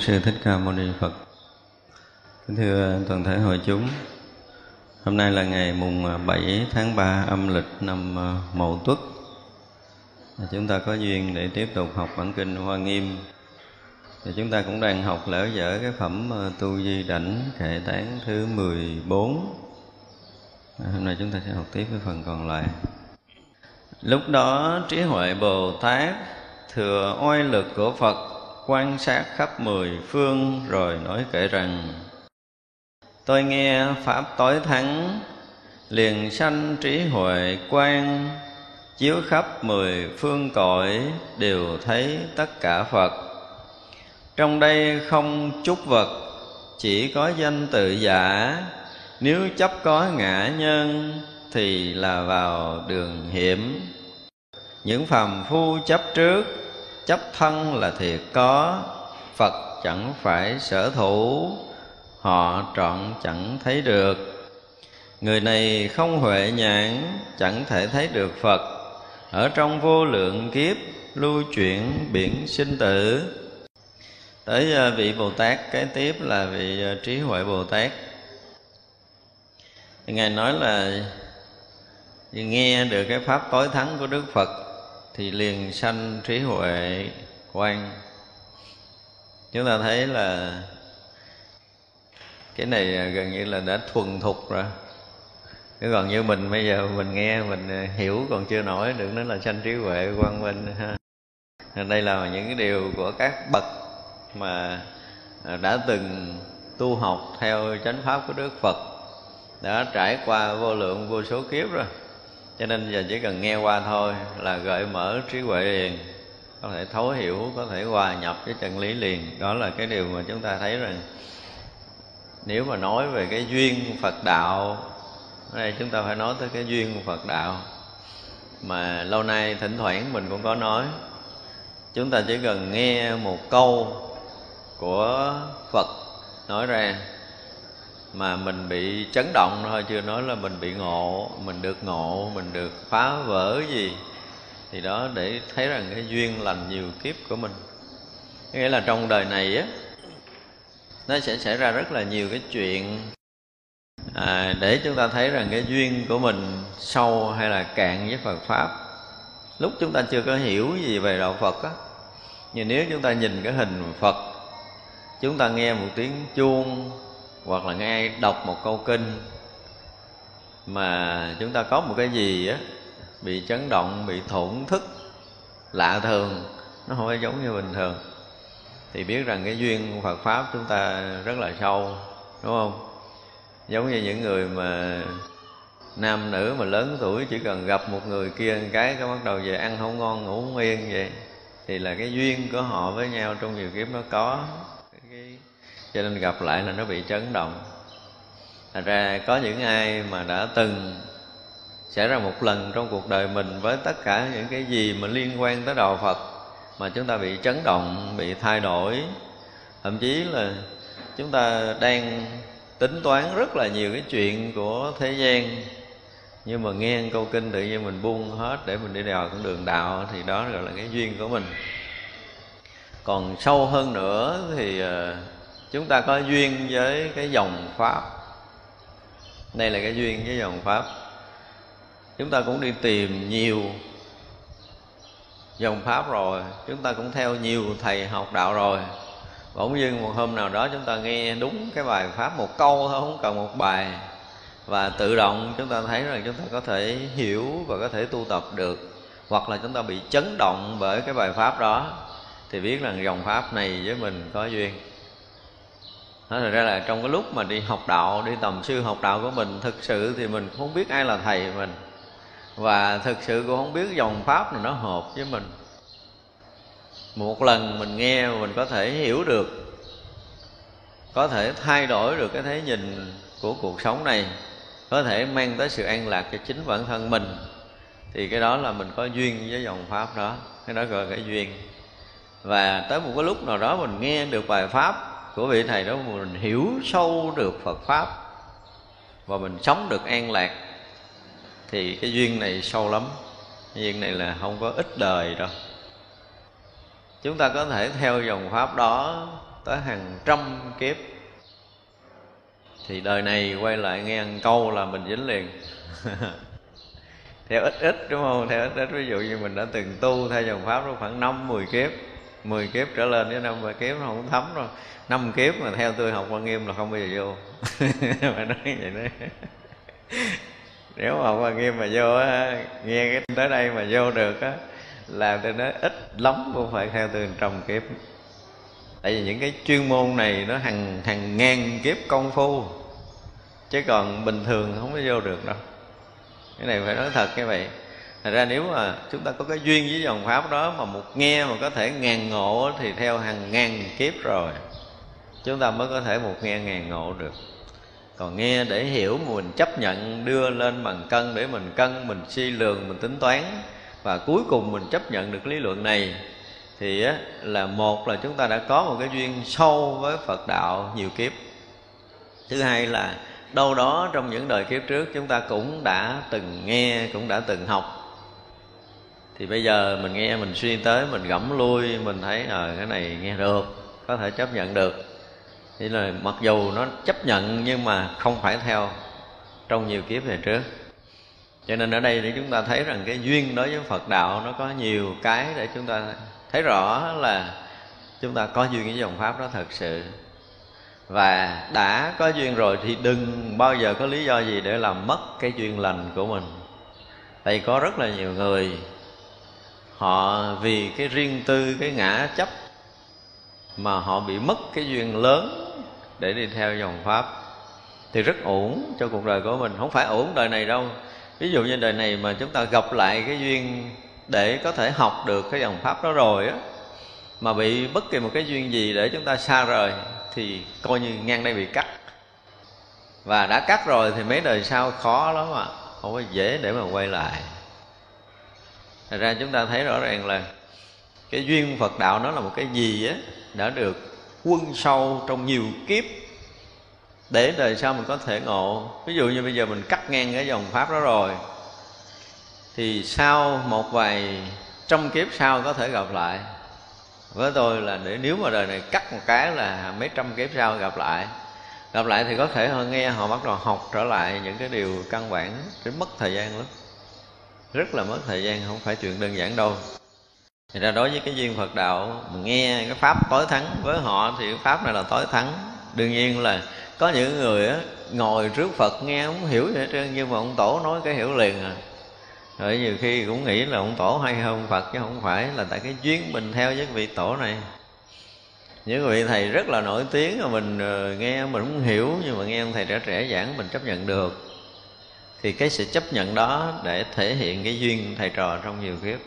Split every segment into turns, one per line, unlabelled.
sư thích ca mâu ni phật. Kính thưa toàn thể hội chúng, hôm nay là ngày mùng 7 tháng 3 âm lịch năm mậu tuất. Chúng ta có duyên để tiếp tục học bản kinh hoa nghiêm. Thì chúng ta cũng đang học lỡ dở cái phẩm ờ, tu di đảnh kệ tán thứ 14 à, hôm nay chúng ta sẽ học tiếp cái phần còn lại. Lúc đó trí huệ bồ tát, thừa oai lực của phật quan sát khắp mười phương rồi nói kể rằng, tôi nghe pháp tối thắng, liền sanh trí huệ quan chiếu khắp mười phương cõi đều thấy tất cả phật. Trong đây không chút vật, chỉ có danh tự giả. Nếu chấp có ngã nhân, thì là vào đường hiểm. Những phàm phu chấp trước chấp thân là thiệt có, phật chẳng phải sở thủ, họ trọn chẳng thấy được. Người này không huệ nhãn, chẳng thể thấy được phật. Ở trong vô lượng kiếp, lưu chuyển biển sinh tử. Tới à, vị bồ tát, kế tiếp là vị à, trí huệ bồ tát. Ngài nói là, nghe được cái pháp tối thắng của đức phật thì liền sanh trí huệ quan chúng ta thấy là cái này gần như là đã thuần thục rồi. Cái còn như mình bây giờ, mình nghe, mình hiểu còn chưa nổi được nó là sanh trí huệ quang minh, ha. Đây là những cái điều của các bậc mà đã từng tu học theo chánh pháp của đức phật, đã trải qua vô lượng vô số kiếp rồi cho nên giờ chỉ cần nghe qua thôi là gợi mở trí huệ liền, có thể thấu hiểu, có thể hòa nhập với chân lý liền. Đó là cái điều mà chúng ta thấy rằng nếu mà nói về cái duyên phật đạo, ở đây chúng ta phải nói tới cái duyên phật đạo mà lâu nay thỉnh thoảng mình cũng có nói. Chúng ta chỉ cần nghe một câu của phật nói ra mà mình bị chấn động thôi chưa nói là mình bị ngộ mình được ngộ mình được phá vỡ gì. Thì đó để thấy rằng cái duyên lành nhiều kiếp của mình. Nghĩa là trong đời này á nó sẽ xảy ra rất là nhiều cái chuyện. À, để chúng ta thấy rằng cái duyên của mình sâu hay là cạn với Phật pháp. Lúc chúng ta chưa có hiểu gì về đạo Phật á nhưng nếu chúng ta nhìn cái hình Phật chúng ta nghe một tiếng chuông hoặc là nghe ai đọc một câu kinh mà chúng ta có một cái gì á, bị chấn động, bị thổn thức, lạ thường, nó không phải giống như bình thường, thì biết rằng cái duyên Phật pháp chúng ta rất là sâu, đúng không? Giống như những người mà nam nữ mà lớn tuổi chỉ cần gặp một người kia một cái cái bắt đầu về ăn không ngon, ngủ không yên vậy, thì là cái duyên của họ với nhau trong nhiều kiếp nó có cho nên gặp lại là nó bị chấn động. Thật ra có những ai mà đã từng xảy ra một lần trong cuộc đời mình với tất cả những cái gì mà liên quan tới đạo Phật mà chúng ta bị chấn động, bị thay đổi. Thậm chí là chúng ta đang tính toán rất là nhiều cái chuyện của thế gian. Nhưng mà nghe câu kinh tự nhiên mình buông hết để mình đi đèo con đường đạo thì đó gọi là cái duyên của mình. Còn sâu hơn nữa thì ờ, chúng ta có duyên với cái dòng pháp. Đây là cái duyên với dòng pháp. Chúng ta cũng đi tìm nhiều dòng pháp rồi. Chúng ta cũng theo nhiều thầy học đạo rồi. Bỗng dưng một hôm nào đó chúng ta nghe đúng cái bài pháp một câu thôi, không cần một bài. Và tự động chúng ta thấy rằng chúng ta có thể hiểu và có thể tu tập được. Hoặc là chúng ta bị chấn động bởi cái bài pháp đó. Thì biết rằng dòng pháp này với mình có duyên đó thật ra là trong cái lúc mà đi học đạo, đi tầm sư học đạo của mình, thực sự thì mình không biết ai là thầy mình. Và thực sự cũng không biết dòng pháp nào nó hợp với mình. Một lần mình nghe, mình có thể hiểu được, có thể thay đổi được cái thế nhìn của cuộc sống này, có thể mang tới sự an lạc cho chính bản thân mình, thì cái đó là mình có duyên với dòng pháp đó. Cái đó gọi là cái duyên. Và tới một cái lúc nào đó mình nghe được bài pháp của vị thầy đó mình hiểu sâu được phật pháp và mình sống được an lạc, thì cái duyên này sâu lắm. Cái duyên này là không có ít đời đâu. Chúng ta có thể theo dòng pháp đó tới hàng trăm kiếp. Thì đời này quay lại nghe ăn câu là mình dính liền. Theo ít ít, đúng không? Theo ít ít, ví dụ như mình đã từng tu theo dòng pháp đó khoảng năm, mười kiếp. 10 kiếp trở lên với năm ba kiếp nó không thấm rồi năm kiếp mà theo tôi học quan nghiêm là không bao giờ vô. Phải nói vậy đấy nếu mà học quan nghiêm mà vô á, nghe cái tới đây mà vô được á làm tôi nói ít lắm cũng phải theo tôi trăm kiếp. Tại vì những cái chuyên môn này nó hàng hàng ngàn kiếp công phu. Chứ còn bình thường không có vô được đâu. Cái này phải nói thật như vậy. Thật ra nếu mà chúng ta có cái duyên với dòng Pháp đó Mà một nghe mà có thể ngàn ngộ Thì theo hàng ngàn kiếp rồi Chúng ta mới có thể một nghe ngàn ngộ được. Còn nghe để hiểu mà mình chấp nhận Đưa lên bằng cân để mình cân Mình suy lường, mình tính toán Và cuối cùng mình chấp nhận được lý luận này Thì là một là chúng ta đã có một cái duyên sâu với Phật đạo nhiều kiếp. Thứ hai là đâu đó trong những đời kiếp trước chúng ta cũng đã từng nghe cũng đã từng học thì bây giờ mình nghe mình suy tới mình gẫm lui mình thấy ờ à, cái này nghe được có thể chấp nhận được. Thì là mặc dù nó chấp nhận nhưng mà không phải theo trong nhiều kiếp về trước. Cho nên ở đây để chúng ta thấy rằng cái duyên đối với phật đạo nó có nhiều cái để chúng ta thấy rõ là chúng ta có duyên với dòng pháp đó thật sự. Và đã có duyên rồi thì đừng bao giờ có lý do gì để làm mất cái duyên lành của mình. Tại có rất là nhiều người họ vì cái riêng tư, cái ngã chấp mà họ bị mất cái duyên lớn để đi theo dòng pháp. Thì rất ổn cho cuộc đời của mình. Không phải ổn đời này đâu. Ví dụ như đời này mà chúng ta gặp lại cái duyên để có thể học được cái dòng pháp đó rồi á, mà bị bất kỳ một cái duyên gì để chúng ta xa rời, thì coi như ngang đây bị cắt. Và đã cắt rồi thì mấy đời sau khó lắm ạ. Không có dễ để mà quay lại. Thật ra chúng ta thấy rõ ràng là cái duyên Phật đạo nó là một cái gì á, đã được quân sâu trong nhiều kiếp để đời sau mình có thể ngộ. Ví dụ như bây giờ mình cắt ngang cái dòng pháp đó rồi, thì sau một vài trăm kiếp sau có thể gặp lại. Với tôi là để nếu mà đời này cắt một cái là mấy trăm kiếp sau gặp lại. Gặp lại thì có thể họ nghe, họ bắt đầu học trở lại những cái điều căn bản để mất thời gian lắm rất là mất thời gian, không phải chuyện đơn giản đâu. Thì ra đối với cái duyên Phật đạo mình nghe cái pháp tối thắng với họ thì cái pháp này là tối thắng. Đương nhiên là có những người á, ngồi trước phật nghe không hiểu gì hết trơn, nhưng mà ông tổ nói cái hiểu liền à. Rồi nhiều khi cũng nghĩ là ông tổ hay hơn phật, chứ không phải là tại cái duyên mình theo với vị tổ này. Những vị thầy rất là nổi tiếng mà mình ờ, nghe mình không hiểu, nhưng mà nghe ông thầy trẻ trẻ giảng mình chấp nhận được thì cái sự chấp nhận đó để thể hiện cái duyên thầy trò trong nhiều kiếp.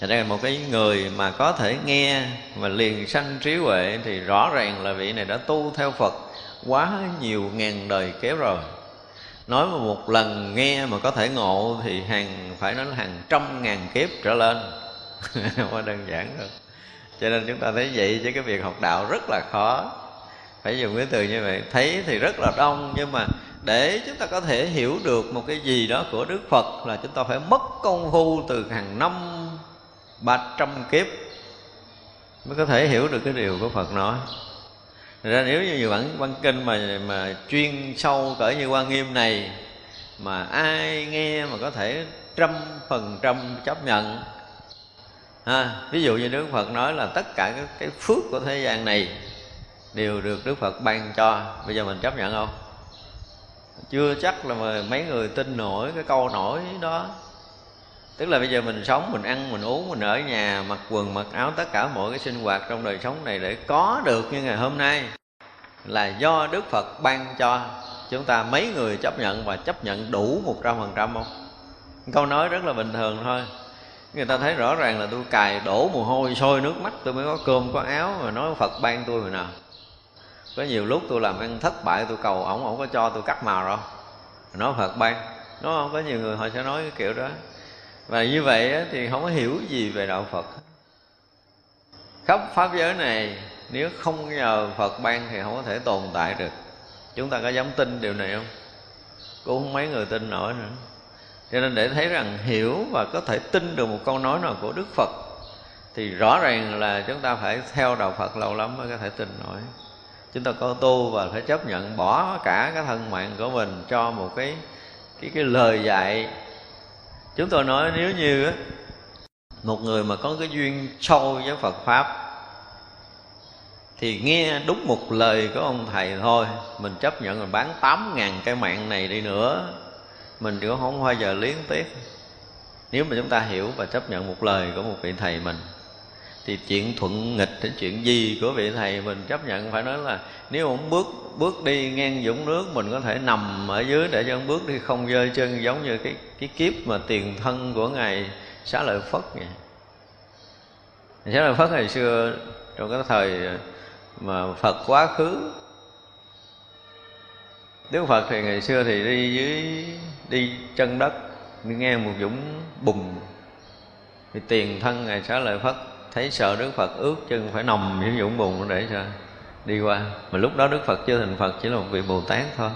Thật ra một cái người mà có thể nghe mà liền sanh trí huệ thì rõ ràng là vị này đã tu theo Phật quá nhiều ngàn đời kéo rồi. Nói mà một lần nghe mà có thể ngộ thì hàng, phải nói là hàng trăm ngàn kiếp trở lên. Quá đơn giản rồi. cho nên chúng ta thấy vậy chứ cái việc học đạo rất là khó. Phải dùng cái từ như vậy. Thấy thì rất là đông nhưng mà để chúng ta có thể hiểu được một cái gì đó của đức phật là chúng ta phải mất công phu từ hàng năm ba trăm kiếp mới có thể hiểu được cái điều của phật nói. Thật ra nếu như bản văn kinh mà mà chuyên sâu cỡ như quan nghiêm này mà ai nghe mà có thể trăm phần trăm chấp nhận ha ví dụ như đức phật nói là tất cả cái, cái phước của thế gian này đều được đức phật ban cho bây giờ mình chấp nhận không? Chưa chắc là mấy người tin nổi cái câu nổi đó. Tức là bây giờ mình sống, mình ăn, mình uống, mình ở nhà, mặc quần, mặc áo, tất cả mọi cái sinh hoạt trong đời sống này để có được như ngày hôm nay là do đức phật ban cho chúng ta mấy người chấp nhận và chấp nhận đủ một trăm phần trăm không? Câu nói rất là bình thường thôi. Người ta thấy rõ ràng là tôi cài đổ mồ hôi sôi nước mắt, tôi mới có cơm, có áo mà nói phật ban tôi rồi nào có nhiều lúc tôi làm ăn thất bại, tôi cầu ổng ổng có cho tôi cắt màu rồi. Nói phật ban. Đúng không có nhiều người họ sẽ nói cái kiểu đó. Và như vậy thì không có hiểu gì về đạo phật. Khắp pháp giới này, nếu không nhờ phật ban thì không có thể tồn tại được. Chúng ta có dám tin điều này không? Cũng không mấy người tin nổi nữa. Cho nên để thấy rằng hiểu và có thể tin được một câu nói nào của đức phật, thì rõ ràng là chúng ta phải theo đạo phật lâu lắm mới có thể tin nổi chúng ta có tu và phải chấp nhận bỏ cả cái thân mạng của mình cho một cái cái cái lời dạy. Chúng tôi nói nếu như á, một người mà có cái duyên sâu với Phật pháp, thì nghe đúng một lời của ông thầy thôi, mình chấp nhận mình bán tám ngàn cái mạng này đi nữa, mình cũng không bao giờ liếng tiếc. Nếu mà chúng ta hiểu và chấp nhận một lời của một vị thầy mình thì chuyện thuận nghịch đến chuyện gì của vị thầy mình chấp nhận phải nói là nếu ông bước bước đi ngang dũng nước, mình có thể nằm ở dưới để cho ông bước đi, không rơi chân giống như cái cái kiếp mà tiền thân của ngài xá lợi phất vậy. Xá lợi phất ngày xưa, trong cái thời mà phật quá khứ, Đức Phật thì ngày xưa thì đi dưới, đi chân đất, đi ngang một dũng bùn. Thì tiền thân ngài xá lợi phất thấy sợ đức phật ướt chân phải nằm những dũng bùn để cho đi qua. Mà lúc đó đức phật chưa thành phật chỉ là một vị bồ tát thôi.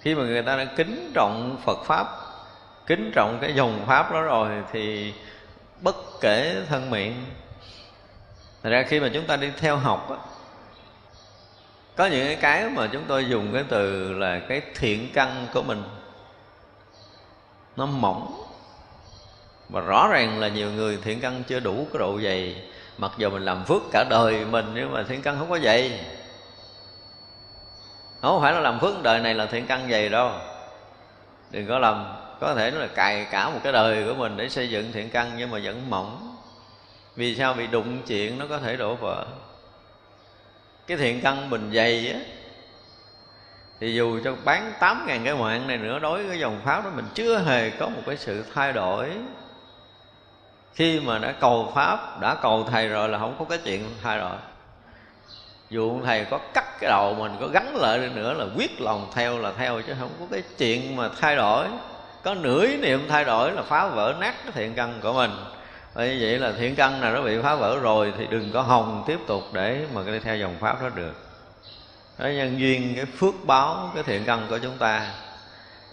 Khi mà người ta đã kính trọng phật pháp kính trọng cái dòng pháp đó rồi thì bất kể thân miệng. Thật ra khi mà chúng ta đi theo học á, có những cái mà chúng tôi dùng cái từ là cái thiện căn của mình. Nó mỏng và rõ ràng là nhiều người thiện căn chưa đủ cái độ dày. Mặc dù mình làm phước cả đời mình, nhưng mà thiện căn không có dày. Không phải là làm phước đời này là thiện căn dày đâu. Đừng có làm, có thể là cài cả một cái đời của mình để xây dựng thiện căn, nhưng mà vẫn mỏng. Vì sao? Bị đụng chuyện nó có thể đổ vỡ. Cái thiện căn mình dày á, thì dù cho bán tám ngàn cái mạng này nữa, đối với dòng pháp đó mình chưa hề có một cái sự thay đổi khi mà đã cầu pháp, đã cầu thầy rồi là không có cái chuyện thay rồi. dù thầy có cắt cái đầu mình, có gắn lại đi nữa là quyết lòng theo là theo, chứ không có cái chuyện mà thay đổi. Có nửa ý niệm thay đổi là phá vỡ nát cái thiện căn của mình. Bởi vậy là thiện căn nào nó bị phá vỡ rồi thì đừng có hồng tiếp tục để mà đi theo dòng pháp đó được. Đó nhân duyên cái phước báo cái thiện căn của chúng ta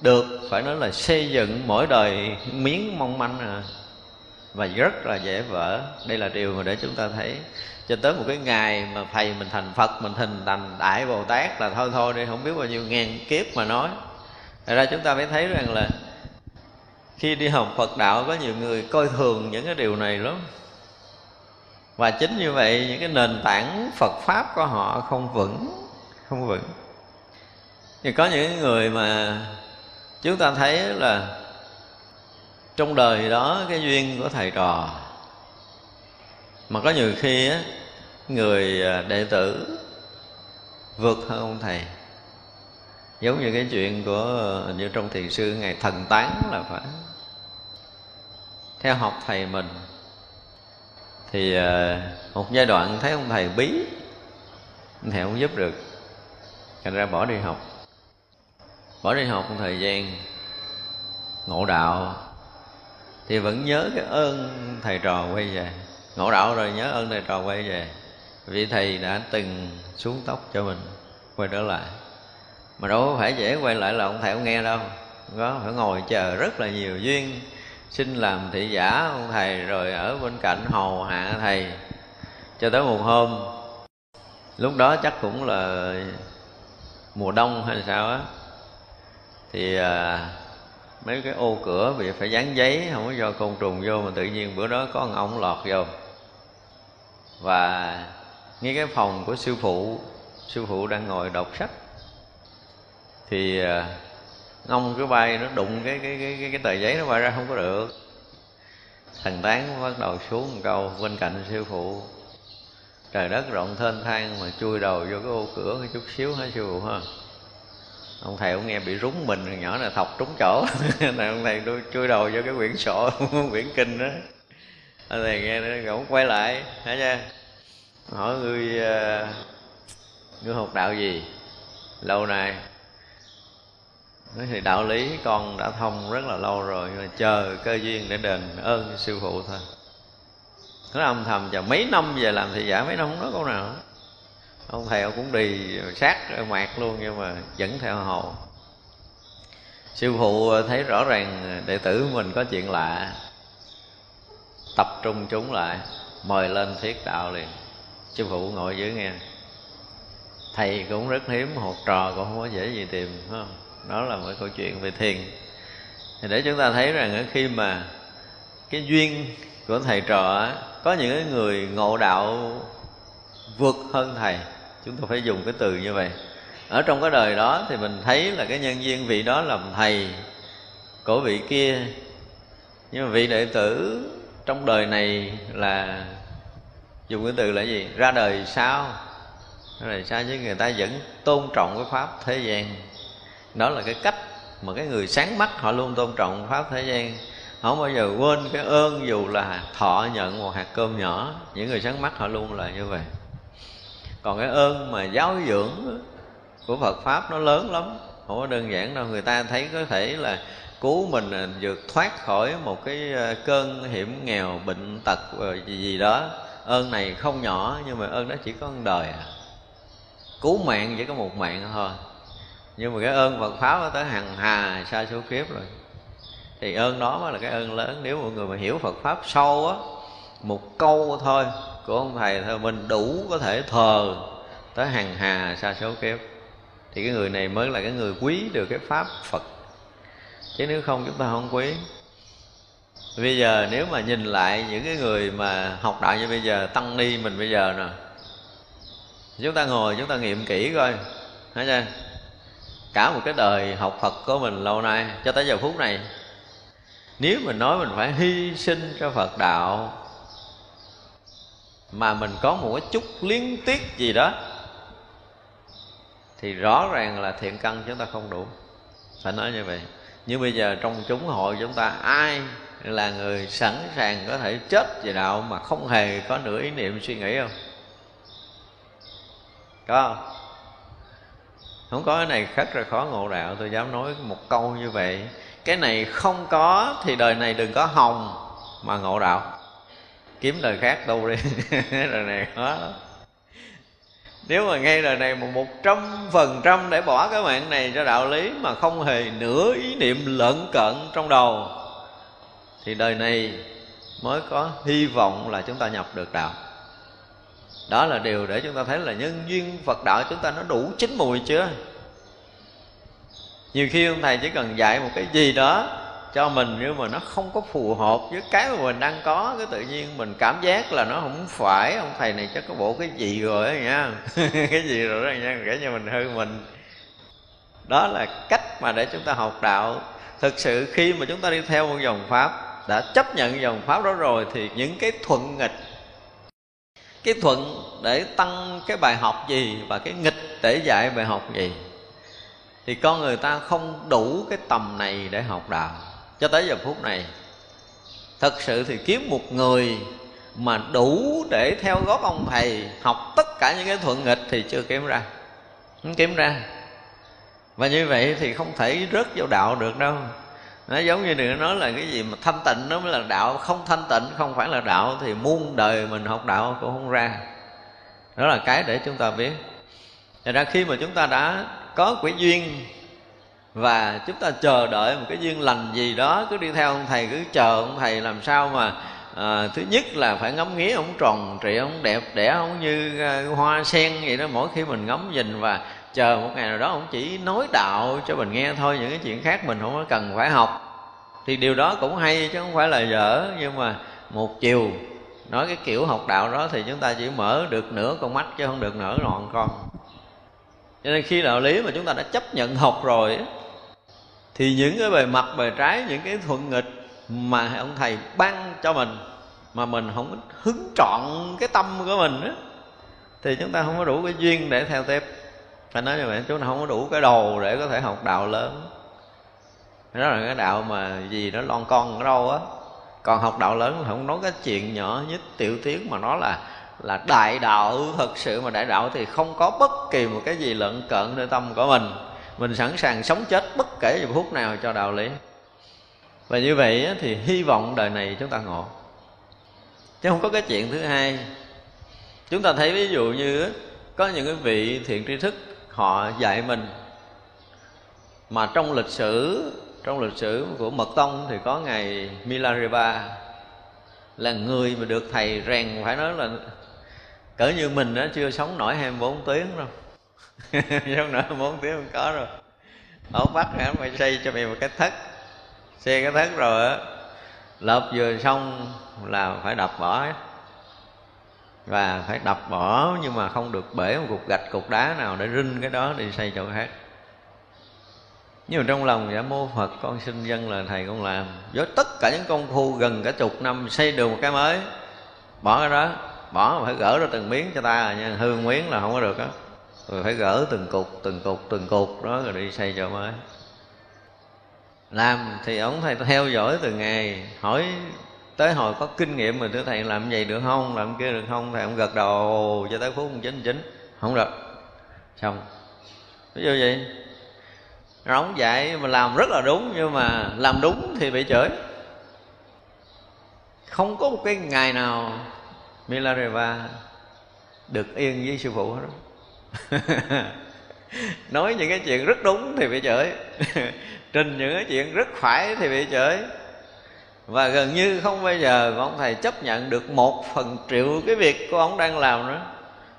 được, phải nói là xây dựng mỗi đời miếng mong manh à và rất là dễ vỡ. Đây là điều mà để chúng ta thấy. Cho tới một cái ngày mà thầy mình thành phật, mình hình thành đại bồ tát là thôi thôi đi, không biết bao nhiêu ngàn kiếp mà nói. Thật ra chúng ta mới thấy rằng là khi đi học Phật đạo có nhiều người coi thường những cái điều này lắm. Và chính như vậy, những cái nền tảng Phật pháp của họ không vững không vững. Thì có những người mà chúng ta thấy là trong đời đó, cái duyên của thầy trò. Mà có nhiều khi á, người à, đệ tử vượt hơn ông thầy. Giống như cái chuyện của à, như trong thiền sư ngày thần tán là phải. Theo học thầy mình, thì à, một giai đoạn thấy ông thầy bí, ông thầy không giúp được. Thành ra bỏ đi học. Bỏ đi học một thời gian, ngộ đạo thì vẫn nhớ cái ơn thầy trò quay về. Ngộ đạo rồi nhớ ơn thầy trò quay về. Vì thầy đã từng xuống tóc cho mình quay trở lại. Mà đâu có phải dễ quay lại là ông thầy không nghe đâu. Có phải ngồi chờ rất là nhiều duyên xin làm thị giả ông thầy rồi ở bên cạnh hầu hạ thầy cho tới một hôm. Lúc đó chắc cũng là mùa đông hay sao á. Thì à, mấy cái ô cửa vì phải dán giấy không có cho côn trùng vô mà tự nhiên bữa đó có một ông lọt vô. Và ngay cái phòng của sư phụ sư phụ đang ngồi đọc sách thì ờ, ông cứ bay nó đụng cái cái cái cái, cái tờ giấy nó bay ra không có được. Thần tán bắt đầu xuống một câu bên cạnh sư phụ trời đất rộng thênh thang mà chui đầu vô cái ô cửa cái chút xíu hả sư phụ ha? Ông thầy ông nghe bị rúng mình nhỏ này thọc trúng chỗ. Này ông thầy tôi chui đầu vô cái quyển sổ, quyển kinh đó. Ông thầy nghe nó cũng quay lại, hả nha hỏi người người học đạo gì? Lâu nay. Nói thì đạo lý con đã thông rất là lâu rồi mà chờ cơ duyên để đền ơn sư phụ thôi. Nó âm thầm chờ mấy năm về làm thị giả, mấy năm không nói câu nào ông thầy ông cũng đi sát mạc luôn, nhưng mà vẫn theo hầu sư phụ thấy rõ ràng đệ tử mình có chuyện lạ, tập trung chúng lại, mời lên thiết đạo liền. Sư phụ ngồi dưới nghe. Thầy cũng rất hiếm học trò cũng không có dễ gì tìm, phải không? Đó là một câu chuyện về thiền. Thì để chúng ta thấy rằng khi mà cái duyên của thầy trò có những người ngộ đạo vượt hơn thầy chúng ta phải dùng cái từ như vậy. Ở trong cái đời đó thì mình thấy là cái nhân viên vị đó làm thầy của vị kia. Nhưng mà vị đệ tử trong đời này là, dùng cái từ là gì? Ra đời sao ra đời sao chứ người ta vẫn tôn trọng cái pháp thế gian. Đó là cái cách mà cái người sáng mắt họ luôn tôn trọng pháp thế gian. Không bao giờ quên cái ơn dù là thọ nhận một hạt cơm nhỏ. Những người sáng mắt họ luôn là như vậy còn cái ơn mà giáo dưỡng của Phật pháp nó lớn lắm. Không có đơn giản đâu, người ta thấy có thể là cứu mình à, vượt thoát khỏi một cái à, cơn hiểm nghèo, bệnh tật à, gì gì đó. Ơn này không nhỏ, nhưng mà ơn đó chỉ có một đời à. Cứu mạng chỉ có một mạng thôi. Nhưng mà cái ơn Phật pháp nó tới hằng hà xa số kiếp rồi. Thì ơn đó mới là cái ơn lớn. Nếu mọi người mà hiểu Phật pháp sâu á, một câu thôi của ông thầy thôi mình đủ có thể thờ tới hàng hà xa số kiếp thì cái người này mới là cái người quý được cái pháp Phật. Chứ nếu không chúng ta không quý. Bây giờ nếu mà nhìn lại những cái người mà học đạo như bây giờ, tăng ni mình bây giờ nè. Chúng ta ngồi, chúng ta nghiệm kỹ coi. Thấy chưa? Cả một cái đời học Phật của mình lâu nay cho tới giờ phút này. Nếu mình nói mình phải hy sinh cho Phật đạo mà mình có một cái chút liên tiếc gì đó, thì rõ ràng là thiện căn chúng ta không đủ. Phải nói như vậy. Nhưng bây giờ trong chúng hội chúng ta, ai là người sẵn sàng có thể chết về đạo mà không hề có nửa ý niệm suy nghĩ không? Có không? Không có cái này khất ra khó ngộ đạo, tôi dám nói một câu như vậy. Cái này không có thì đời này đừng có hồng mà ngộ đạo kiếm đời khác tu đi. Đời này, khó lắm. Nếu mà ngay đời này một trăm phần trăm để bỏ cái mạng này cho đạo lý mà không hề nửa ý niệm lợn cận trong đầu, thì đời này mới có hy vọng là chúng ta nhập được đạo. Đó là điều để chúng ta thấy là nhân duyên phật đạo chúng ta nó đủ chín mùi chưa? Nhiều khi ông thầy chỉ cần dạy một cái gì đó cho mình nhưng mà nó không có phù hợp với cái mà mình đang có, cái tự nhiên mình cảm giác là nó không phải, ông thầy này chắc có bộ cái gì rồi đó nha. Cái gì rồi đó nha, kể như mình hư mình. Đó là cách mà để chúng ta học đạo. Thực sự khi mà chúng ta đi theo một dòng pháp, đã chấp nhận dòng pháp đó rồi thì những cái thuận nghịch, cái thuận để tăng cái bài học gì và cái nghịch để dạy bài học gì, thì con người ta không đủ cái tầm này để học đạo cho tới giờ phút này, thật sự thì kiếm một người mà đủ để theo gót ông thầy, học tất cả những cái thuận nghịch thì chưa kiếm ra. Không kiếm ra. Và như vậy thì không thể rớt vào đạo được đâu. Nó giống như đừng nói là cái gì mà thanh tịnh, nó mới là đạo. Không thanh tịnh không phải là đạo thì muôn đời mình học đạo cũng không ra. Đó là cái để chúng ta biết. Thật ra khi mà chúng ta đã có quỹ duyên và chúng ta chờ đợi một cái duyên lành gì đó cứ đi theo ông thầy cứ chờ ông thầy làm sao mà à, thứ nhất là phải ngắm nghía ông tròn trị ông đẹp đẽ ông như à, hoa sen vậy đó. Mỗi khi mình ngắm nhìn và chờ một ngày nào đó ông chỉ nói đạo cho mình nghe thôi những cái chuyện khác mình không có cần phải học. Thì điều đó cũng hay chứ không phải là dở nhưng mà một chiều nói cái kiểu học đạo đó thì chúng ta chỉ mở được nửa con mắt chứ không được nửa ngọn con. Cho nên khi đạo lý mà chúng ta đã chấp nhận học rồi thì những cái bề mặt, bề trái, những cái thuận nghịch mà ông thầy ban cho mình, mà mình không hứng trọn cái tâm của mình á, thì chúng ta không có đủ cái duyên để theo tiếp. Phải nói như vậy, chúng ta không có đủ cái đồ để có thể học đạo lớn. Đó là cái đạo mà gì nó lon con ở đâu á. Còn học đạo lớn không nói cái chuyện nhỏ nhất, tiểu tiếng mà nó là là đại đạo, thật sự mà đại đạo thì không có bất kỳ một cái gì lợn cận nơi tâm của mình mình sẵn sàng sống chết bất kể giờ phút nào cho đạo lý. Và như vậy thì hy vọng đời này chúng ta ngộ. Chứ không có cái chuyện thứ hai. Chúng ta thấy ví dụ như có những cái vị thiện tri thức họ dạy mình. Mà trong lịch sử, trong lịch sử của mật tông thì có ngày Milarepa, là người mà được thầy rèn, phải nói là cỡ như mình đó chưa sống nổi 24 tiếng đâu sống nổi 24 tiếng không có rồi. Ở bắc hả? Mày xây cho mày một cái thất. Xây cái thất rồi á, lợp vừa xong là phải đập bỏ và phải đập bỏ, nhưng mà không được bể một cục gạch cục đá nào để rinh cái đó đi xây chỗ khác. Nhưng mà trong lòng giả mô Phật, con xin dân là thầy con làm. Với tất cả những công phu gần cả chục năm xây được một cái mới, bỏ cái đó, bỏ phải gỡ ra từng miếng cho ta à nha. Hư miếng là không có được á rồi phải gỡ từng cục từng cục từng cục đó rồi đi xây cho mới. Làm thì ông thầy theo dõi từ ngày, hỏi tới hồi có kinh nghiệm mà thưa thầy làm vậy được không, làm kia được không? Thầy ông gật đầu, cho tới phút chín chín. Không được. Xong. Ví dụ vậy. Rồi ông dạy mà làm rất là đúng, nhưng mà làm đúng thì bị chửi. Không có một cái ngày nào Milareva được yên với sư phụ hết. đó. nói những cái chuyện rất đúng thì bị chửi. Trình những cái chuyện rất phải thì bị chửi. Và gần như không bao giờ ông thầy chấp nhận được một phần triệu cái việc của ông đang làm nữa.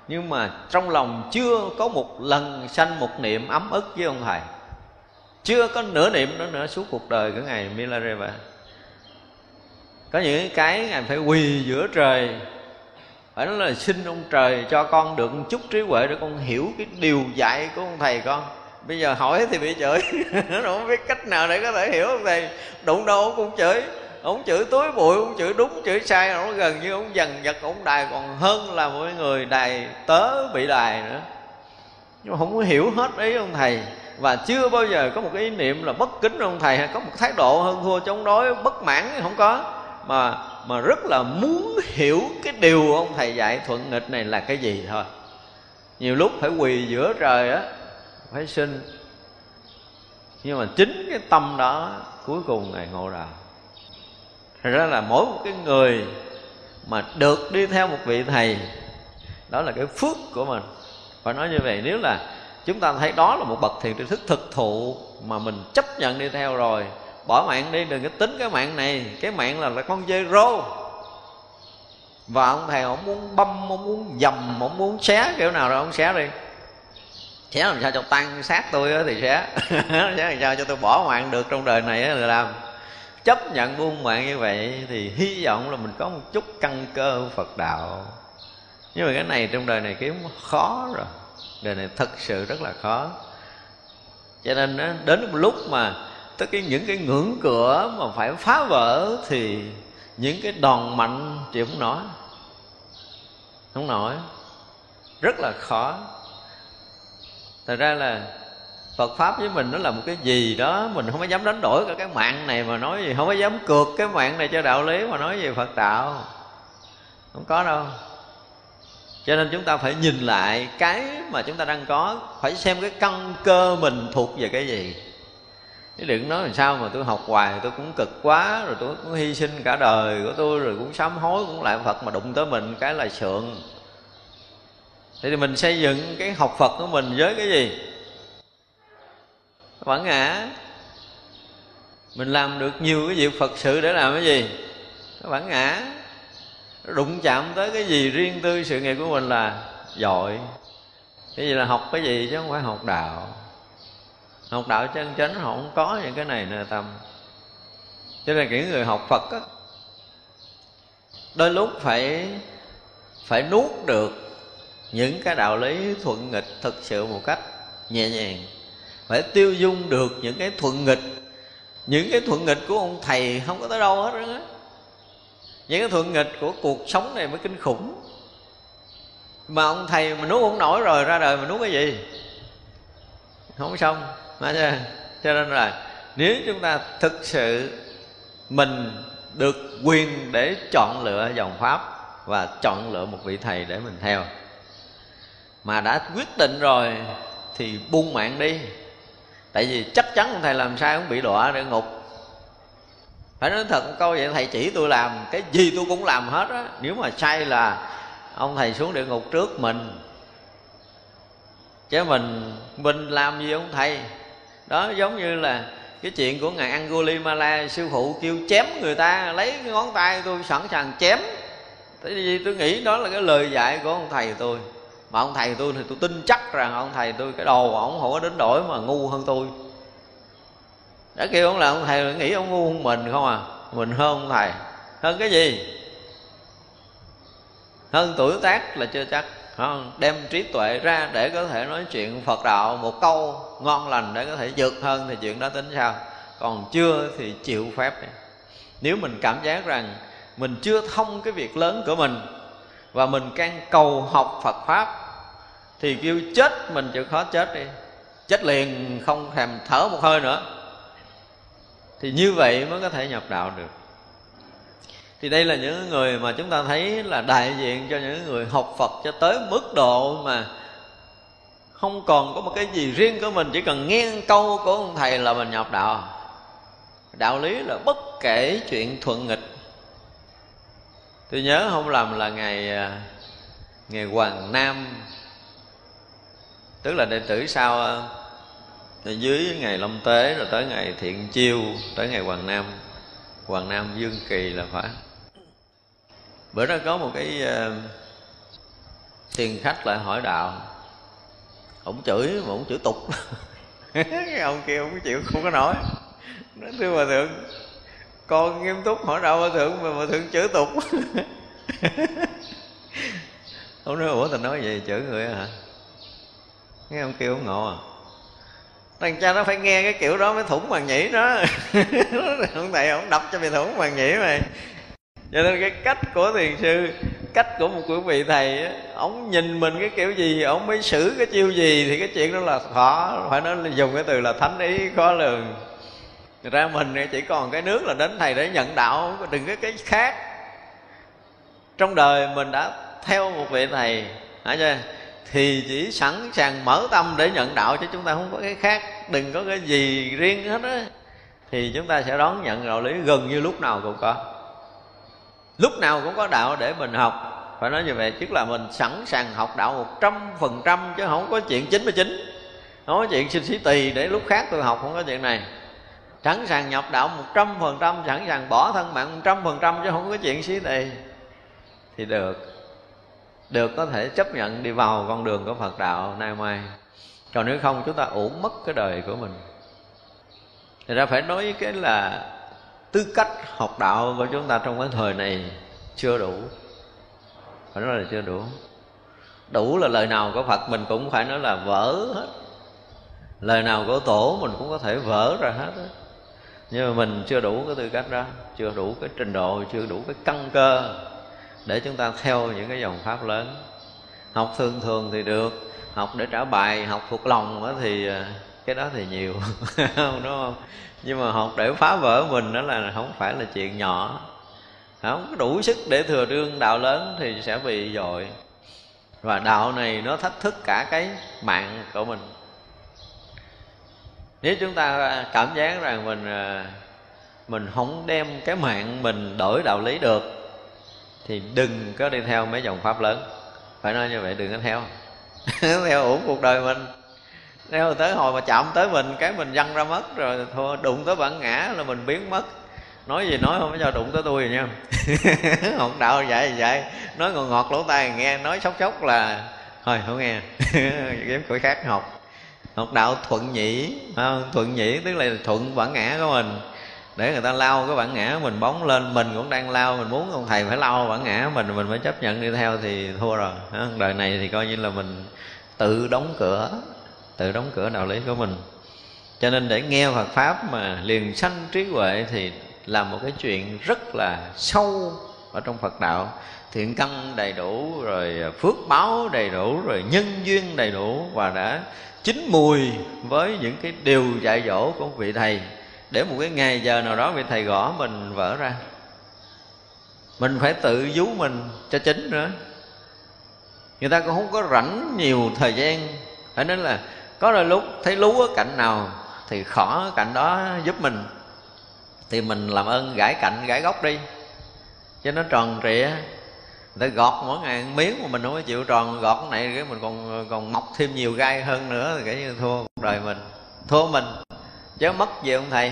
Nhưng mà trong lòng chưa có một lần sanh một niệm ấm ức với ông thầy. Chưa có nửa niệm nữa nữa suốt cuộc đời của ngài Milarepa. Có những cái ngài phải quỳ giữa trời phải nói là xin ông trời cho con được một chút trí huệ để con hiểu cái điều dạy của ông thầy con. Bây giờ hỏi thì bị chửi. Nó không biết cách nào để có thể hiểu ông thầy. Đụng đâu ông cũng chửi. Ông chửi túi bụi, ông chửi đúng, chửi sai. Nó gần như ông dần giật ông đài còn hơn là mọi người đài tớ bị đài nữa. Nhưng mà không có hiểu hết ý ông thầy. Và chưa bao giờ có một cái ý niệm là bất kính ông thầy. Hay có một thái độ hơn thua chống đối bất mãn không có. Mà mà rất là muốn hiểu cái điều ông thầy dạy thuận nghịch này là cái gì thôi. Nhiều lúc phải quỳ giữa trời á, phải xin. Nhưng mà chính cái tâm đó cuối cùng ngài ngộ đạo thật ra là mỗi một cái người mà được đi theo một vị thầy, đó là cái phước của mình. Và nói như vậy, nếu là chúng ta thấy đó là một bậc thiền tri thức thực thụ mà mình chấp nhận đi theo rồi bỏ mạng đi đừng có tính cái mạng này. Cái mạng là, là con dê rô và ông thầy ông muốn băm ông muốn dầm ông muốn xé kiểu nào rồi ông xé đi. Xé làm sao cho tăng sát tôi thì xé. Xé làm sao cho tôi bỏ mạng được trong đời này là làm. Chấp nhận buông mạng như vậy thì hy vọng là mình có một chút căn cơ phật đạo. Nhưng mà cái này trong đời này kiếm khó rồi. Đời này thật sự rất là khó. Cho nên đến một lúc mà tất cái những cái ngưỡng cửa mà phải phá vỡ thì những cái đòn mạnh chịu không nổi không nổi rất là khó. Thật ra là Phật pháp với mình nó là một cái gì đó, mình không có dám đánh đổi cả cái mạng này mà nói gì, không có dám cược cái mạng này cho đạo lý mà nói về Phật đạo. Không có đâu. Cho nên chúng ta phải nhìn lại cái mà chúng ta đang có, phải xem cái căn cơ mình thuộc về cái gì chứ đừng nói làm sao mà tôi học hoài tôi cũng cực quá, rồi tôi cũng hy sinh cả đời của tôi, rồi cũng sám hối cũng lại phật mà đụng tới mình cái là sượng. Thì mình xây dựng cái học phật của mình với cái gì? Bản ngã. Mình làm được nhiều cái việc phật sự để làm cái gì? Bản ngã. Đụng chạm tới cái gì riêng tư sự nghiệp của mình là giỏi. Cái gì là học cái gì chứ không phải học đạo học đạo chân chánh họ không có những cái này nè tâm cho nên những người học phật á, đôi lúc phải phải nuốt được những cái đạo lý thuận nghịch thực sự một cách nhẹ nhàng. Phải tiêu dung được những cái thuận nghịch. Những cái thuận nghịch của ông thầy không có tới đâu hết á. Những cái thuận nghịch của cuộc sống này mới kinh khủng. Mà ông thầy mà nuốt không nổi rồi, ra đời mà nuốt cái gì? Không xong cho nên là nếu chúng ta thực sự mình được quyền để chọn lựa dòng pháp và chọn lựa một vị thầy để mình theo, mà đã quyết định rồi thì buông mạng đi. Tại vì chắc chắn ông thầy làm sai cũng bị đọa địa ngục. Phải nói thật một câu vậy, thầy chỉ tôi làm, cái gì tôi cũng làm hết á. Nếu mà sai là ông thầy xuống địa ngục trước mình. Chứ mình mình làm gì ông thầy? Đó, giống như là cái chuyện của ngài Angulimala, sư phụ kêu chém người ta, lấy cái ngón tay tôi sẵn sàng chém. Tại vì tôi nghĩ đó là cái lời dạy của ông thầy tôi. Mà ông thầy tôi thì tôi tin chắc rằng ông thầy tôi cái đầu ổng không có đến đổi mà ngu hơn tôi. Đã kêu ông là ông thầy nghĩ ông ngu hơn mình không à? Mình hơn ông thầy. Hơn cái gì? Hơn tuổi tác là chưa chắc. Không? đem trí tuệ ra để có thể nói chuyện phật đạo một câu ngon lành để có thể vượt hơn thì chuyện đó tính sao? Còn chưa thì chịu phép. Này. nếu mình cảm giác rằng mình chưa thông cái việc lớn của mình và mình can cầu học phật pháp thì kêu chết mình chịu khó chết đi. Chết liền, không thèm thở một hơi nữa. Thì như vậy mới có thể nhập đạo được. Thì đây là những người mà chúng ta thấy là đại diện cho những người học Phật cho tới mức độ mà không còn có một cái gì riêng của mình chỉ cần nghe câu của ông thầy là mình nhập đạo. Đạo lý là bất kể chuyện thuận nghịch. Tôi nhớ không làm là ngày à, ngày hoàng nam tức là đệ tử sau à, dưới ngày long tế rồi tới ngày thiện chiêu tới ngày hoàng nam. Hoàng nam dương kỳ là phải. Bữa đó có một cái uh, tiền khách lại hỏi đạo ông chửi, mà ông chửi tục. Ông kia ông chịu, không có nói. Nói thưa hòa thượng, con nghiêm túc hỏi đạo hòa thượng, mà hòa thượng chửi tục. Ông nói, ủa, tao nói gì chửi người hả? Nghe ông kia ông ngộ à. Thằng cha nó phải nghe cái kiểu đó mới thủng màng nhĩ đó. Ông thầy ông đập cho mày thủng màng nhĩ mày. Cho nên cái cách của thiền sư cách của một quý vị thầy á, ông nhìn mình cái kiểu gì, ông mới xử cái chiêu gì thì cái chuyện đó là khó, phải nói dùng cái từ là thánh ý khó lường. Thật ra mình chỉ còn cái nước là đến thầy để nhận đạo đừng có cái khác. Trong đời mình đã theo một vị thầy, hả chưa? Thì chỉ sẵn sàng mở tâm để nhận đạo chứ chúng ta không có cái khác. Đừng có cái gì riêng hết á. Thì chúng ta sẽ đón nhận đạo lý gần như lúc nào cũng có lúc nào cũng có đạo để mình học. Phải nói như vậy tức là mình sẵn sàng học đạo một trăm phần trăm chứ không có chuyện chín mươi chín. Không có chuyện xin xí tỳ để lúc khác tôi học, không có chuyện này. Sẵn sàng nhập đạo một trăm phần trăm, sẵn sàng bỏ thân mạng một trăm phần trăm chứ không có chuyện xí tỳ. Thì được. Được có thể chấp nhận đi vào con đường của Phật đạo nay mai. Còn nếu không, chúng ta uổng mất cái đời của mình. Thì ra phải nói cái là tư cách học đạo của chúng ta trong cái thời này chưa đủ. Phải nói là chưa đủ. Đủ là lời nào của phật mình cũng phải nói là vỡ hết. Lời nào của tổ mình cũng có thể vỡ ra hết đó. nhưng mà mình chưa đủ cái tư cách đó, chưa đủ cái trình độ, chưa đủ cái căn cơ để chúng ta theo những cái dòng pháp lớn. Học thường thường thì được, học để trả bài, học thuộc lòng thì à, cái đó thì nhiều, đúng không? Nhưng mà học để phá vỡ mình đó là không phải là chuyện nhỏ. Không có đủ sức để thừa đương đạo lớn thì sẽ bị dội. Và đạo này nó thách thức cả cái mạng của mình. Nếu chúng ta cảm giác rằng mình à, mình không đem cái mạng mình đổi đạo lý được, thì đừng có đi theo mấy dòng pháp lớn. Phải nói như vậy, đừng có theo. Theo uổng cuộc đời mình nếu tới hồi mà chạm tới mình, cái mình văng ra mất rồi, thôi, đụng tới bản ngã là mình biến mất. Nói gì nói không có cho đụng tới tôi rồi nha. Học đạo vậy vậy. Nói ngọt ngọt lỗ tai nghe, nói sốc sốc là, thôi, không nghe. Kiếm khỏi khác học. Học đạo thuận nhĩ thuận nhĩ tức là thuận bản ngã của mình. Để người ta lao cái bản ngã mình bóng lên, mình cũng đang lao, mình muốn ông thầy phải lao bản ngã mình mình mới chấp nhận đi theo thì thua rồi. Đời này thì coi như là mình tự đóng cửa tự đóng cửa đạo lý của mình. Cho nên để nghe Phật pháp mà liền sanh trí huệ thì là một cái chuyện rất là sâu ở trong Phật đạo. Thiện căn đầy đủ, rồi phước báo đầy đủ, rồi nhân duyên đầy đủ, và đã chín mùi với những cái điều dạy dỗ của vị thầy. Để một cái ngày giờ nào đó vị thầy gõ mình vỡ ra. Mình phải tự vú mình cho chính nữa. Người ta cũng không có rảnh nhiều thời gian. Phải nên là có đôi lúc thấy lú ở cạnh nào thì khỏi cạnh đó giúp mình. Thì mình làm ơn gãi cạnh, gãi góc đi. Cho nó tròn trịa để gọt mỗi ngày miếng mà mình không có chịu tròn gọt cái này, cái mình còn còn mọc thêm nhiều gai hơn nữa thì cái như thua cuộc đời mình. Thua mình, chứ mất gì ông thầy.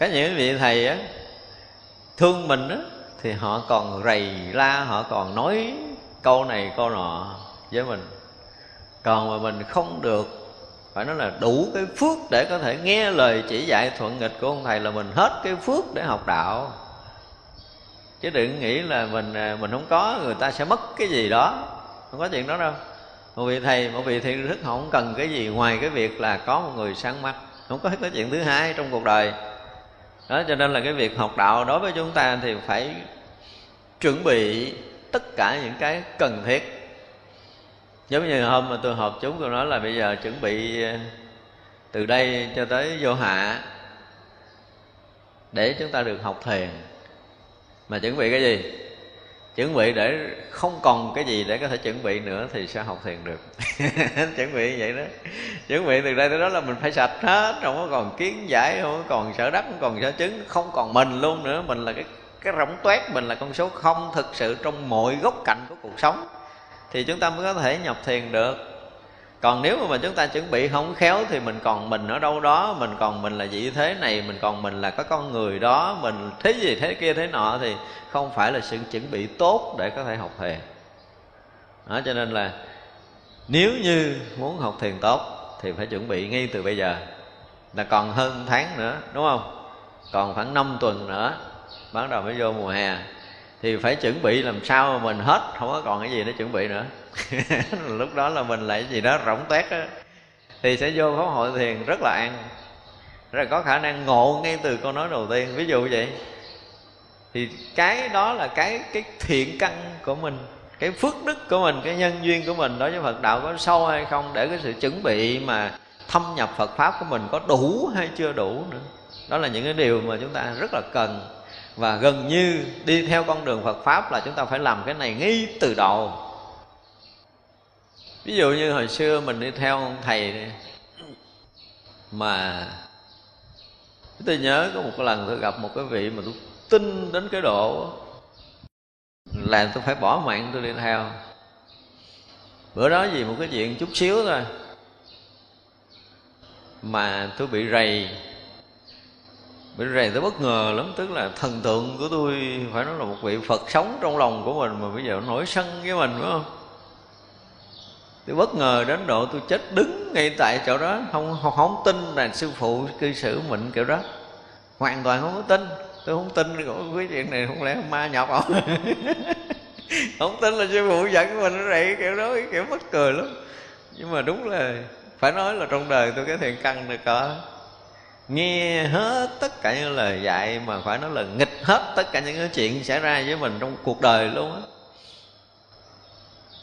Có những vị thầy á, thương mình á, thì họ còn rầy la, họ còn nói câu này, câu nọ với mình còn mà mình không được, phải nói là đủ cái phước để có thể nghe lời chỉ dạy thuận nghịch của ông thầy là mình hết cái phước để học đạo. Chứ đừng nghĩ là mình à, mình không có, người ta sẽ mất cái gì đó. Không có chuyện đó đâu. Một vị thầy, một vị thiện thức không cần cái gì ngoài cái việc là có một người sáng mắt. Không có cái chuyện thứ hai trong cuộc đời. Đó, cho nên là cái việc học đạo đối với chúng ta thì phải chuẩn bị tất cả những cái cần thiết giống như hôm mà tôi họp chúng tôi nói là bây giờ chuẩn bị ờ, từ đây cho tới vô hạ, để chúng ta được học thiền. Mà chuẩn bị cái gì? Chuẩn bị để không còn cái gì để có thể chuẩn bị nữa thì sẽ học thiền được. Chuẩn bị như vậy đó. Chuẩn bị từ đây tới đó là mình phải sạch hết, không có còn kiến giải, không có còn sở đắc, không còn sở chứng, không còn mình luôn nữa. Mình là cái cái rỗng toét mình là con số không thực sự trong mọi góc cạnh của cuộc sống thì chúng ta mới có thể nhập thiền được. Còn nếu mà chúng ta chuẩn bị không khéo thì mình còn mình ở đâu đó, mình còn mình là vị thế này, mình còn mình là có con người đó, mình thế gì thế kia thế nọ thì không phải là sự chuẩn bị tốt để có thể học thiền. Đó, cho nên là nếu như muốn học thiền tốt thì phải chuẩn bị ngay từ bây giờ. Là còn hơn tháng nữa, đúng không? Còn khoảng 5 tuần nữa, bắt đầu mới vô mùa hè thì phải chuẩn bị làm sao mà mình hết, không có còn cái gì để chuẩn bị nữa. Lúc đó là mình lại gì đó rỗng toét á. Thì sẽ vô pháp hội thiền rất là an. Rất là có khả năng ngộ ngay từ câu nói đầu tiên. Ví dụ vậy. Thì cái đó là cái cái thiện căn của mình, cái phước đức của mình, cái nhân duyên của mình đối với phật đạo có sâu hay không để cái sự chuẩn bị mà thâm nhập phật pháp của mình có đủ hay chưa đủ nữa. Đó là những cái điều mà chúng ta rất là cần và gần như đi theo con đường Phật pháp là chúng ta phải làm cái này ngay từ đầu. Ví dụ như hồi xưa mình đi theo ông thầy này, mà tôi nhớ có một lần tôi gặp một cái vị mà tôi tin đến cái độ là tôi phải bỏ mạng tôi đi theo. Bữa đó vì một cái chuyện chút xíu thôi mà tôi bị rầy bị rầy tới bất ngờ lắm tức là thần tượng của tôi phải nói là một vị phật sống trong lòng của mình mà bây giờ nổi sân với mình phải không? Tôi bất ngờ đến độ tôi chết đứng ngay tại chỗ đó. Không không, không tin là sư phụ cư xử mình kiểu đó. Hoàn toàn không có tin. Tôi không tin cái chuyện này không lẽ ma nhập không? Không tin là sư phụ giận mình nó vậy kiểu đó kiểu mất cười lắm. Nhưng mà đúng là phải nói là trong đời tôi cái thiện căn được có nghe hết tất cả những lời dạy mà phải nói là nghịch hết tất cả những cái chuyện xảy ra với mình trong cuộc đời luôn á.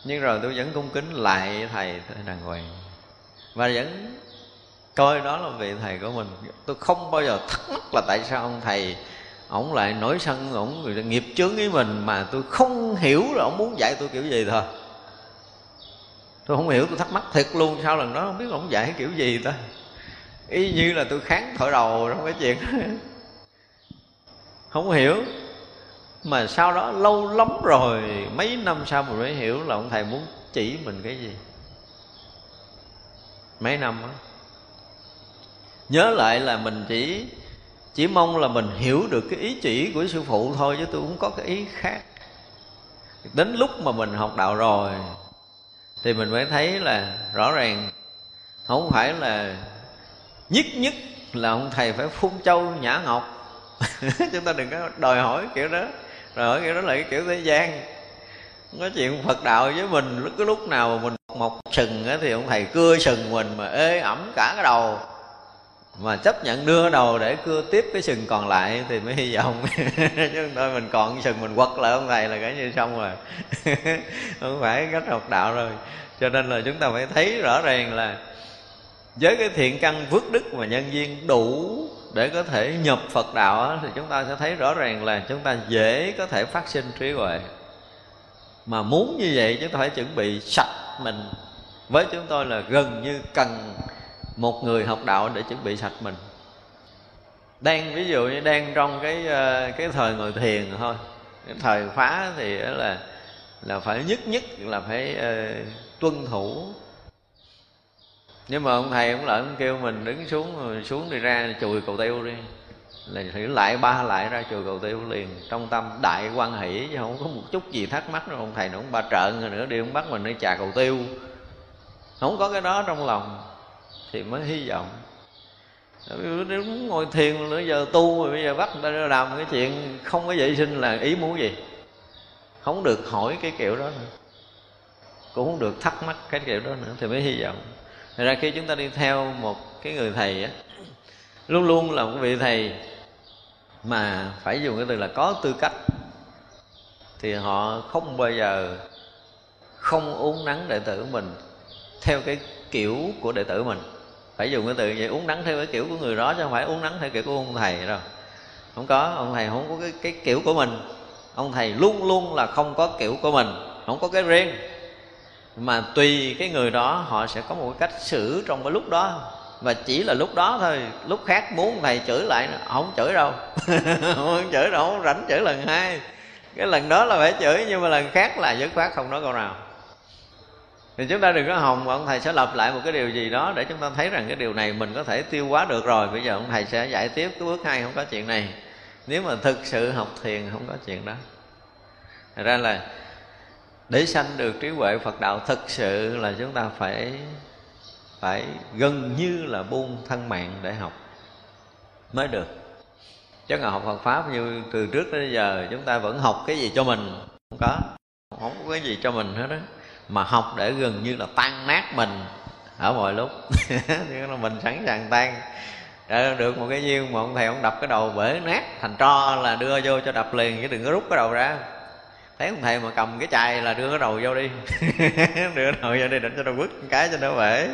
Nhưng rồi tôi vẫn cung kính lại thầy đàng hoàng. Và vẫn coi đó là vị thầy của mình. Tôi không bao giờ thắc mắc là tại sao ông thầy ổng lại nổi sân ổng nghiệp chướng với mình mà tôi không hiểu là ổng muốn dạy tôi kiểu gì thôi. Tôi không hiểu, tôi thắc mắc thiệt luôn, sao lần đó không biết ổng dạy kiểu gì ta? Y như là tôi kháng thổi đầu trong cái chuyện. Không hiểu. Mà sau đó lâu lắm rồi, mấy năm sau mình mới hiểu là ông thầy muốn chỉ mình cái gì. Mấy năm đó nhớ lại là mình chỉ chỉ mong là mình hiểu được cái ý chỉ của sư phụ thôi, chứ tôi cũng có cái ý khác. Đến lúc mà mình học đạo rồi, thì mình mới thấy là rõ ràng không phải là nhất nhất là ông thầy phải phun châu nhã ngọc. Chúng ta đừng có đòi hỏi kiểu đó. Đòi hỏi kiểu đó là cái kiểu thế gian. Nói chuyện phật đạo với mình, lúc cái lúc nào mà mình một sừng á thì ông thầy cưa sừng mình mà ê ẩm cả cái đầu. Mà chấp nhận đưa đầu để cưa tiếp cái sừng còn lại thì mới hy vọng. Chứ thôi mình còn sừng mình quật lại ông thầy là cái như xong rồi. Không phải cách học đạo rồi. Cho nên là chúng ta phải thấy rõ ràng là với cái thiện căn vước đức và nhân duyên đủ để có thể nhập Phật đạo đó, thì chúng ta sẽ thấy rõ ràng là chúng ta dễ có thể phát sinh trí huệ. Mà muốn như vậy chúng ta phải chuẩn bị sạch mình. Với chúng tôi là gần như cần một người học đạo để chuẩn bị sạch mình. Đang ví dụ như đang trong cái ờ, cái thời ngồi thiền thôi. Cái thời phá thì là là phải nhất nhất là phải uh, tuân thủ nhưng mà ông thầy ông lại ông kêu mình đứng xuống rồi xuống đi ra chùi cầu tiêu đi. Là thử lại ba lại ra chùi cầu tiêu liền, trong tâm đại quan hỷ, chứ không có một chút gì thắc mắc nữa ông thầy nữa ông ba trợn rồi nữa đi, ông bắt mình đi trà cầu tiêu. Không có cái đó trong lòng, thì mới hy vọng. Nếu ngồi thiền nữa giờ tu rồi bây giờ bắt người ta làm cái chuyện không có vệ sinh là ý muốn gì? Không được hỏi cái kiểu đó nữa. Cũng không được thắc mắc cái kiểu đó nữa, thì mới hy vọng. Thật ra khi chúng ta đi theo một cái người thầy á Luôn luôn là một vị thầy Mà phải dùng cái từ là có tư cách. Thì họ không bao giờ Không uống nắng đệ tử mình Theo cái kiểu của đệ tử mình. Phải dùng cái từ vậy uống nắng theo cái kiểu của người đó Chứ không phải uống nắng theo kiểu của ông thầy đâu. Không có, ông thầy không có cái, cái kiểu của mình. Ông thầy luôn luôn là không có kiểu của mình Không có cái riêng mà tùy cái người đó, họ sẽ có một cách xử trong cái lúc đó. Và chỉ là lúc đó thôi, lúc khác muốn thầy chửi lại không chửi đâu, không chửi đâu, không rảnh chửi lần hai. Cái lần đó là phải chửi, nhưng mà lần khác là dứt khoát không nói câu nào. Thì chúng ta đừng có hồng ông thầy sẽ lập lại một cái điều gì đó để chúng ta thấy rằng cái điều này mình có thể tiêu hóa được rồi. Bây giờ ông thầy sẽ giải tiếp cái bước hai, không có chuyện này. Nếu mà thực sự học thiền, không có chuyện đó. Thật ra là để sanh được trí huệ Phật đạo thực sự là chúng ta phải phải gần như là buông thân mạng để học mới được. Chứ ngồi học Phật pháp như từ trước đến giờ, chúng ta vẫn học cái gì cho mình? Không có. Không có cái gì cho mình hết đó mà học để gần như là tan nát mình ở mọi lúc. Là mình sẵn sàng tan. Để được một cái duyên mà ông thầy ông đập cái đầu bể nát thành tro là đưa vô cho đập liền chứ đừng có rút cái đầu ra thấy ông thầy mà cầm cái chai là đưa cái đầu vô đi. Đưa cái đầu vô đi để cho nó quất cái cho nó bể.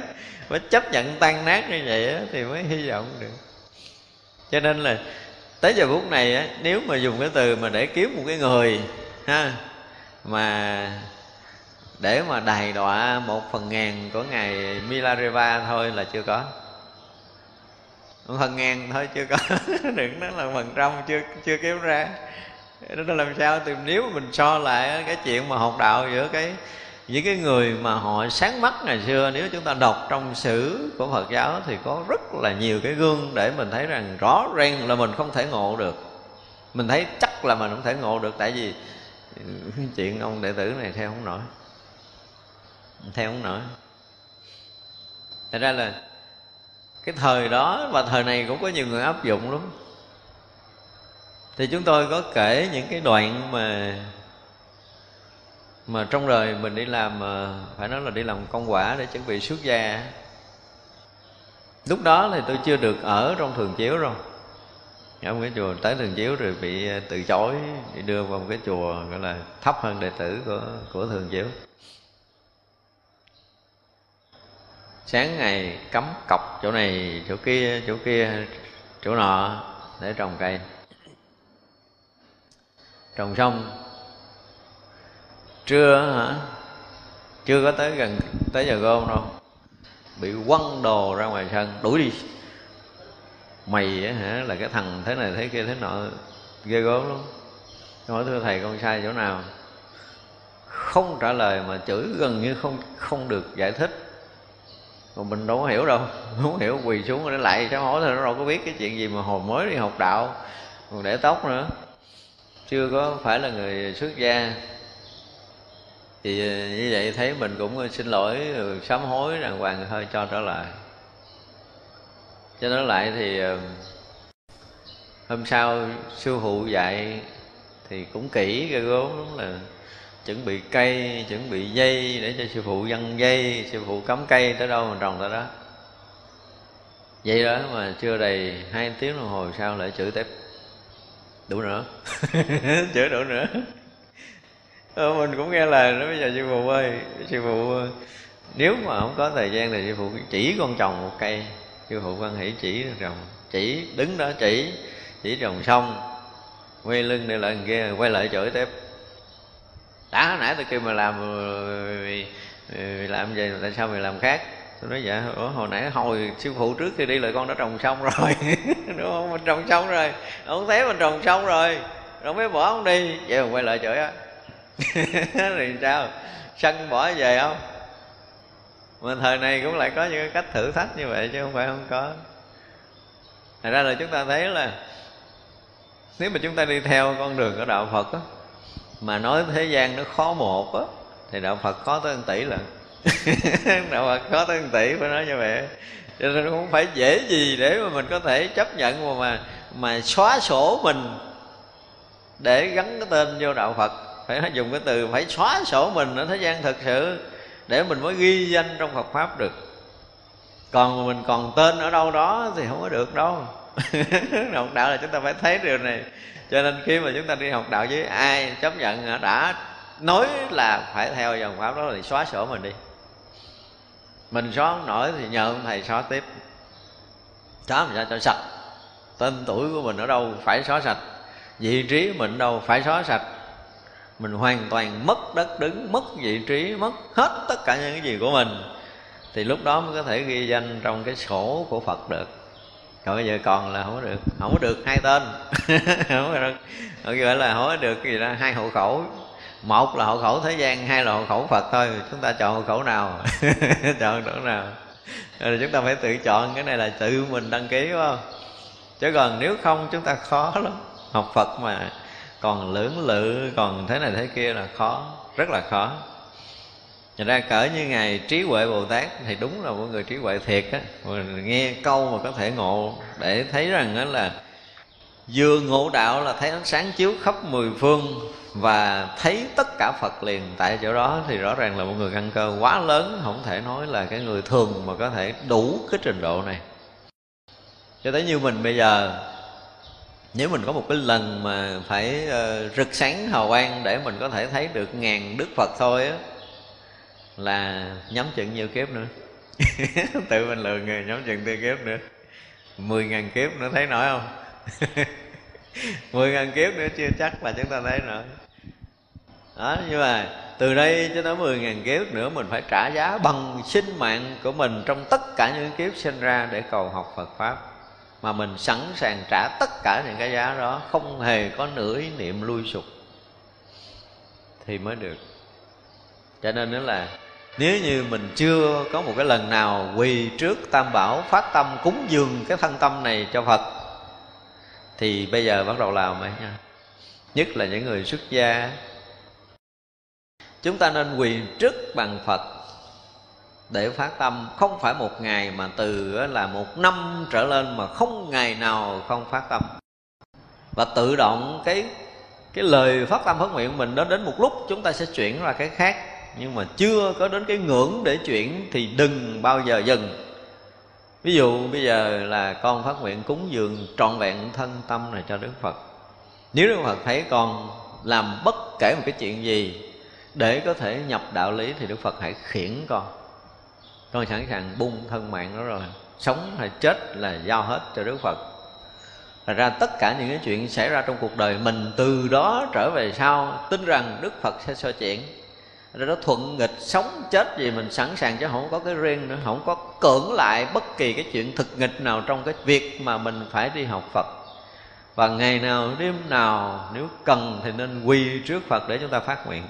Mới chấp nhận tan nát như vậy á, thì mới hy vọng được. Cho nên là tới giờ phút này á, nếu mà dùng cái từ mà để kiếm một cái người ha mà để mà đài đọa một phần ngàn của ngày Milarepa thôi là chưa có. Một phần ngàn thôi chưa có. Đừng nói là phần trăm chưa chưa kiếm ra đó làm sao? Thì nếu mà mình so lại cái chuyện mà học đạo giữa cái, những cái người mà họ sáng mắt ngày xưa, nếu chúng ta đọc trong sử của Phật giáo thì có rất là nhiều cái gương để mình thấy rằng rõ ràng là mình không thể ngộ được. Mình thấy chắc là mình không thể ngộ được, tại vì ừ, chuyện ông đệ tử này theo không nổi. Theo không nổi. Thật ra là cái thời đó và thời này cũng có nhiều người áp dụng lắm thì chúng tôi có kể những cái đoạn mà mà trong đời mình đi làm phải nói là đi làm công quả để chuẩn bị xuất gia. Lúc đó thì tôi chưa được ở trong thường chiếu rồi. Ở một cái chùa, tới thường chiếu rồi bị à, từ chối, bị đưa vào một cái chùa gọi là thấp hơn đệ tử của của thường chiếu. Sáng ngày cắm cọc chỗ này, chỗ kia chỗ kia, chỗ nọ để trồng cây trồng xong. Trưa hả? Chưa có tới gần, tới giờ gom đâu. Bị quăng đồ ra ngoài sân, đuổi đi. Mày á hả, là cái thằng thế này thế kia thế nọ, ghê gớm lắm. Hỏi thưa thầy con sai chỗ nào? Không trả lời mà chửi gần như không không được giải thích. Mà mình đâu có hiểu đâu, không hiểu quỳ xuống để lại sao hỏi thôi, nó đâu có biết cái chuyện gì mà hồi mới đi học đạo, còn để tóc nữa chưa có phải là người xuất gia. Thì ờ, như vậy thấy mình cũng ờ, xin lỗi ờ, sám hối đàng hoàng hơi cho trở lại. Cho nó lại thì hôm sau sư phụ dạy thì cũng kỹ cái gốm đúng là chuẩn bị cây, chuẩn bị dây để cho sư phụ văng dây, sư phụ cắm cây tới đâu mình trồng tới đó. Vậy đó mà chưa đầy hai tiếng đồng hồ sau lại chửi tiếp đủ nữa. Chửi đủ nữa. Ừ, mình cũng nghe lời nó bây giờ sư phụ ơi sư phụ ờ, nếu mà không có thời gian thì sư phụ chỉ con trồng một cây. Sư phụ văn hỷ chỉ trồng chỉ đứng đó chỉ chỉ trồng xong quay lưng để lại kia quay lại chửi tiếp. Đã nãy tôi kêu mà làm ờ, làm gì tại sao mày làm khác? Tôi nói dạ Ủa, hồi nãy hồi sư phụ trước khi đi là con đã trồng xong rồi. Đúng không? Mình trồng xong rồi. Ông thấy mình trồng xong rồi. Rồi mới bỏ ông đi. Vậy mà quay lại chửi á. Thì sao? Sân bỏ về không? Mà thời này cũng lại có những cách thử thách như vậy chứ không phải không có. Thật ra là chúng ta thấy là Nếu mà chúng ta đi theo con đường của Đạo Phật á Mà nói thế gian nó khó một á Thì Đạo Phật khó tới 1 tỷ lần. Đạo Phật khó tới tỷ phải nói như vậy Cho nên không phải dễ gì để mà mình có thể chấp nhận mà mà, mà xóa sổ mình Để gắn cái tên vô Đạo Phật. Phải dùng cái từ phải xóa sổ mình ở thế gian thực sự Để mình mới ghi danh trong Phật Pháp được. Còn mà mình còn tên ở đâu đó thì không có được đâu. Học đạo là chúng ta phải thấy điều này. Cho nên khi mà chúng ta đi học đạo với ai chấp nhận đã nói là phải theo dòng pháp đó thì xóa sổ mình đi mình xóa không nổi thì nhờ ông thầy xóa tiếp. Xóa làm sao cho sạch. Tên tuổi của mình ở đâu phải xóa sạch. Vị trí mình đâu phải xóa sạch. Mình hoàn toàn mất đất đứng, mất vị trí, mất hết tất cả những cái gì của mình. Thì lúc đó mới có thể ghi danh trong cái sổ của phật được. Còn bây giờ còn là không có được. Không có được hai tên. Không có được. Gọi là không có được gì đó, hai hộ khẩu một là hộ khẩu thế gian hai là hộ khẩu phật thôi. Chúng ta chọn hộ khẩu nào? Chọn chỗ nào? Rồi chúng ta phải tự chọn. Cái này là tự mình đăng ký phải không? Chứ còn nếu không chúng ta khó lắm. Học phật mà còn lưỡng lự còn thế này thế kia là khó rất là khó. Thành ra cỡ như Ngài trí huệ Bồ Tát Thì đúng là một người trí huệ thiệt á. Mình nghe câu mà có thể ngộ Để thấy rằng đó là Vừa ngộ đạo là thấy ánh sáng chiếu khắp mười phương Và thấy tất cả Phật liền. Tại chỗ đó Thì rõ ràng là một người căn cơ quá lớn Không thể nói là cái người thường mà có thể đủ cái trình độ này. Cho tới như mình bây giờ nếu mình có một cái lần mà phải uh, rực sáng hào quang để mình có thể thấy được ngàn đức Phật thôi á là nhắm chừng nhiều kiếp nữa? Tự mình lừa người nhắm chừng tiêu kiếp nữa. Mười ngàn kiếp nữa thấy nổi không? mười ngàn kiếp nữa chưa chắc là chúng ta thấy nữa. đó, nhưng mà từ đây cho tới mười ngàn kiếp nữa mình phải trả giá bằng sinh mạng của mình trong tất cả những kiếp sinh ra để cầu học Phật pháp mà mình sẵn sàng trả tất cả những cái giá đó, không hề có nửa ý niệm lui sụp thì mới được cho nên đó là nếu như mình chưa có một cái lần nào quỳ trước tam bảo, phát tâm cúng dường cái thân tâm này cho phật thì bây giờ bắt đầu làm ấy nha. Nhất là những người xuất gia. Chúng ta nên quỳ trước bằng phật để phát tâm. Không phải một ngày mà từ là một năm trở lên mà không ngày nào không phát tâm. Và tự động cái cái lời phát tâm phát nguyện mình đó đến một lúc chúng ta sẽ chuyển ra cái khác. Nhưng mà chưa có đến cái ngưỡng để chuyển thì đừng bao giờ dừng ví dụ bây giờ là con phát nguyện cúng dường trọn vẹn thân tâm này cho đức phật. Nếu đức phật thấy con làm bất kể một cái chuyện gì để có thể nhập đạo lý thì đức phật hãy khiển con. Con sẵn sàng bung thân mạng đó rồi, sống hay chết là giao hết cho đức phật. Thật ra tất cả những cái chuyện xảy ra trong cuộc đời mình từ đó trở về sau, tin rằng Đức Phật sẽ soi chuyện rồi đó thuận nghịch, sống chết gì mình sẵn sàng chứ không có cái riêng nữa, không có cưỡng lại bất kỳ cái chuyện thực nghịch nào trong cái việc mà mình phải đi học Phật. Và ngày nào, đêm nào, nếu cần thì nên quỳ trước Phật để chúng ta phát nguyện.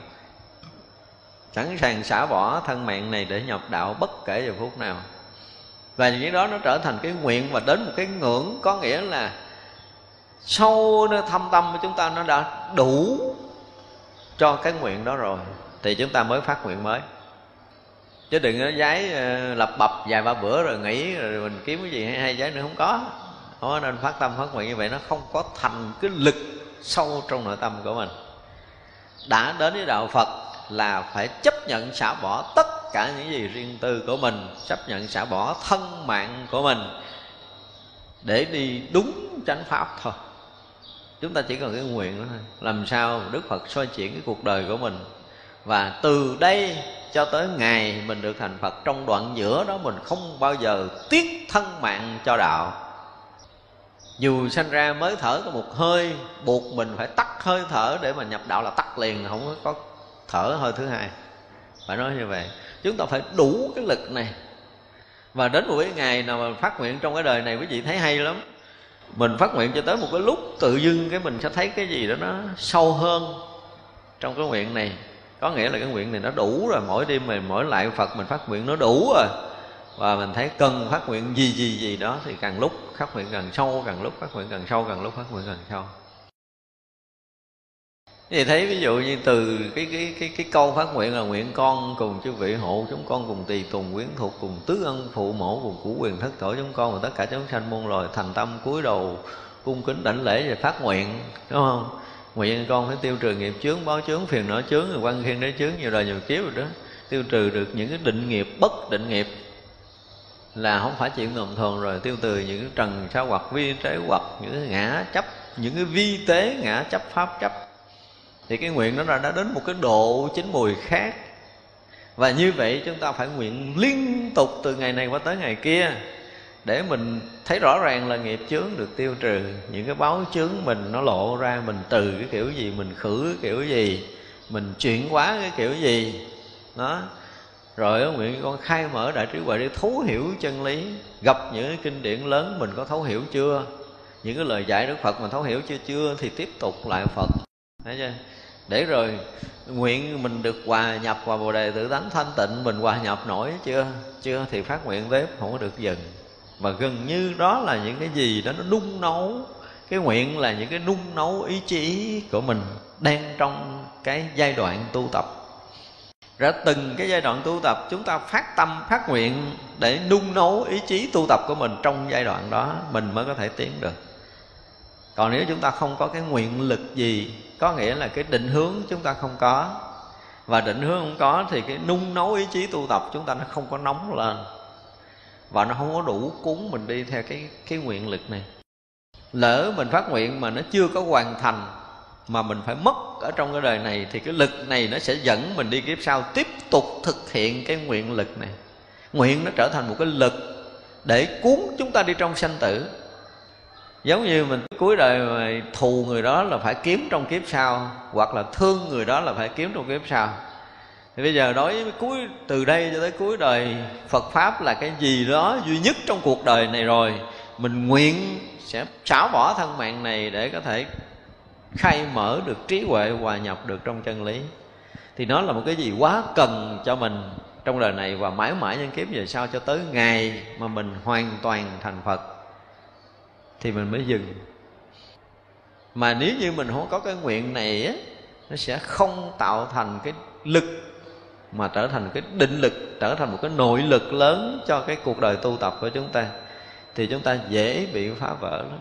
Sẵn sàng xả bỏ thân mạng này để nhập đạo bất kể giờ phút nào. Và những đó nó trở thành cái nguyện và đến một cái ngưỡng, có nghĩa là sâu nó thâm tâm của chúng ta, nó đã đủ cho cái nguyện đó rồi, thì chúng ta mới phát nguyện mới chứ đừng có giấy ờ, lập bập vài ba bữa rồi nghỉ rồi mình kiếm cái gì hay hai giấy nữa không có. Đó, nên phát tâm phát nguyện như vậy nó không có thành cái lực sâu trong nội tâm của mình. Đã đến với đạo phật là phải chấp nhận xả bỏ tất cả những gì riêng tư của mình chấp nhận xả bỏ thân mạng của mình để đi đúng chánh pháp thôi. Chúng ta chỉ cần cái nguyện đó thôi. Làm sao đức phật soi chuyển cái cuộc đời của mình và từ đây cho tới ngày mình được thành phật, trong đoạn giữa đó mình không bao giờ tiếc thân mạng cho đạo. Dù sanh ra mới thở có một hơi, buộc mình phải tắt hơi thở để mà nhập đạo là tắt liền, không có thở hơi thứ hai. Phải nói như vậy. Chúng ta phải đủ cái lực này. Và đến một cái ngày nào mà phát nguyện trong cái đời này, quý vị thấy hay lắm. Mình phát nguyện cho tới một cái lúc tự dưng cái mình sẽ thấy cái gì đó nó sâu hơn trong cái nguyện này có nghĩa là cái nguyện này nó đủ rồi. Mỗi đêm mình mỗi lại phật mình phát nguyện nó đủ rồi. Và mình thấy cần phát nguyện gì gì gì đó thì càng lúc phát nguyện càng sâu, càng lúc phát nguyện càng sâu, càng lúc phát nguyện càng sâu. Thì thấy ví dụ như từ cái cái cái cái câu phát nguyện là nguyện con cùng chư vị hộ chúng con cùng tỳ tùng quyến thuộc cùng tứ ân phụ mẫu cùng củ quyền thất tổ chúng con và tất cả chúng sanh muôn loài thành tâm cúi đầu, cung kính đảnh lễ và phát nguyện, đúng không? Nguyện con phải tiêu trừ nghiệp chướng, báo chướng, phiền não chướng, rồi quan khiên đế chướng, nhiều đời nhiều kiếp rồi đó. Tiêu trừ được những cái định nghiệp, bất định nghiệp, là không phải chuyện ngầm thường rồi. Tiêu trừ những cái trần sao hoặc vi tế hoặc những cái ngã chấp, những cái vi tế, ngã chấp, pháp chấp. Thì cái nguyện đó là đã đến một cái độ chín mùi khác. Và như vậy chúng ta phải nguyện liên tục từ ngày này qua tới ngày kia để mình thấy rõ ràng là nghiệp chướng được tiêu trừ, những cái báo chướng mình nó lộ ra mình từ cái kiểu gì, mình khử cái kiểu gì, mình chuyển hóa cái kiểu gì. Đó. Rồi nguyện con khai mở đại trí huệ để thấu hiểu chân lý, gặp những cái kinh điển lớn mình có thấu hiểu chưa? Những cái lời dạy đức phật mình thấu hiểu chưa chưa thì tiếp tục lại phật. Thấy chưa? Để rồi nguyện mình được hòa nhập vào bồ đề tự tánh thanh tịnh, mình hòa nhập nổi chưa? Chưa thì phát nguyện tiếp, không có được dừng và gần như đó là những cái gì đó nó nung nấu. Cái nguyện là những cái nung nấu ý chí của mình đang trong cái giai đoạn tu tập. Ra từng cái giai đoạn tu tập, chúng ta phát tâm, phát nguyện để nung nấu ý chí tu tập của mình trong giai đoạn đó, mình mới có thể tiến được. Còn nếu chúng ta không có cái nguyện lực gì, có nghĩa là cái định hướng chúng ta không có. Và định hướng không có thì cái nung nấu ý chí tu tập chúng ta nó không có nóng lên và nó không có đủ cuốn mình đi theo cái cái nguyện lực này. Lỡ mình phát nguyện mà nó chưa có hoàn thành, mà mình phải mất ở trong cái đời này, thì cái lực này nó sẽ dẫn mình đi kiếp sau tiếp tục thực hiện cái nguyện lực này. Nguyện nó trở thành một cái lực để cuốn chúng ta đi trong sanh tử. Giống như mình cuối đời mà thù người đó là phải kiếm trong kiếp sau, hoặc là thương người đó là phải kiếm trong kiếp sau thì bây giờ đối với cuối, từ đây cho tới cuối đời, Phật pháp là cái gì đó duy nhất trong cuộc đời này rồi, mình nguyện sẽ xáo bỏ thân mạng này để có thể khai mở được trí huệ, hòa nhập được trong chân lý. Thì nó là một cái gì quá cần cho mình trong đời này và mãi mãi nhân kiếp về sau cho tới ngày mà mình hoàn toàn thành Phật thì mình mới dừng. Mà nếu như mình không có cái nguyện này á, nó sẽ không tạo thành cái lực mà trở thành cái định lực, trở thành một cái nội lực lớn cho cái cuộc đời tu tập của chúng ta, thì chúng ta dễ bị phá vỡ lắm.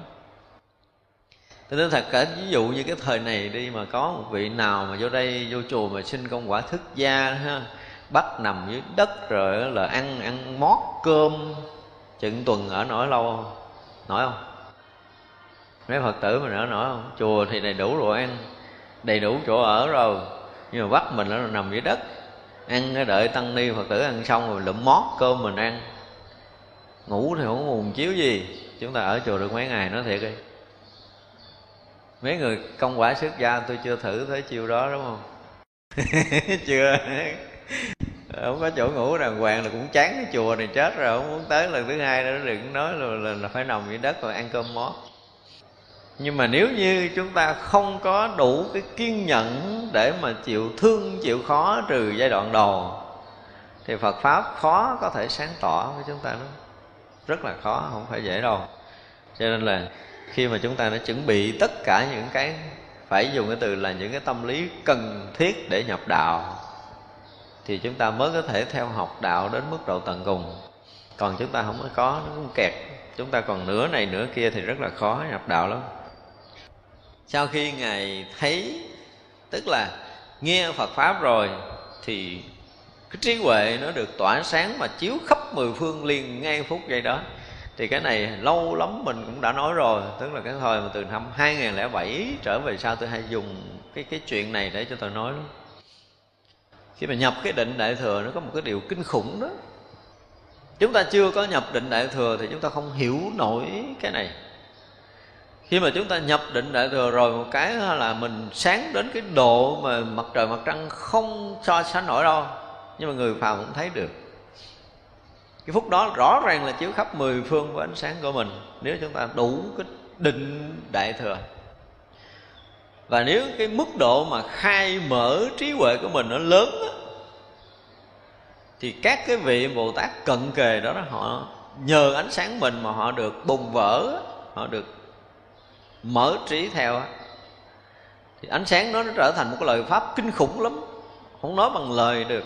Thế nên thật cả, ví dụ như cái thời này đi mà có một vị nào mà vô đây, vô chùa mà xin công quả thức gia ha, bắt nằm dưới đất rồi là ăn ăn mót cơm chừng tuần ở nổi lâu không? Nổi không? Mấy phật tử mình ở nổi không? Chùa thì đầy đủ đồ ăn, đầy đủ chỗ ở rồi, nhưng mà bắt mình nó nằm dưới đất ăn đợi tăng ni phật tử ăn xong rồi lụm mót cơm mình ăn. Ngủ thì không buồn chiếu gì. Chúng ta ở chùa được mấy ngày nói thiệt đi. Mấy người công quả xuất gia tôi chưa thử thấy chiêu đó đúng không? Chưa. Không có chỗ ngủ đàng hoàng là cũng chán cái chùa này chết rồi không muốn tới lần thứ hai nữa đừng nói là, là, là phải nằm dưới đất rồi ăn cơm mót nhưng mà nếu như chúng ta không có đủ cái kiên nhẫn để mà chịu thương, chịu khó trừ giai đoạn đầu, thì phật pháp khó có thể sáng tỏ với chúng ta nó rất là khó, không phải dễ đâu. Cho nên là khi mà chúng ta đã chuẩn bị tất cả những cái, phải dùng cái từ là những cái tâm lý cần thiết để nhập đạo, thì chúng ta mới có thể theo học đạo đến mức độ tận cùng. Còn chúng ta không có nó cũng kẹt, chúng ta còn nửa này nửa kia thì rất là khó nhập đạo lắm sau khi ngài thấy, tức là nghe phật pháp rồi, thì cái trí huệ nó được tỏa sáng mà chiếu khắp mười phương liền ngay phút giây đó. Thì cái này lâu lắm mình cũng đã nói rồi, tức là cái thời mà từ năm 2007 trở về sau tôi hay dùng cái cái chuyện này để cho tôi nói đó. khi mà nhập cái định đại thừa nó có một cái điều kinh khủng đó. Chúng ta chưa có nhập định đại thừa thì chúng ta không hiểu nổi cái này khi mà chúng ta nhập định đại thừa rồi một cái là mình sáng đến cái độ mà mặt trời mặt trăng không so sánh nổi đâu. Nhưng mà người phàm cũng thấy được. Cái phút đó rõ ràng là chiếu khắp mười phương của ánh sáng của mình nếu chúng ta đủ cái định đại thừa. Và nếu cái mức độ mà khai mở trí huệ của mình nó lớn đó, thì các cái vị bồ tát cận kề đó, đó họ nhờ ánh sáng mình mà họ được bùng vỡ họ được mở trí theo thì ánh sáng đó nó trở thành một cái lời pháp kinh khủng lắm. Không nói bằng lời được.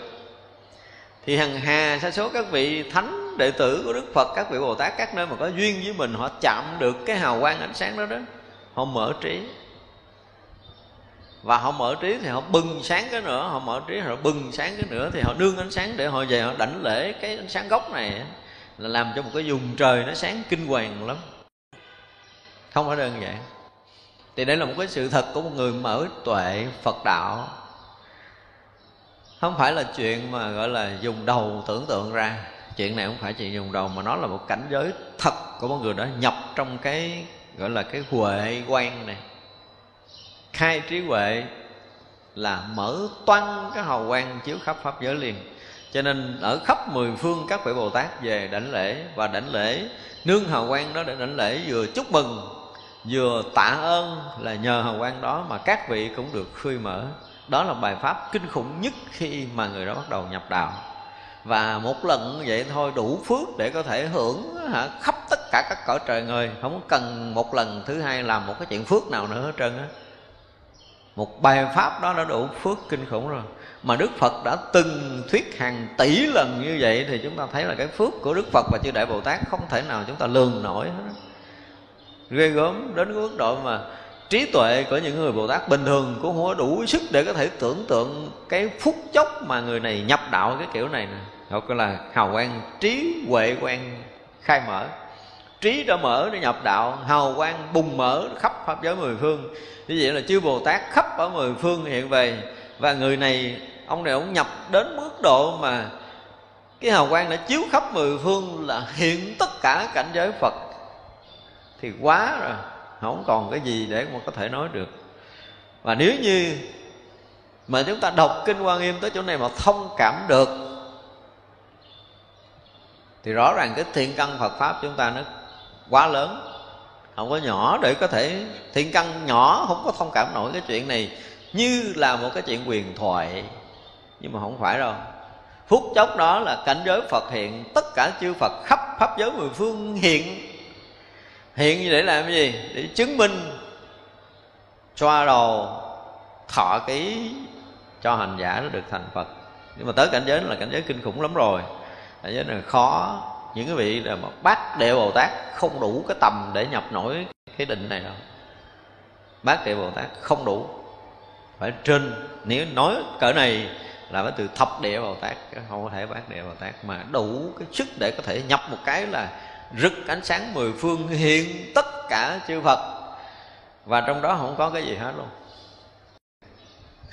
Thì hằng hà sa số các vị thánh, đệ tử của đức phật, các vị bồ tát, các nơi mà có duyên với mình, họ chạm được cái hào quang ánh sáng đó đó, họ mở trí. Và họ mở trí thì họ bừng sáng cái nữa, họ mở trí họ bừng sáng cái nữa, thì họ nương ánh sáng để họ về, họ đảnh lễ cái ánh sáng gốc này là làm cho một cái vùng trời nó sáng kinh hoàng lắm không phải đơn giản. Thì đây là một cái sự thật của một người mở tuệ phật đạo. Không phải là chuyện mà gọi là dùng đầu tưởng tượng ra. Chuyện này không phải chuyện dùng đầu, mà nó là một cảnh giới thật của một người đó nhập trong cái gọi là cái huệ quan này. Khai trí huệ là mở toan cái hào quang chiếu khắp pháp giới liền. Cho nên ở khắp mười phương các vị bồ tát về đảnh lễ và đảnh lễ, nương hào quang đó để đảnh lễ vừa chúc mừng vừa tạ ơn là nhờ hào quang đó mà các vị cũng được khơi mở. Đó là bài pháp kinh khủng nhất khi mà người đó bắt đầu nhập đạo. Và một lần vậy thôi đủ phước để có thể hưởng hả, khắp tất cả các cõi trời người không cần một lần thứ hai làm một cái chuyện phước nào nữa hết trơn á. Một bài pháp đó đã đủ phước kinh khủng rồi. Mà Đức Phật đã từng thuyết hàng tỷ lần như vậy thì chúng ta thấy là cái phước của Đức Phật và chư Đại Bồ Tát không thể nào chúng ta lường nổi hết ghê gớm đến cái mức độ mà trí tuệ của những người Bồ Tát bình thường cũng không có đủ sức để có thể tưởng tượng cái phút chốc mà người này nhập đạo cái kiểu này nè. Gọi là hào quang trí huệ quang khai mở. Trí đã mở để nhập đạo, hào quang bùng mở khắp pháp giới mười phương. Như vậy là chư bồ tát khắp ở mười phương hiện về và người này, ông này ông nhập đến mức độ mà cái hào quang đã chiếu khắp mười phương là hiện tất cả cảnh giới phật thì quá rồi, không còn cái gì để mà có thể nói được. Và nếu như mà chúng ta đọc kinh quan nghiêm tới chỗ này mà thông cảm được, thì rõ ràng cái thiện căn phật pháp chúng ta nó quá lớn. Không có nhỏ để có thể, thiện căn nhỏ không có thông cảm nổi cái chuyện này, như là một cái chuyện quyền thoại. Nhưng mà không phải đâu. Phút chốc đó là cảnh giới phật hiện, tất cả chư phật khắp pháp giới mười phương hiện hiện để làm cái gì? Để chứng minh xoa đầu thọ ký cho hành giả nó được thành phật. Nhưng mà tới cảnh giới là cảnh giới kinh khủng lắm rồi. Cảnh giới này khó. Những cái vị là mà bát đệ bồ tát không đủ cái tầm để nhập nổi cái định này đâu. Bát đệ bồ tát không đủ. Phải trên. Nếu nói cỡ này là phải từ thập địa bồ tát, không có thể bát địa bồ tát, mà đủ cái sức để có thể nhập một cái là rực ánh sáng mười phương hiện tất cả chư phật. Và trong đó không có cái gì hết luôn.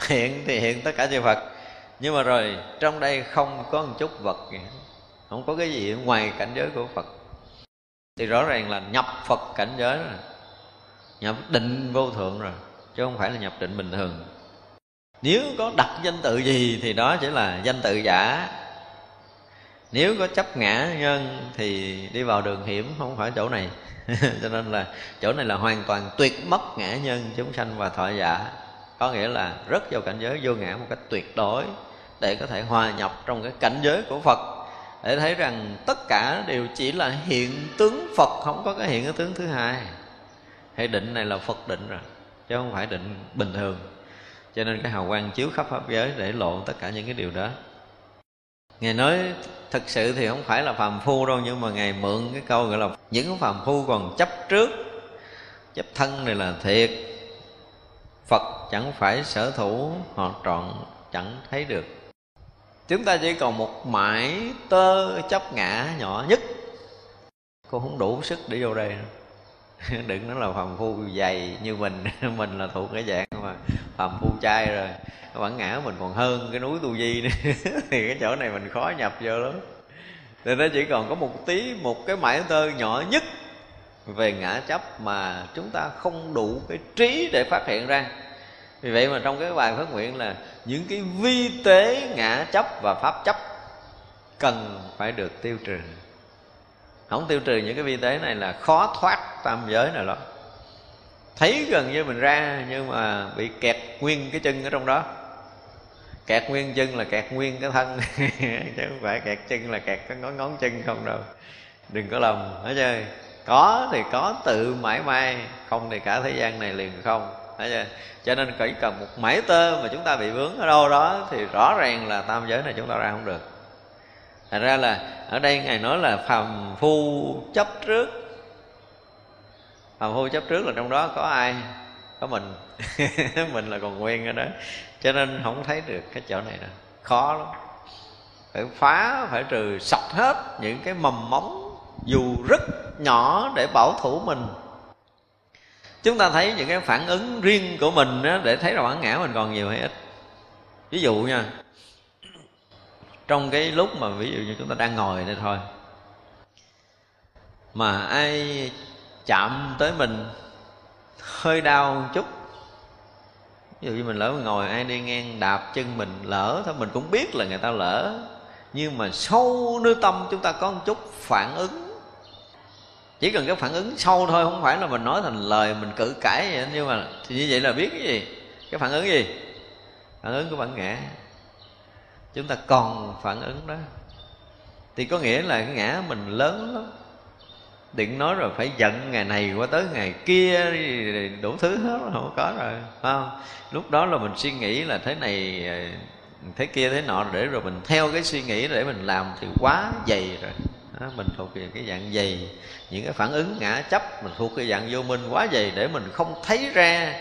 Hiện thì hiện tất cả chư phật. Nhưng mà rồi, trong đây không có một chút vật gì hết. Không có cái gì ngoài cảnh giới của phật. Thì rõ ràng là nhập phật cảnh giới rồi. Nhập định vô thượng rồi, chứ không phải là nhập định bình thường. Nếu có đặt danh tự gì thì đó chỉ là danh tự giả nếu có chấp ngã nhân thì đi vào đường hiểm, không phải chỗ này. Cho nên là chỗ này là hoàn toàn tuyệt mất ngã nhân, chúng sanh và thọ giả. Có nghĩa là rất vào cảnh giới vô ngã một cách tuyệt đối để có thể hòa nhập trong cái cảnh giới của phật. Để thấy rằng tất cả đều chỉ là hiện tướng phật, không có cái hiện cái tướng thứ hai. Hệ định này là phật định rồi, chứ không phải định bình thường. Cho nên cái hào quang chiếu khắp pháp giới để lộ tất cả những cái điều đó ngài nói thực sự thì không phải là phàm phu đâu, nhưng mà ngài mượn cái câu gọi là những phàm phu còn chấp trước, chấp thân này là thiệt. Phật chẳng phải sở thủ, họ trọn chẳng thấy được. Chúng ta chỉ còn một mãi tơ chấp ngã nhỏ nhất. Cô không đủ sức để vô đây. Đừng nói là phàm phu dày như mình mình là thuộc cái dạng mà phàm phu trai rồi. Bản ngã mình còn hơn cái núi tu di nữa. Thì cái chỗ này mình khó nhập vô lắm. Thì nó chỉ còn có một tí, một cái mãi tơ nhỏ nhất về ngã chấp mà chúng ta không đủ cái trí để phát hiện ra. Vì vậy mà trong cái bài phát nguyện là những cái vi tế ngã chấp và pháp chấp cần phải được tiêu trừ. Không tiêu trừ những cái vi tế này là khó thoát tam giới này lắm thấy gần như mình ra, nhưng mà bị kẹt nguyên cái chân ở trong đó. Kẹt nguyên chân là kẹt nguyên cái thân, chứ không phải kẹt chân là kẹt cái ngón ngón chân không đâu. Đừng có lầm hết chơi có thì có tự mãi may, không thì cả thế gian này liền không thấy chưa cho nên chỉ cần một mảy tơ mà chúng ta bị vướng ở đâu đó thì rõ ràng là tam giới này chúng ta ra không được. Thành ra là ở đây ngài nói là phàm phu chấp trước phàm hư chấp trước là trong đó có ai? Có mình. Mình là còn nguyên ở đó. Cho nên không thấy được cái chỗ này đâu. Khó lắm. Phải phá phải trừ sạch hết những cái mầm móng dù rất nhỏ để bảo thủ mình. Chúng ta thấy những cái phản ứng riêng của mình đó, để thấy là bản ngã mình còn nhiều hay ít. Ví dụ nha trong cái lúc mà ví dụ như chúng ta đang ngồi đây thôi mà ai chạm tới mình, hơi đau một chút. Ví dụ như mình lỡ mình ngồi, ai đi ngang đạp chân mình, lỡ thôi, mình cũng biết là người ta lỡ. Nhưng mà sâu nơi tâm chúng ta có một chút phản ứng. Chỉ cần cái phản ứng sâu thôi, không phải là mình nói thành lời, mình cự cãi vậy nhưng mà thì như vậy là biết cái gì? Cái phản ứng gì? Phản ứng của bản ngã. Chúng ta còn phản ứng đó. Thì có nghĩa là cái ngã mình lớn lắm đừng nói rồi phải giận ngày này qua tới ngày kia đủ thứ hết không có rồi không? Lúc đó là mình suy nghĩ là thế này ờ, thế kia thế nọ để rồi mình theo cái suy nghĩ để mình làm thì quá dày rồi. Đó, mình thuộc về cái dạng dày. Những cái phản ứng ngã chấp mình thuộc cái dạng vô minh quá dày để mình không thấy ra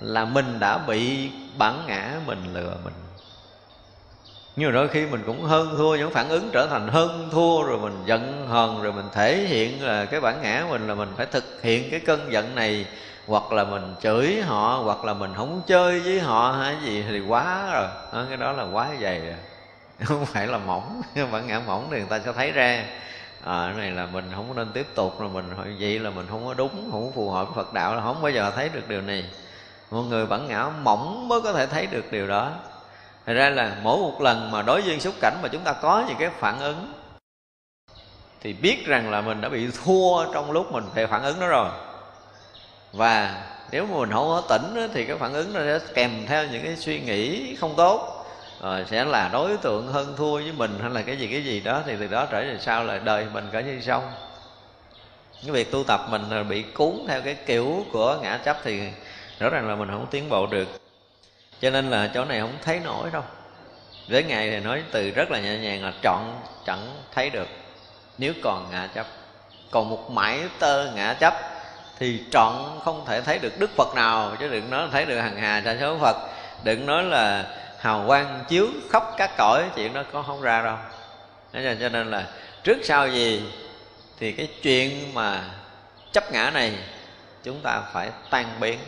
là mình đã bị bản ngã mình lừa mình nhưng mà đôi khi mình cũng hơn thua những phản ứng trở thành hơn thua rồi mình giận hờn rồi mình thể hiện là cái bản ngã mình là mình phải thực hiện cái cơn giận này. Hoặc là mình chửi họ hoặc là mình không chơi với họ hay gì thì quá rồi. Đó, cái đó là quá dày rồi. Không phải là mỏng bản ngã mỏng thì người ta sẽ thấy ra. À, cái này là mình không nên tiếp tục rồi mình vậy là mình không có đúng không có phù hợp với Phật đạo là không bao giờ thấy được điều này. Một người bản ngã mỏng mới có thể thấy được điều đó. Thật ra là mỗi một lần mà đối duyên xúc cảnh mà chúng ta có những cái phản ứng, Thì biết rằng là mình đã bị thua trong lúc mình phải phản ứng đó rồi. Và nếu mà mình không có tỉnh thì cái phản ứng nó sẽ kèm theo những cái suy nghĩ không tốt, rồi sẽ là đối tượng hơn thua với mình hay là cái gì cái gì đó, thì từ đó trở về sau là đời mình cả như xong. Cái việc tu tập mình bị cuốn theo cái kiểu của ngã chấp thì rõ ràng là mình không tiến bộ được cho nên là chỗ này không thấy nổi đâu. Với ngài thì nói từ rất là nhẹ nhàng là chọn chẳng thấy được. Nếu còn ngã chấp, còn một mãi tơ ngã chấp, thì trọn không thể thấy được đức phật nào. Chứ đừng nói thấy được hằng hà sa số phật. Đừng nói là hào quang chiếu khắp các cõi, chuyện đó có không ra đâu. Cho nên là trước sau gì thì cái chuyện mà chấp ngã này chúng ta phải tan biến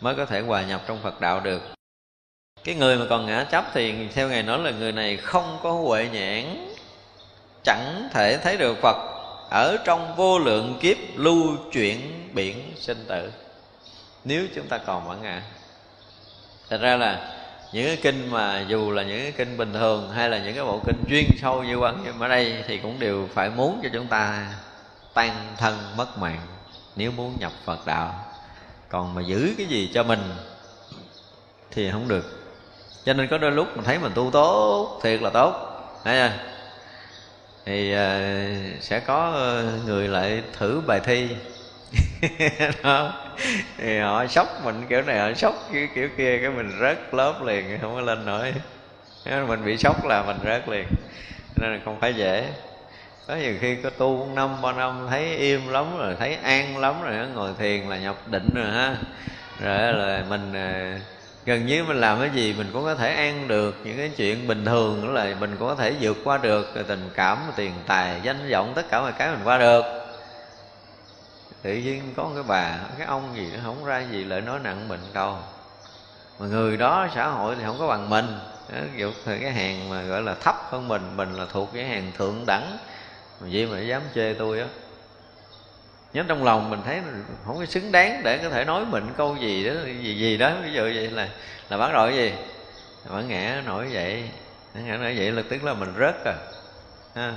mới có thể hòa nhập trong phật đạo được cái người mà còn ngã chấp thì theo ngài nói là người này không có huệ nhãn, chẳng thể thấy được phật ở trong vô lượng kiếp lưu chuyển biển sinh tử. Nếu chúng ta còn bản ngã, thật ra là những cái kinh mà dù là những cái kinh bình thường hay là những cái bộ kinh chuyên sâu như quan nhưng ở đây thì cũng đều phải muốn cho chúng ta tan thân mất mạng nếu muốn nhập phật đạo. Còn mà giữ cái gì cho mình thì không được cho nên có đôi lúc mình thấy mình tu tốt thiệt là tốt. Thấy chưa? Thì uh, sẽ có ờ, người lại thử bài thi. Đó. Thì họ sốc mình kiểu này họ sốc kiểu, kiểu kia cái mình rớt lớp liền không có lên nổi. Mình bị sốc là mình rớt liền. Nên là không phải dễ. Có nhiều khi có tu năm ba năm thấy im lắm rồi thấy an lắm rồi ngồi thiền là nhập định rồi ha. Rồi là mình ờ, gần như mình làm cái gì mình cũng có thể an được những cái chuyện bình thường nữa là mình cũng có thể vượt qua được tình cảm, tiền tài, danh vọng, tất cả mọi cái mình qua được. Tự nhiên có một cái bà, cái ông gì nó không ra gì lại nói nặng mình đâu. Mà người đó, xã hội thì không có bằng mình. Ví dụ cái hàng mà gọi là thấp hơn mình mình là thuộc cái hàng thượng đẳng. Mà vậy mà dám chê tôi á nhớ trong lòng mình thấy không có xứng đáng để có thể nói mình câu gì đó, gì gì đó. Ví dụ vậy là là bắt đầu cái gì? Bản ngã nổi vậy bản ngã nổi vậy là tức là mình rớt à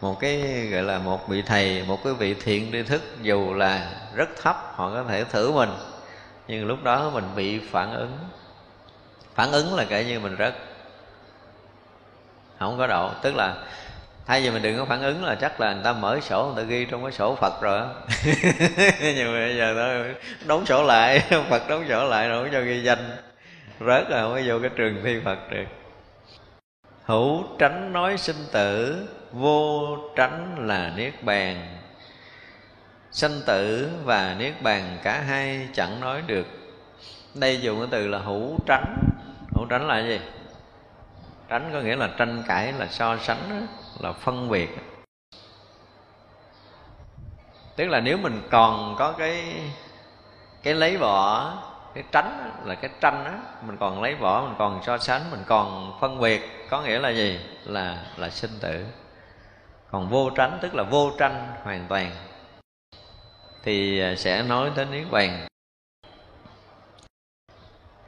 một cái gọi là một vị thầy, một cái vị thiện tri thức dù là rất thấp, họ có thể thử mình. Nhưng lúc đó mình bị phản ứng. Phản ứng là kể như mình rớt. Không có độ. Tức là thay vì mình đừng có phản ứng là chắc là người ta mở sổ, người ta ghi trong cái sổ phật rồi nhưng mà bây giờ nó đóng sổ lại, phật đóng sổ lại rồi không cho ghi danh. Rớt rồi không có vô cái trường thi phật được. Hữu tránh nói sinh tử, vô tránh là niết bàn. Sanh tử và niết bàn cả hai chẳng nói được. Đây dùng cái từ là hữu tránh. Hữu tránh là gì? Tránh có nghĩa là tranh cãi, là so sánh là phân biệt. Tức là nếu mình còn có cái cái lấy vỏ, cái tránh là cái tranh á mình còn lấy vỏ mình còn so sánh mình còn phân biệt có nghĩa là gì? Là là sinh tử. Còn vô tránh tức là vô tranh hoàn toàn. Thì à, sẽ nói đến niết bàn.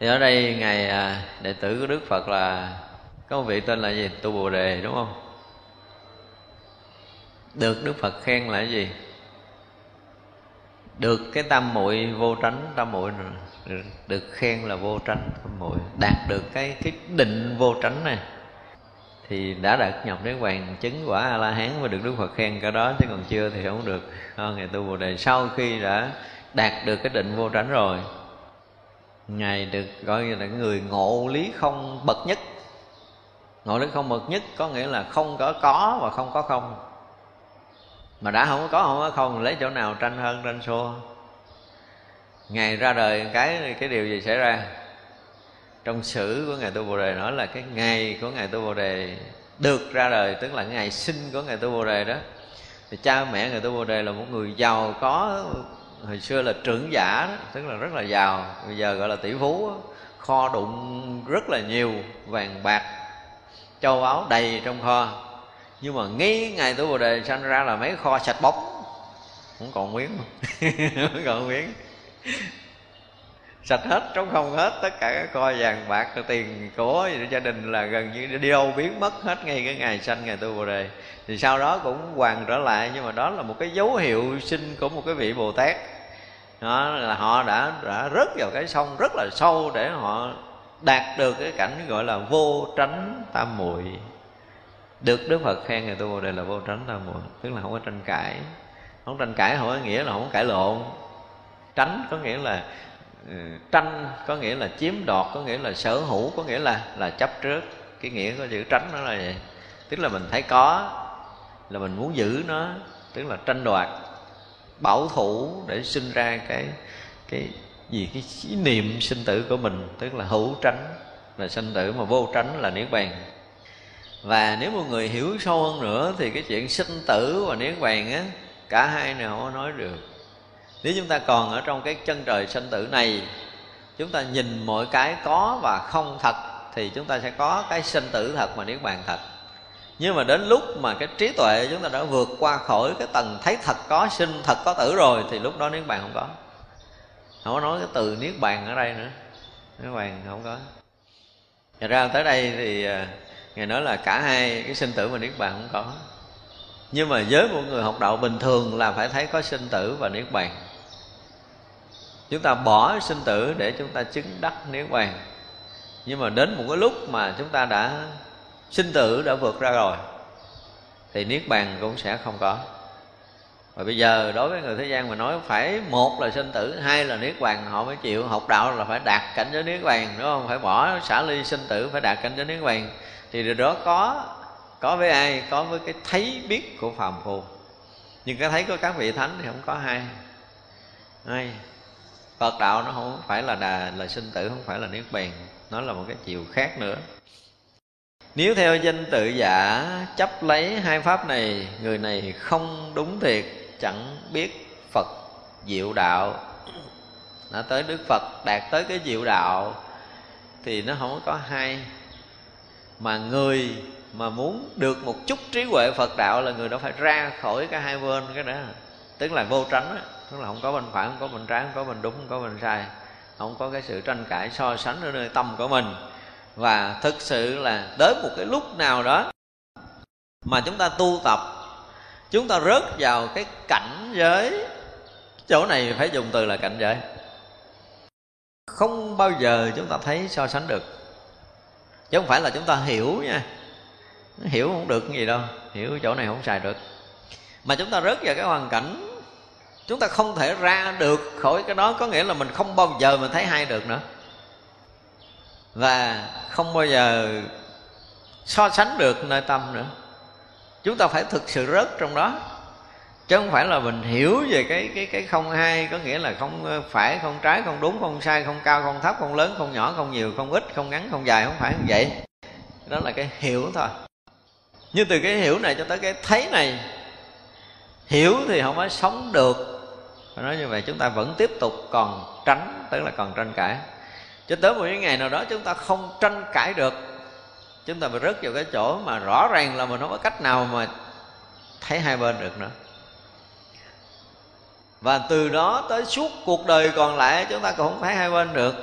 Thì ở đây ngài à, đệ tử của đức phật là có một vị tên là gì? Tu bồ đề đúng không? Được đức phật khen là cái gì? Được cái tam muội vô tránh tam muội được, khen là vô tránh tam muội. Đạt được cái cái định vô tránh này thì đã đạt nhập đến hoàng chứng quả a la hán và được đức phật khen cái đó chứ còn chưa thì không được. À, tu bồ đề sau khi đã đạt được cái định vô tránh rồi ngài được gọi là người ngộ lý không bậc nhất. Ngộ lý không bậc nhất có nghĩa là không có có và không có không mà đã không có không có không lấy chỗ nào tranh hơn tranh xua. Ngày ra đời cái cái điều gì xảy ra? Trong sử của ngài tu bồ đề nói là cái ngày của ngài tu bồ đề được ra đời tức là ngày sinh của ngài tu bồ đề đó. Thì cha mẹ ngài tu bồ đề là một người giàu có hồi xưa là trưởng giả đó, tức là rất là giàu. Bây giờ gọi là tỷ phú kho đụng rất là nhiều vàng bạc châu báu đầy trong kho nhưng mà ngay ngày tu bồ đề sanh ra là mấy kho sạch bóng. Không còn miếng. Không còn miếng. Sạch hết, trống không hết, tất cả các kho vàng, bạc, tiền của gia đình là gần như đi đâu biến mất hết ngay cái ngày sanh ngày tu bồ đề. Thì sau đó cũng hoàn trở lại, nhưng mà đó là một cái dấu hiệu sinh của một cái vị bồ tát. Đó là họ đã đã rớt vào cái sông rất là sâu để họ đạt được cái cảnh gọi là vô tránh tam muội được đức phật khen người tu bồ đề là vô tránh tam muội tức là không có tranh cãi. Không tranh cãi không có nghĩa là không có cãi lộn. Tránh có nghĩa là ừ, tranh, có nghĩa là chiếm đoạt, có nghĩa là sở hữu, có nghĩa là là chấp trước. Cái nghĩa của chữ tránh nó là vậy. Tức là mình thấy có, là mình muốn giữ nó. Tức là tranh đoạt, bảo thủ để sinh ra cái cái gì, cái ý niệm sinh tử của mình. Tức là hữu tránh, là sinh tử mà vô tránh là niết bàn và nếu một người hiểu sâu hơn nữa thì cái chuyện sinh tử và niết bàn á, cả hai này không có nói được. Nếu chúng ta còn ở trong cái chân trời sinh tử này, chúng ta nhìn mọi cái có và không thật, thì chúng ta sẽ có cái sinh tử thật và niết bàn thật. Nhưng mà đến lúc mà cái trí tuệ chúng ta đã vượt qua khỏi cái tầng thấy thật có, sinh thật có tử rồi, thì lúc đó niết bàn không có. Không có nói cái từ niết bàn ở đây nữa. Niết bàn không có. Thật ra tới đây thì à, Ngài nói là cả hai cái sinh tử và niết bàn không có. Nhưng mà với một người học đạo bình thường là phải thấy có sinh tử và niết bàn. Chúng ta bỏ sinh tử để chúng ta chứng đắc niết bàn. Nhưng mà đến một cái lúc mà chúng ta đã sinh tử đã vượt ra rồi, Thì niết bàn cũng sẽ không có. Và bây giờ đối với người thế gian mà nói phải một là sinh tử, hai là niết bàn, họ mới chịu. Học đạo là phải đạt cảnh giới niết bàn, đúng không? Phải bỏ xả ly sinh tử, phải đạt cảnh giới niết bàn thì điều đó có có với ai, có với cái thấy biết của phàm phu. Nhưng cái thấy của các vị thánh thì không có hai hai Phật đạo nó không phải là đà, là sinh tử, không phải là niết bàn. Nó là một cái chiều khác nữa. Nếu theo danh tự giả chấp lấy hai pháp này, người này không đúng thiệt, chẳng biết phật diệu đạo. Đã tới đức phật, đạt tới cái diệu đạo, thì nó không có hai mà người mà muốn được một chút trí huệ phật đạo là người đó phải ra khỏi cái hai bên, cái đó. Tức là vô tránh đó. tức là không có bên phải, không có bên trái, không có bên đúng, không có bên sai. Không có cái sự tranh cãi so sánh ở nơi tâm của mình. Và thực sự là tới một cái lúc nào đó mà chúng ta tu tập, chúng ta rớt vào cái cảnh giới. Chỗ này phải dùng từ là cảnh giới. Không bao giờ chúng ta thấy so sánh được chứ không phải là chúng ta hiểu nha. Hiểu không được cái gì đâu. Hiểu chỗ này không xài được. Mà chúng ta rớt vào cái hoàn cảnh, chúng ta không thể ra được khỏi cái đó. Có nghĩa là mình không bao giờ mình thấy hay được nữa. Và không bao giờ so sánh được nơi tâm nữa. Chúng ta phải thực sự rớt trong đó chứ không phải là mình hiểu về cái cái cái không hai có nghĩa là không ờ, phải, không trái, không đúng, không sai, không cao, không thấp, không lớn, không nhỏ, không nhiều, không ít, không ngắn, không dài, không phải như vậy. Đó là cái hiểu thôi. Nhưng từ cái hiểu này cho tới cái thấy này, hiểu thì không có sống được. Phải nói như vậy, chúng ta vẫn tiếp tục còn tránh, tức là còn tranh cãi. Cho tới một cái ngày nào đó chúng ta không tranh cãi được, chúng ta bị rớt vào cái chỗ mà rõ ràng là mình không có cách nào mà thấy hai bên được nữa và từ đó tới suốt cuộc đời còn lại, chúng ta cũng không thấy hai bên được.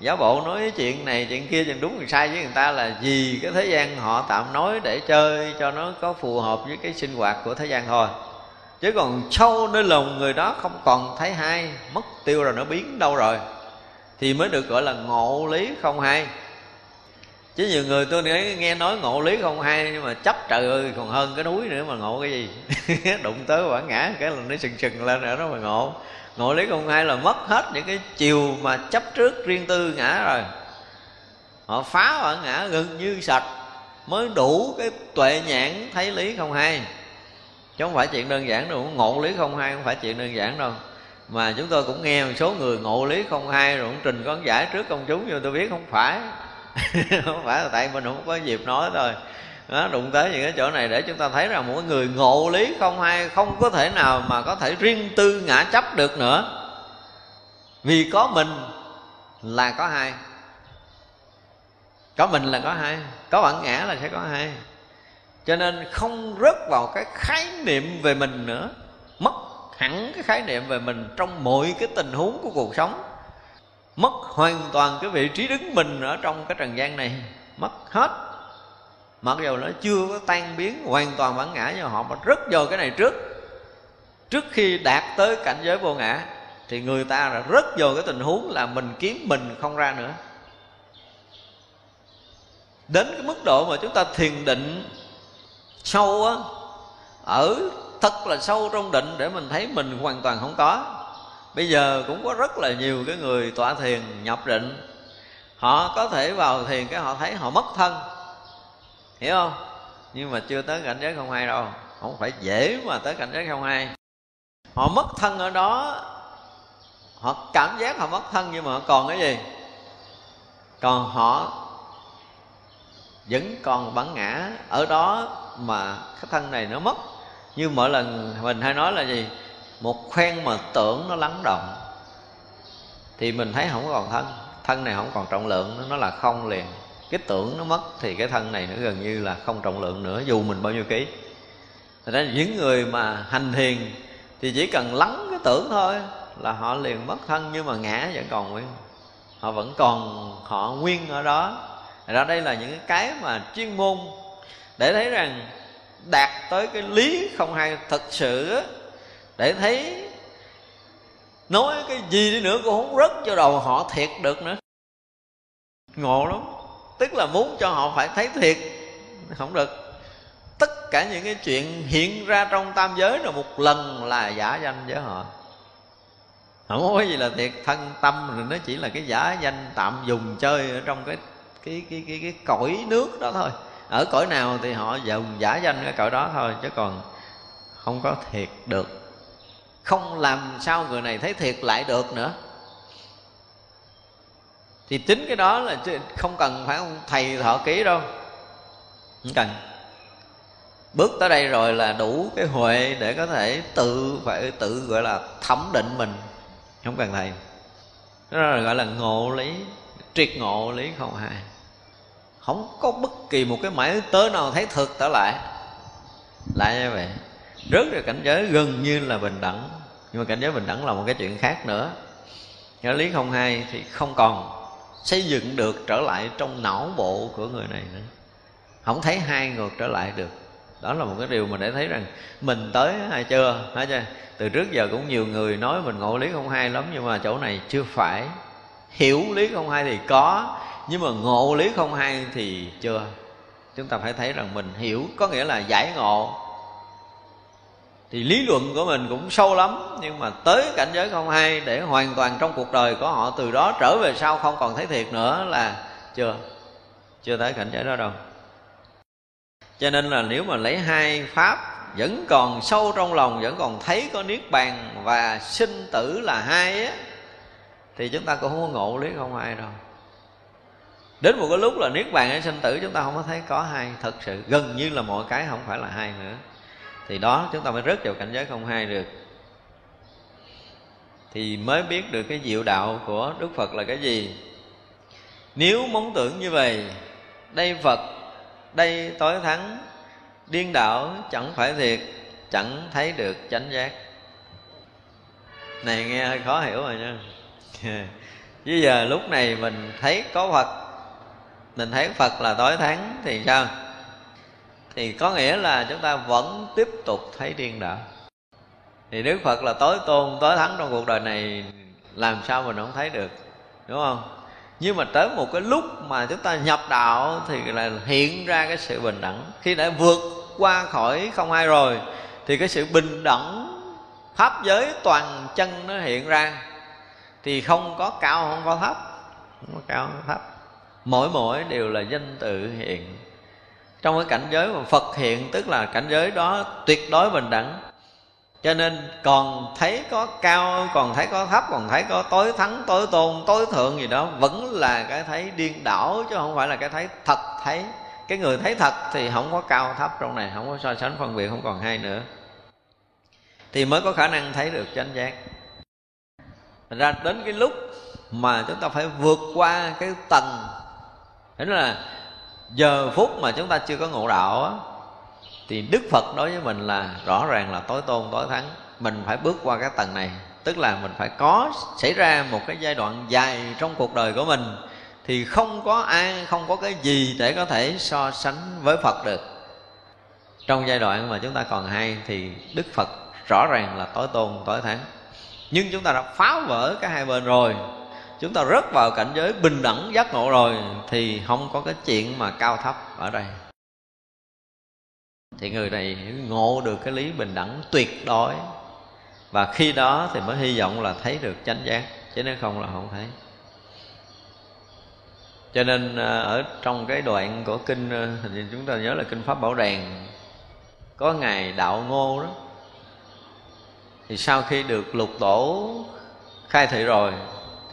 Giáo bộ nói chuyện này, chuyện kia, chuyện đúng, chuyện sai với người ta là vì cái thế gian họ tạm nói để chơi cho nó có phù hợp với cái sinh hoạt của thế gian thôi. Chứ còn sâu nơi lòng người đó không còn thấy hai mất tiêu rồi nó biến đâu rồi, thì mới được gọi là ngộ lý không hai chứ nhiều người tôi nghe, nghe nói ngộ lý không hay nhưng mà chấp trời ơi còn hơn cái núi nữa mà ngộ cái gì? Đụng tới quả ngã cái là nó sừng sừng lên nữa đó mà ngộ. Ngộ lý không hay là mất hết những cái chiều mà chấp trước riêng tư ngã rồi. Họ phá quả ngã gần như sạch mới đủ cái tuệ nhãn thấy lý không hay. Chứ không phải chuyện đơn giản đâu ngộ lý không hay không phải chuyện đơn giản đâu. Mà chúng tôi cũng nghe một số người ngộ lý không hay rồi cũng trình con giải trước công chúng nhưng tôi biết không phải. không phải là tại mình không có dịp nói thôi. Đó, đụng tới những cái chỗ này để chúng ta thấy rằng mỗi người ngộ lý không hay không có thể nào mà có thể riêng tư ngã chấp được nữa. Vì có mình là có hai. Có mình là có hai có bản ngã là sẽ có hai. Cho nên không rớt vào cái khái niệm về mình nữa. Mất hẳn cái khái niệm về mình trong mọi cái tình huống của cuộc sống mất hoàn toàn cái vị trí đứng mình ở trong cái trần gian này. Mất hết. Mặc dù nó chưa có tan biến, hoàn toàn bản ngã, nhưng họ mà rất vào cái này trước. Trước khi đạt tới cảnh giới vô ngã, thì người ta là rất vào cái tình huống là mình kiếm mình không ra nữa. Đến cái mức độ mà chúng ta thiền định sâu á, ở thật là sâu trong định để mình thấy mình hoàn toàn không có bây giờ cũng có rất là nhiều cái người tọa thiền nhập định. Họ có thể vào thiền cái họ thấy họ mất thân. Hiểu không? Nhưng mà chưa tới cảnh giới không hai đâu. Không phải dễ mà tới cảnh giới không hai. Họ mất thân ở đó. Họ cảm giác họ mất thân nhưng mà họ còn cái gì? Còn họ vẫn còn bản ngã ở đó mà cái thân này nó mất. Như mỗi lần mình hay nói là gì? Một khoen mà tưởng nó lắng động, thì mình thấy không còn thân. Thân này không còn trọng lượng nó là không liền. Cái tưởng nó mất thì cái thân này nó gần như là không trọng lượng nữa, dù mình bao nhiêu ký. Thật ra những người mà hành thiền thì chỉ cần lắng cái tưởng thôi là họ liền mất thân, nhưng mà ngã vẫn còn nguyên. Họ vẫn còn, họ nguyên ở đó. Thật ra đây là những cái mà chuyên môn để thấy rằng đạt tới cái lý không hay thật sự để thấy nói cái gì đi nữa cũng không rớt cho đầu họ thiệt được nữa. Ngộ lắm. Tức là muốn cho họ phải thấy thiệt. Không được. Tất cả những cái chuyện hiện ra trong tam giới là một lần là giả danh với họ. Không có gì là thiệt. Thân tâm rồi nó chỉ là cái giả danh tạm dùng chơi ở trong cái cái cái cái, cái cõi nước đó thôi. Ở cõi nào thì họ dùng giả danh cái cõi đó thôi. Chứ còn không có thiệt được không làm sao người này thấy thiệt lại được nữa. Thì chính cái đó là không cần phải ông thầy thọ ký đâu. Không cần. Bước tới đây rồi là đủ cái huệ để có thể tự phải tự gọi là thẩm định mình. Không cần thầy. Đó là gọi là ngộ lý, triệt ngộ lý không hai không có bất kỳ một cái mãi tới nào thấy thực trở lại. Lại như vậy. Rớt ra cảnh giới gần như là bình đẳng nhưng mà cảnh giới bình đẳng là một cái chuyện khác nữa. Nghĩa lý không hai thì không còn xây dựng được trở lại trong não bộ của người này nữa. Không thấy hai ngược trở lại được. Đó là một cái điều mà để thấy rằng mình tới, hay chưa? Hả chưa? Từ trước giờ cũng nhiều người nói mình ngộ lý không hai lắm, nhưng mà chỗ này chưa phải. Hiểu lý không hai thì có, nhưng mà ngộ lý không hai thì chưa. Chúng ta phải thấy rằng mình hiểu có nghĩa là giải ngộ thì lý luận của mình cũng sâu lắm, nhưng mà tới cảnh giới không hay để hoàn toàn trong cuộc đời của họ từ đó trở về sau không còn thấy thiệt nữa là chưa chưa tới cảnh giới đó đâu. Cho nên là nếu mà lấy hai pháp vẫn còn sâu trong lòng, vẫn còn thấy có niết bàn và sinh tử là hai á, thì chúng ta cũng không có ngộ lý không ai đâu. Đến một cái lúc là niết bàn hay sinh tử chúng ta không có thấy có hai, thật sự gần như là mọi cái không phải là hai nữa thì đó, chúng ta mới rớt vào cảnh giới không hai được. Thì mới biết được cái diệu đạo của đức phật là cái gì. Nếu mong tưởng như vậy, đây phật, đây tối thắng, điên đảo, chẳng phải thiệt, chẳng thấy được chánh giác. Này, nghe hơi khó hiểu rồi nha. Bây giờ lúc này mình thấy có phật, mình thấy phật là tối thắng thì sao? Thì có nghĩa là chúng ta vẫn tiếp tục thấy điên đạo thì đức phật là tối tôn, tối thắng trong cuộc đời này, làm sao mình không thấy được, đúng không? Nhưng mà tới một cái lúc mà chúng ta nhập đạo thì là hiện ra cái sự bình đẳng. Khi đã vượt qua khỏi không ai rồi, thì cái sự bình đẳng pháp giới toàn chân nó hiện ra. Thì không có cao, không có thấp, không có cao, không có thấp. Mỗi mỗi đều là danh tự hiện trong cái cảnh giới mà phật hiện, tức là cảnh giới đó tuyệt đối bình đẳng. Cho nên còn thấy có cao, còn thấy có thấp, còn thấy có tối thắng, tối tôn, tối thượng gì đó, vẫn là cái thấy điên đảo, chứ không phải là cái thấy thật, thấy, cái người thấy thật thì không có cao thấp trong này, không có so sánh phân biệt, không còn hai nữa. Thì mới có khả năng thấy được chánh giác. Thành ra đến cái lúc mà chúng ta phải vượt qua cái tầng, Thế là giờ phút mà chúng ta chưa có ngộ đạo á, thì đức phật đối với mình là rõ ràng là tối tôn, tối thắng. Mình phải bước qua cái tầng này, tức là mình phải có xảy ra một cái giai đoạn dài trong cuộc đời của mình, thì không có ai, không có cái gì để có thể so sánh với phật được. Trong giai đoạn mà chúng ta còn hay thì đức phật rõ ràng là tối tôn, tối thắng. Nhưng chúng ta đã phá vỡ cái hai bên rồi chúng ta rớt vào cảnh giới bình đẳng giác ngộ rồi thì không có cái chuyện mà cao thấp ở đây. Thì người này ngộ được cái lý bình đẳng tuyệt đối. Và khi đó thì mới hy vọng là thấy được chánh giác, chứ nếu không là không thấy. Cho nên à, ở trong cái đoạn của kinh à, thì chúng ta nhớ là kinh pháp bảo đèn có ngày đạo ngô đó. Thì sau khi được lục tổ khai thị rồi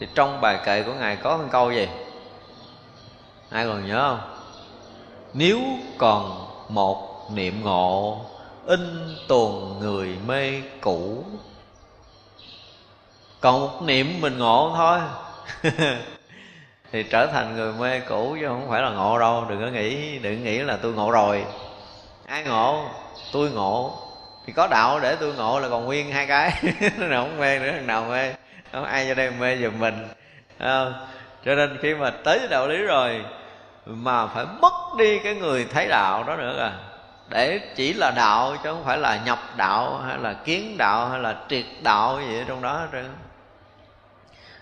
thì trong bài kệ của ngài có một câu gì? Ai còn nhớ không? Nếu còn một niệm ngộ, in tuồn người mê cũ. Còn một niệm mình ngộ thôi. Thì trở thành người mê cũ chứ không phải là ngộ đâu. Đừng có nghĩ, đừng nghĩ là tôi ngộ rồi. Ai ngộ? Tôi ngộ. Thì có đạo để tôi ngộ là còn nguyên hai cái. Nào không mê nữa, thằng nào mê? Không, ai cho đây mê giùm mình. Không? cho nên khi mà tới đạo lý rồi, mà phải mất đi cái người thấy đạo đó nữa à để chỉ là đạo chứ không phải là nhập đạo, hay là kiến đạo, hay là triệt đạo gì ở trong đó hết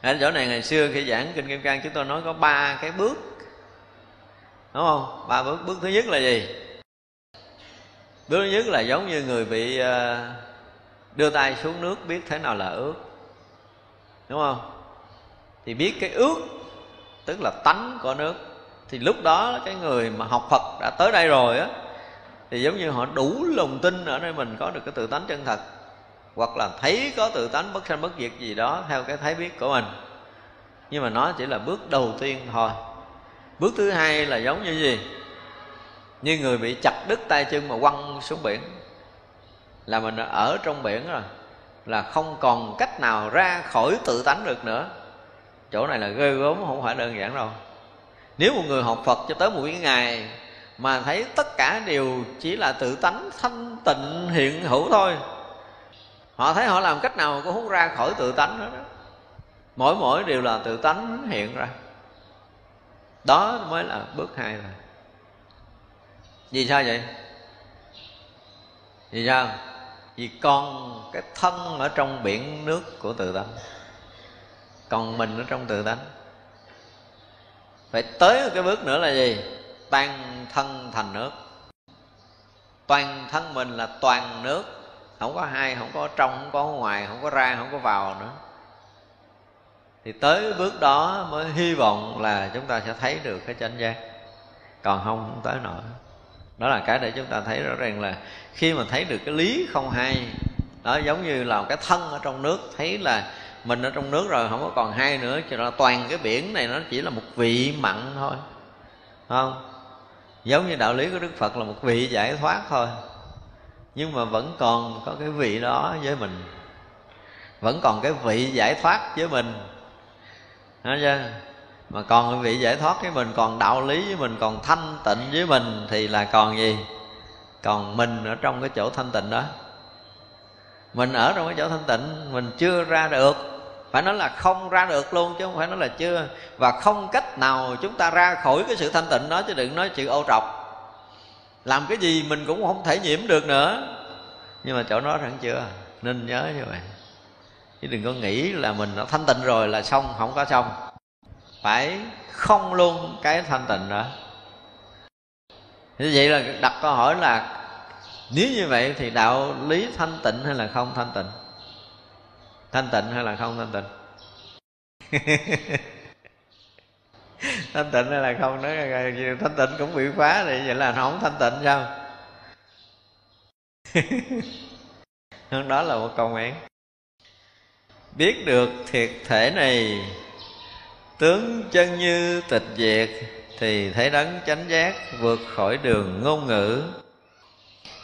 ở chỗ này ngày xưa khi giảng kinh kim cang, chúng tôi nói có ba cái bước. Đúng không? Ba bước. Bước thứ nhất là gì? Bước thứ nhất là giống như người bị ờ, đưa tay xuống nước biết thế nào là ướt đúng không? Thì biết cái ước, tức là tánh của nước. Thì lúc đó cái người mà học phật đã tới đây rồi á, thì giống như họ đủ lòng tin ở nơi mình có được cái tự tánh chân thật. Hoặc là thấy có tự tánh bất sanh bất diệt gì đó theo cái thấy biết của mình. Nhưng mà nó chỉ là bước đầu tiên thôi. Bước thứ hai là giống như gì? Như người bị chặt đứt tay chân mà quăng xuống biển. Là mình ở trong biển rồi là không còn cách nào ra khỏi tự tánh được nữa. Chỗ này là ghê gớm, không phải đơn giản đâu. Nếu một người học phật cho tới một cái ngày mà thấy tất cả đều chỉ là tự tánh thanh tịnh hiện hữu thôi, họ thấy họ làm cách nào cũng không ra khỏi tự tánh hết đó mỗi mỗi đều là tự tánh hiện ra. Đó mới là bước hai rồi. Vì sao vậy? Vì sao? Vì con, cái thân ở trong biển nước của tự tánh còn mình ở trong tự tánh phải tới một cái bước nữa là gì? Tan thân thành nước. Toàn thân mình là toàn nước. Không có hai, không có trong, không có ngoài, không có ra, không có vào nữa. Thì tới bước đó mới hy vọng là chúng ta sẽ thấy được cái chánh giác. Còn không không tới nổi đó là cái để chúng ta thấy rõ ràng là khi mà thấy được cái lý không hay, đó giống như là cái thân ở trong nước, thấy là mình ở trong nước rồi, không có còn hai nữa, cho nên toàn cái biển này nó chỉ là một vị mặn thôi. Không? Giống như đạo lý của đức phật là một vị giải thoát thôi. Nhưng mà vẫn còn có cái vị đó với mình. Vẫn còn cái vị giải thoát với mình. Nói chưa? Mà còn cái vị giải thoát với mình, Còn đạo lý với mình, Còn thanh tịnh với mình Thì là còn gì? Còn mình ở trong cái chỗ thanh tịnh đó. Mình ở trong cái chỗ thanh tịnh, Mình chưa ra được. Phải nói là không ra được luôn Chứ không phải nói là chưa. Và không cách nào chúng ta ra khỏi cái sự thanh tịnh đó Chứ đừng nói chuyện ô trọc. Làm cái gì mình cũng không thể nhiễm được nữa. Nhưng mà chỗ đó vẫn chưa? Nên nhớ như vậy. Chứ đừng có nghĩ là mình đã thanh tịnh rồi là xong, không có xong phải không luôn cái thanh tịnh đó. Như vậy là đặt câu hỏi là, nếu như vậy thì đạo lý thanh tịnh hay là không thanh tịnh? Thanh tịnh hay là không thanh tịnh? Thanh tịnh hay là không nói, thanh tịnh cũng bị phá thì vậy là nó không thanh tịnh sao? Đó là một câu án biết được thiệt thể này tướng chân như tịch diệt thì thấy đấng chánh giác vượt khỏi đường ngôn ngữ.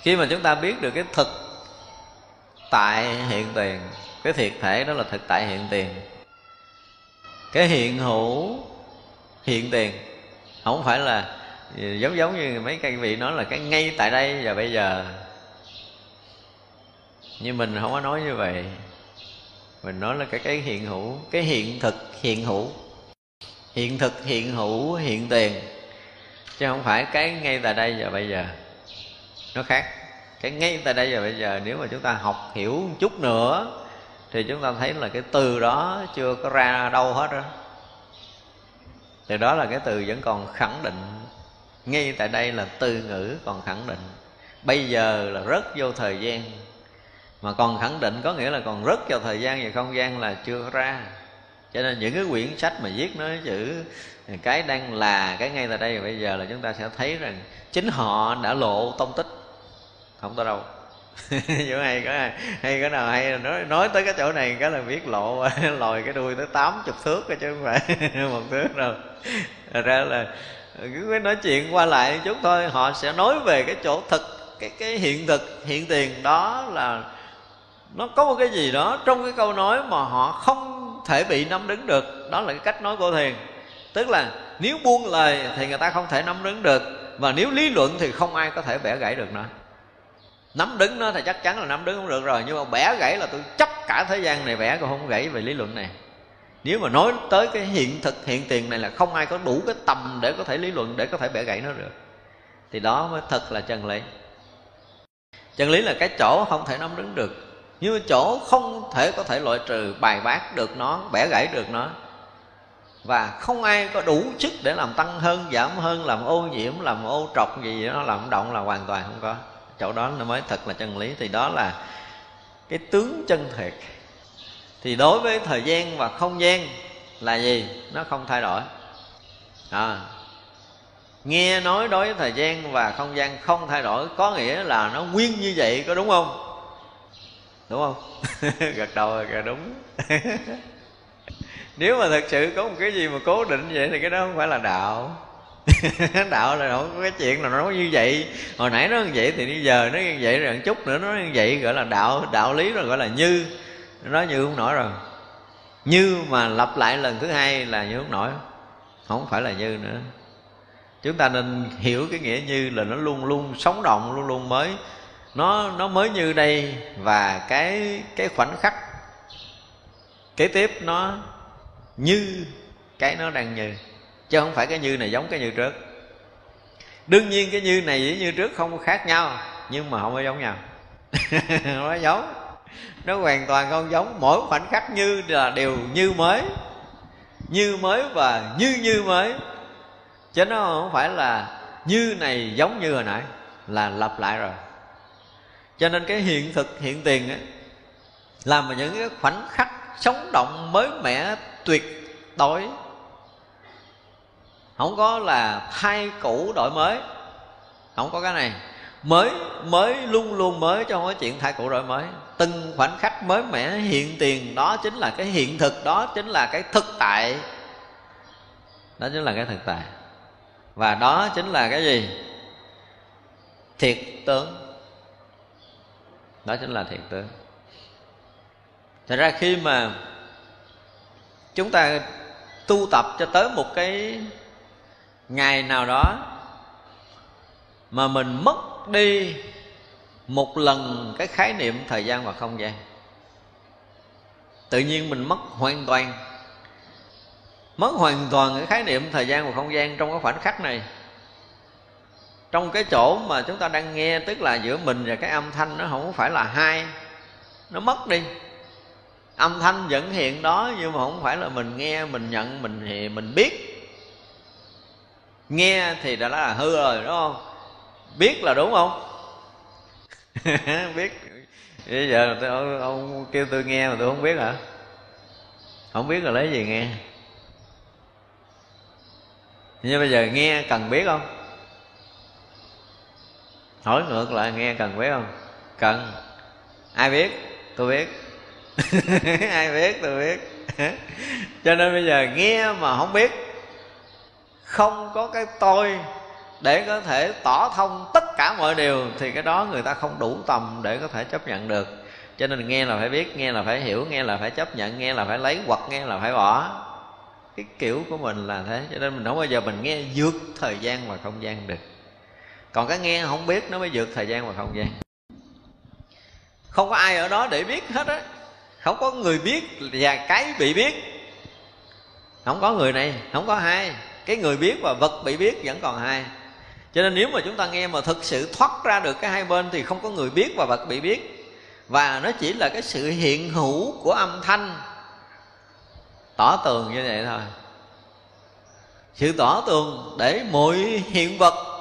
Khi mà chúng ta biết được cái thực tại hiện tiền, cái thiệt thể đó là thực tại hiện tiền. Cái hiện hữu hiện tiền không phải là, giống giống như mấy cây vị nói là cái ngay tại đây và bây giờ. Nhưng mình không có nói như vậy. Mình nói là cái cái hiện hữu, cái hiện thực, hiện hữu hiện thực, hiện hữu, hiện tiền. Chứ không phải cái ngay tại đây và bây giờ. Nó khác. Cái ngay tại đây và bây giờ, nếu mà chúng ta học hiểu một chút nữa, thì chúng ta thấy là cái từ đó chưa có ra đâu hết đó thì đó là cái từ vẫn còn khẳng định. Ngay tại đây là từ ngữ còn khẳng định. Bây giờ là rất vô thời gian. Mà còn khẳng định có nghĩa là còn rất vào thời gian và không gian là chưa ra cho nên những cái quyển sách mà viết nói chữ cái đang là cái ngay tại đây, bây giờ là chúng ta sẽ thấy rằng chính họ đã lộ tông tích. Không tới đâu. Chỗ hay có hay cái nào hay nói nói tới cái chỗ này cái là biết lộ, lòi cái đuôi tới tám chục thước chứ không phải một thước đâu. Ra là cứ nói chuyện qua lại chút thôi, họ sẽ nói về cái chỗ thực, cái cái hiện thực, hiện tiền. Đó là nó có một cái gì đó trong cái câu nói mà họ không thể bị nắm đứng được. Đó là cái cách nói của thiền. Tức là nếu buông lời thì người ta không thể nắm đứng được. Và nếu lý luận thì không ai có thể bẻ gãy được nữa nắm đứng nó thì chắc chắn là nắm đứng không được rồi. Nhưng mà bẻ gãy là tôi chấp cả thế gian này bẻ còn không gãy về lý luận này. Nếu mà nói tới cái hiện thực, hiện tiền này là không ai có đủ cái tầm để có thể lý luận, để có thể bẻ gãy nó được. Thì đó mới thật là chân lý. Chân lý là cái chỗ không thể nắm đứng được như chỗ không thể có thể loại trừ bài bác được nó bẻ gãy được nó. Và không ai có đủ chức để làm tăng hơn giảm hơn làm ô nhiễm làm ô trọc gì nó làm động là hoàn toàn không có. Chỗ đó nó mới thật là chân lý. Thì đó là cái tướng chân thiệt. Thì đối với thời gian và không gian là gì? Nó không thay đổi. À, nghe nói đối với thời gian và không gian không thay đổi có nghĩa là nó nguyên như vậy có đúng không? Đúng không? Gật đầu là đúng. Nếu mà thật sự có một cái gì mà cố định vậy thì cái đó không phải là đạo. Đạo là không có cái chuyện là nó như vậy. Hồi nãy nó như vậy thì bây giờ nó như vậy rồi một chút nữa nó như vậy gọi là đạo đạo lý rồi gọi là như. Nó như không nổi rồi. Như mà lặp lại lần thứ hai là như không nổi. Không phải là như nữa. Chúng ta nên hiểu cái nghĩa như là nó luôn luôn sống động, luôn luôn mới nó nó mới như đây và cái cái khoảnh khắc kế tiếp nó như cái nó đang như. Chứ không phải cái như này giống cái như trước. Đương nhiên cái như này với như trước không khác nhau, nhưng mà không có giống nhau. Nó giống. Nó hoàn toàn không giống. Mỗi khoảnh khắc như là đều như mới. Như mới và như như mới. Chứ nó không phải là như này giống như hồi nãy, là lặp lại rồi cho nên cái hiện thực hiện tiền ấy, làm mà những cái khoảnh khắc sống động mới mẻ tuyệt đối. Không có là thay cũ đổi mới. Không có cái này. Mới mới luôn luôn mới cho không có chuyện thay cũ đổi mới. Từng khoảnh khắc mới mẻ hiện tiền đó chính là cái hiện thực đó chính là cái thực tại. Đó chính là cái thực tại. Và đó chính là cái gì? Thiệt tướng đó chính là thiện tướng. Thật ra khi mà chúng ta tu tập cho tới một cái ngày nào đó mà mình mất đi một lần cái khái niệm thời gian và không gian, tự nhiên mình mất hoàn toàn, mất hoàn toàn cái khái niệm thời gian và không gian trong cái khoảnh khắc này trong cái chỗ mà chúng ta đang nghe tức là giữa mình và cái âm thanh nó không phải là hai. Nó mất đi. Âm thanh vẫn hiện đó nhưng mà không phải là mình nghe mình nhận mình thì mình biết. Nghe thì đã là hư rồi đúng không? Biết là đúng không? Biết. Bây giờ tôi, ông, ông kêu tôi nghe mà tôi không biết hả? Không biết là lấy gì nghe. Nhưng bây giờ nghe cần biết không? Hỏi ngược lại, nghe cần biết không? Cần. Ai biết? Tôi biết. Ai biết? Tôi biết. Cho nên bây giờ nghe mà không biết, không có cái tôi để có thể tỏ thông tất cả mọi điều, thì cái đó người ta không đủ tầm để có thể chấp nhận được. Cho nên nghe là phải biết, nghe là phải hiểu, nghe là phải chấp nhận, nghe là phải lấy hoặc nghe là phải bỏ. Cái kiểu của mình là thế. Cho nên mình không bao giờ mình nghe vượt thời gian và không gian được còn cái nghe không biết nó mới vượt thời gian và không gian không có ai ở đó để biết hết á. Không có người biết và cái bị biết. Không có người này, không có hai. Cái người biết và vật bị biết vẫn còn hai. Cho nên nếu mà chúng ta nghe mà thực sự thoát ra được cái hai bên thì không có người biết và vật bị biết. Và nó chỉ là cái sự hiện hữu của âm thanh. Tỏ tường như vậy thôi. Sự tỏ tường để mọi hiện vật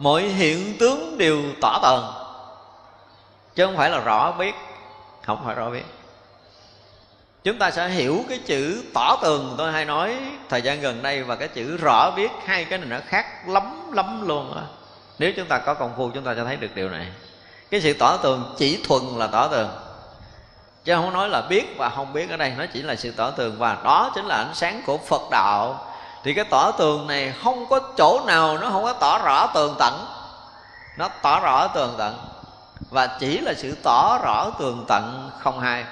mọi hiện tướng đều tỏ tường chứ không phải là rõ biết. Không phải rõ biết. Chúng ta sẽ hiểu cái chữ tỏ tường tôi hay nói thời gian gần đây và cái chữ rõ biết hai cái này nó khác lắm lắm luôn á. Nếu chúng ta có công phu, chúng ta sẽ thấy được điều này. Cái sự tỏ tường chỉ thuần là tỏ tường chứ không nói là biết và không biết ở đây, nó chỉ là sự tỏ tường và đó chính là ánh sáng của phật đạo thì cái tỏ tường này không có chỗ nào nó không có tỏ rõ tường tận. Nó tỏ rõ tường tận. Và chỉ là sự tỏ rõ tường tận không hai.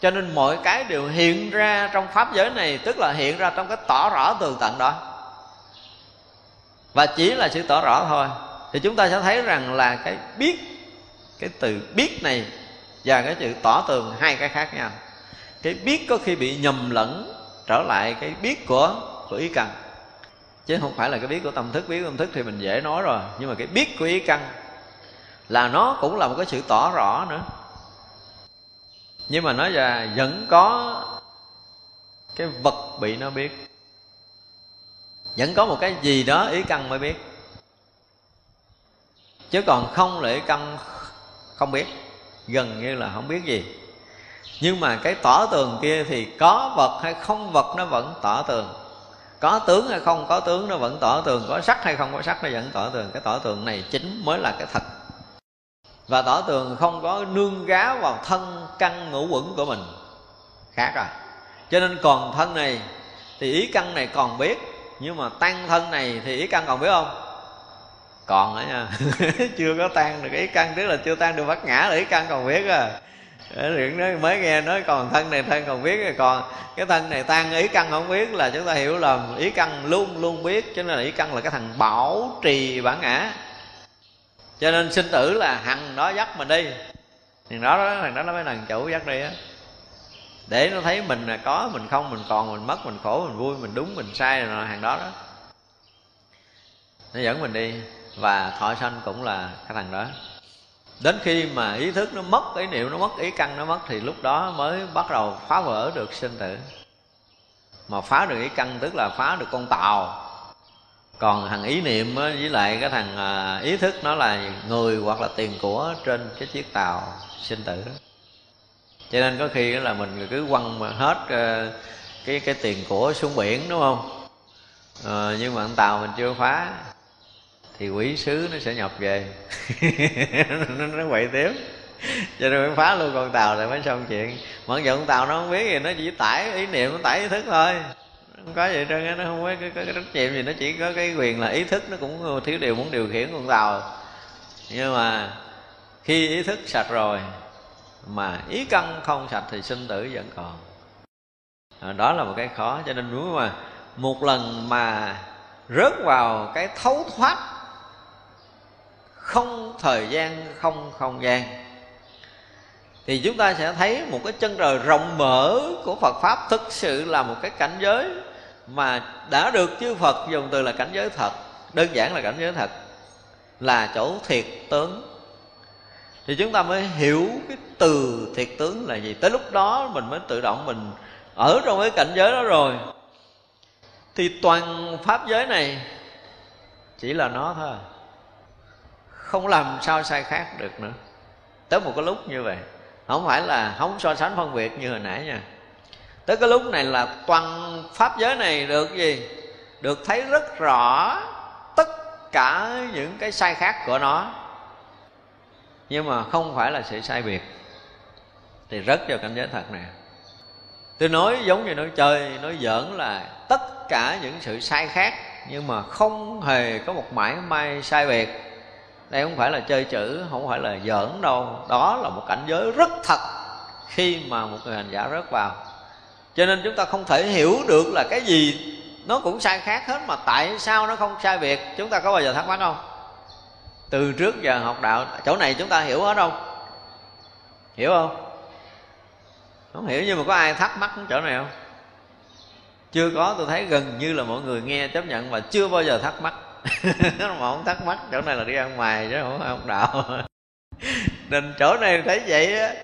Cho nên mọi cái đều hiện ra trong pháp giới này, tức là hiện ra trong cái tỏ rõ tường tận đó. Và chỉ là sự tỏ rõ thôi. Thì chúng ta sẽ thấy rằng là cái biết, cái từ biết này và cái chữ tỏ tường hai cái khác nhau. Cái biết có khi bị nhầm lẫn trở lại cái biết của của ý căn. Chứ không phải là cái biết của tâm thức. Biết của tâm thức thì mình dễ nói rồi. Nhưng mà cái biết của ý căn là nó cũng là một cái sự tỏ rõ nữa. Nhưng mà nói là vẫn có cái vật bị nó biết. Vẫn có một cái gì đó ý căn mới biết. Chứ còn không là ý căn không biết. Gần như là không biết gì. Nhưng mà cái tỏ tường kia thì có vật hay không vật nó vẫn tỏ tường có tướng hay không, có tướng nó vẫn tỏ tường, có sắc hay không, có sắc nó vẫn tỏ tường. Cái tỏ tường này chính mới là cái thật. Và tỏ tường không có nương gá vào thân căn ngũ quẩn của mình. Khác rồi. Cho nên còn thân này thì ý căn này còn biết, nhưng mà tan thân này thì ý căn còn biết không? Còn nữa nha. Chưa có tan được ý căn, tức là chưa tan được bắt ngã là ý căn còn biết à. Ờ, chuyện đó mới nghe nói còn thân này thân còn biết, còn cái thân này tan, ý căn không biết là chúng ta hiểu lầm. Ý căn luôn luôn biết, cho nên là ý căn là cái thằng bảo trì bản ngã. Cho nên sinh tử là hằng đó dắt mình đi. Thằng đó đó, thằng đó nó mới là thằng chủ dắt đi á. Để nó thấy mình là có, mình không, mình còn, mình mất, mình khổ, mình vui, mình đúng, mình sai rồi hàng đó đó. Nó dẫn mình đi. Và thọ sanh cũng là cái thằng đó đến khi mà ý thức nó mất ý niệm nó mất ý căn nó mất thì lúc đó mới bắt đầu phá vỡ được sinh tử. Mà phá được ý căn tức là phá được con tàu. Còn thằng ý niệm với lại cái thằng à, ý thức nó là người hoặc là tiền của trên cái chiếc tàu sinh tử. Cho nên có khi là mình cứ quăng mà hết à, cái cái tiền của xuống biển đúng không? À, nhưng mà con tàu mình chưa phá thì quỷ sứ nó sẽ nhập về. Nó, nó quậy tiếp. Cho nên phải phá luôn con tàu rồi mới xong chuyện. Mặc dù con tàu nó không biết gì nó chỉ tải ý niệm nó tải ý thức thôi. Không có gì trơn nó không có cái, cái, cái trách nhiệm gì nó chỉ có cái quyền là ý thức nó cũng thiếu điều muốn điều khiển con tàu. Nhưng mà khi ý thức sạch rồi mà ý căn không sạch thì sinh tử vẫn còn. À, đó là một cái khó cho nên đúng mà một lần mà rớt vào cái thấu thoát không thời gian, không không gian. Thì chúng ta sẽ thấy một cái chân trời rộng mở của Phật pháp thực sự là một cái cảnh giới mà đã được chư Phật dùng từ là cảnh giới thật. Đơn giản là cảnh giới thật. Là chỗ thiệt tướng. Thì chúng ta mới hiểu cái từ thiệt tướng là gì. Tới lúc đó mình mới tự động mình ở trong cái cảnh giới đó rồi. Thì toàn pháp giới này chỉ là nó thôi không làm sao sai khác được nữa. Tới một cái lúc như vậy, không phải là không so sánh phân biệt như hồi nãy nha. Tới cái lúc này là toàn pháp giới này được gì? Được thấy rất rõ tất cả những cái sai khác của nó. Nhưng mà không phải là sự sai biệt. Thì rất vào cảnh giới thật này. Tôi nói giống như nói chơi, nói giỡn là tất cả những sự sai khác nhưng mà không hề có một mãi may sai biệt đây không phải là chơi chữ, không phải là giỡn đâu. Đó là một cảnh giới rất thật khi mà một người hành giả rớt vào. Cho nên chúng ta không thể hiểu được là cái gì nó cũng sai khác hết, mà tại sao nó không sai biệt. Chúng ta có bao giờ thắc mắc không? Từ trước giờ học đạo, chỗ này chúng ta hiểu hết không? Hiểu không? Không hiểu nhưng mà có ai thắc mắc chỗ này không? Chưa có, tôi thấy gần như là mọi người nghe, chấp nhận và chưa bao giờ thắc mắc. mà không thắc mắc, chỗ này là đi ăn mày chứ không học đạo. Nên chỗ này thấy vậy á.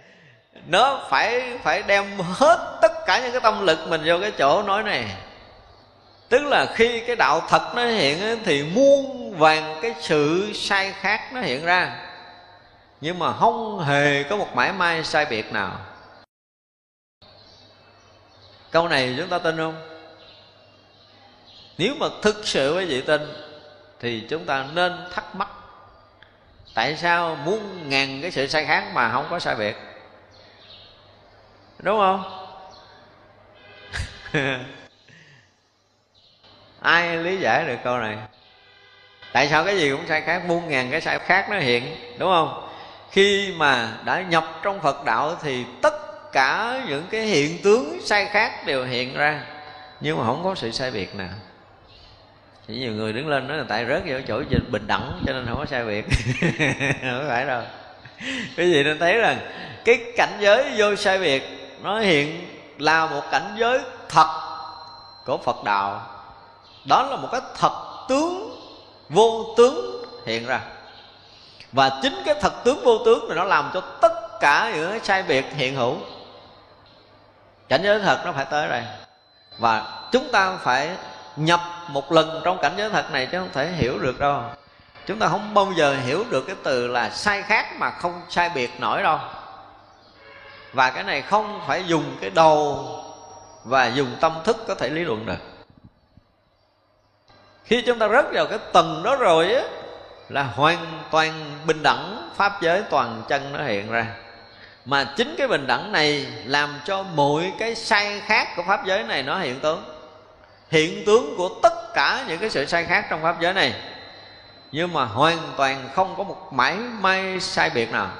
Nó phải phải đem hết tất cả những cái tâm lực mình vô cái chỗ nói này. Tức là khi cái đạo thật nó hiện thì muôn vàng cái sự sai khác nó hiện ra. Nhưng mà không hề có một mãi may sai biệt nào. Câu này chúng ta tin không? Nếu mà thực sự quý vị tin thì chúng ta nên thắc mắc, tại sao muốn ngàn cái sự sai khác mà không có sai biệt? Đúng không? Ai lý giải được câu này? Tại sao cái gì cũng sai khác, muôn ngàn cái sai khác nó hiện, đúng không? Khi mà đã nhập trong phật đạo thì tất cả những cái hiện tướng sai khác đều hiện ra, nhưng mà không có sự sai biệt nào chỉ nhiều người đứng lên nói là tại rớt vô chỗ bình đẳng, cho nên không có sai biệt không phải đâu. Cái gì nên thấy rằng cái cảnh giới vô sai biệt nó hiện là một cảnh giới thật của phật đạo. Đó là một cái thật tướng vô tướng hiện ra. Và chính cái thật tướng vô tướng này nó làm cho tất cả những cái sai biệt hiện hữu. Cảnh giới thật nó phải tới đây. Và chúng ta phải nhập một lần trong cảnh giới thật này chứ không thể hiểu được đâu. Chúng ta không bao giờ hiểu được cái từ là sai khác mà không sai biệt nổi đâu. Và cái này không phải dùng cái đầu và dùng tâm thức có thể lý luận được. Khi chúng ta rớt vào cái tầng đó rồi á, là hoàn toàn bình đẳng pháp giới toàn chân nó hiện ra. Mà chính cái bình đẳng này làm cho mọi cái sai khác của pháp giới này nó hiện tướng hiện tướng của tất cả những cái sự sai khác trong pháp giới này. Nhưng mà hoàn toàn không có một mảy may sai biệt nào.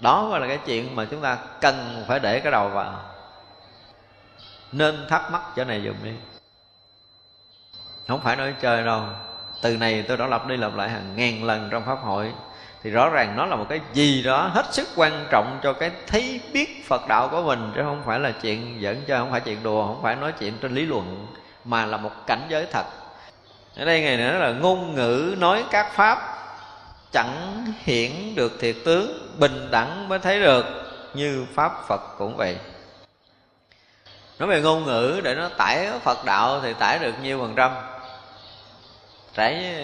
Đó gọi là cái chuyện mà chúng ta cần phải để cái đầu vào. Nên thắc mắc chỗ này dùm đi. Không phải nói chơi đâu. Từ này tôi đã lặp đi lặp lại hàng ngàn lần trong pháp hội thì rõ ràng nó là một cái gì đó hết sức quan trọng cho cái thấy biết Phật đạo của mình, chứ không phải là chuyện giỡn chơi, không phải chuyện đùa, không phải nói chuyện trên lý luận, mà là một cảnh giới thật. Ở đây ngày nữa là ngôn ngữ nói các pháp chẳng hiển được thiệt tướng bình đẳng mới thấy được, như pháp Phật cũng vậy. Nói về ngôn ngữ, để nó tải Phật đạo thì tải được nhiêu phần trăm. Trải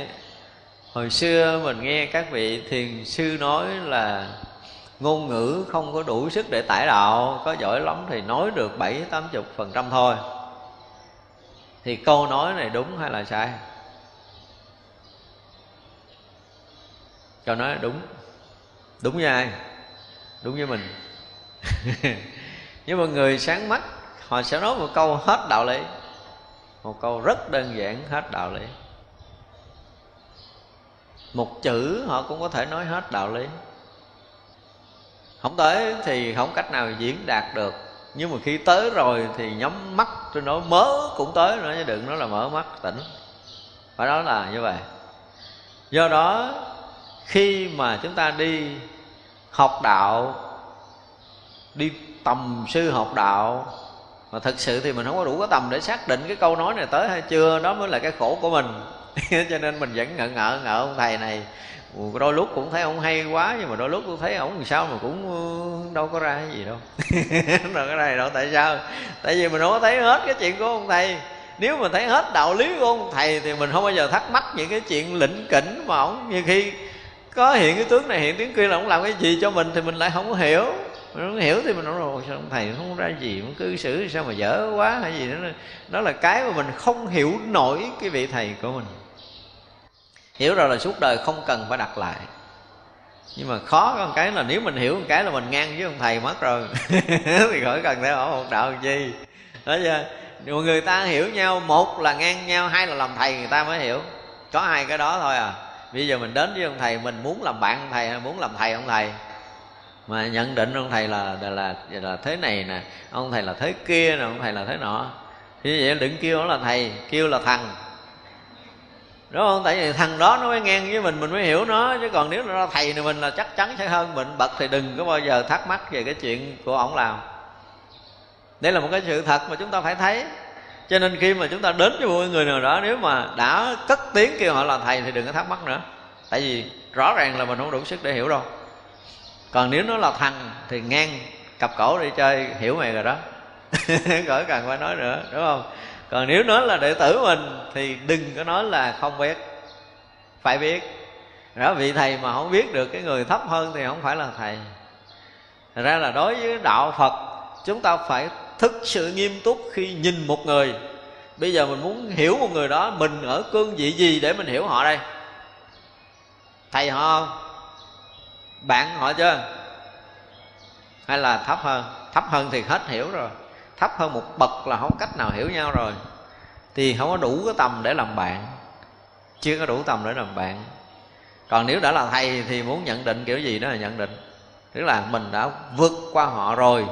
hồi xưa mình nghe các vị thiền sư nói là ngôn ngữ không có đủ sức để tải đạo, có giỏi lắm thì nói được bảy tám chục phần trăm thôi. Thì câu nói này đúng hay là sai? Câu nói đúng. Đúng với ai? Đúng với mình. Nhưng mà người sáng mắt, họ sẽ nói một câu hết đạo lý. Một câu rất đơn giản, hết đạo lý một chữ họ cũng có thể nói hết đạo lý. Không tới thì không cách nào diễn đạt được. Nhưng mà khi tới rồi thì nhắm mắt, tôi nói mớ cũng tới nữa, chứ đừng nói là mở mắt, tỉnh. Phải đó là như vậy. Do đó, khi mà chúng ta đi học đạo, đi tầm sư học đạo, mà thật sự thì mình không có đủ cái tầm để xác định cái câu nói này tới hay chưa, đó mới là cái khổ của mình. cho nên mình vẫn ngợ ngợ ngợ ông thầy này. Đôi lúc cũng thấy ông hay quá, nhưng mà đôi lúc cũng thấy ông làm sao mà cũng ờ, đâu có ra cái gì đâu. Đâu có ra gì đâu, tại sao? Tại vì mình không có thấy hết cái chuyện của ông thầy. Nếu mà thấy hết đạo lý của ông thầy thì mình không bao giờ thắc mắc những cái chuyện lĩnh kỉnh mà ông như khi có hiện cái tướng này, hiện tiếng kia là ông làm cái gì cho mình thì mình lại không có hiểu. Mình không hiểu thì mình nói rồi sao ông thầy không ra gì cũng cư xử sao mà dở quá hay gì đó. Đó là cái mà mình không hiểu nổi cái vị thầy của mình hiểu rồi là suốt đời không cần phải đặt lại. Nhưng mà khó có một cái là nếu mình hiểu một cái là mình ngang với ông thầy mất rồi. Thì khỏi cần theo ở một đạo làm chi. Đó chưa? Nhiều người ta hiểu nhau một là ngang nhau hai là làm thầy người ta mới hiểu. Có hai cái đó thôi à. Bây giờ mình đến với ông thầy mình muốn làm bạn ông thầy hay muốn làm thầy ông thầy? Mà nhận định ông thầy là là là, là thế này nè ông thầy là thế kia nè ông thầy là thế nọ. Như vậy đừng kêu nó là thầy kêu là thằng đúng không? Tại vì thằng đó nó mới ngang với mình mình mới hiểu nó. Chứ còn nếu nó thầy thì mình là chắc chắn sẽ hơn mình bậc thì đừng có bao giờ thắc mắc về cái chuyện của ổng làm. Đây là một cái sự thật mà chúng ta phải thấy. Cho nên khi mà chúng ta đến với một người nào đó, nếu mà đã cất tiếng kêu họ là thầy thì đừng có thắc mắc nữa. Tại vì rõ ràng là mình không đủ sức để hiểu đâu. Còn nếu nó là thằng thì ngang cặp cổ đi chơi hiểu mày rồi đó. Khỏi cần phải nói nữa, đúng không? Còn nếu nói là đệ tử mình, thì đừng có nói là không biết. Phải biết. Đó vị thầy mà không biết được cái người thấp hơn thì không phải là thầy. Thật ra là đối với đạo phật, chúng ta phải thực sự nghiêm túc khi nhìn một người. Bây giờ mình muốn hiểu một người đó, mình ở cương vị gì để mình hiểu họ đây? Thầy họ, bạn họ chưa? Hay là thấp hơn? Thấp hơn thì hết hiểu rồi thấp hơn một bậc là không cách nào hiểu nhau rồi. Thì không có đủ cái tầm để làm bạn. Chưa có đủ tầm để làm bạn. Còn nếu đã là thầy thì muốn nhận định kiểu gì đó là nhận định. Tức là mình đã vượt qua họ rồi,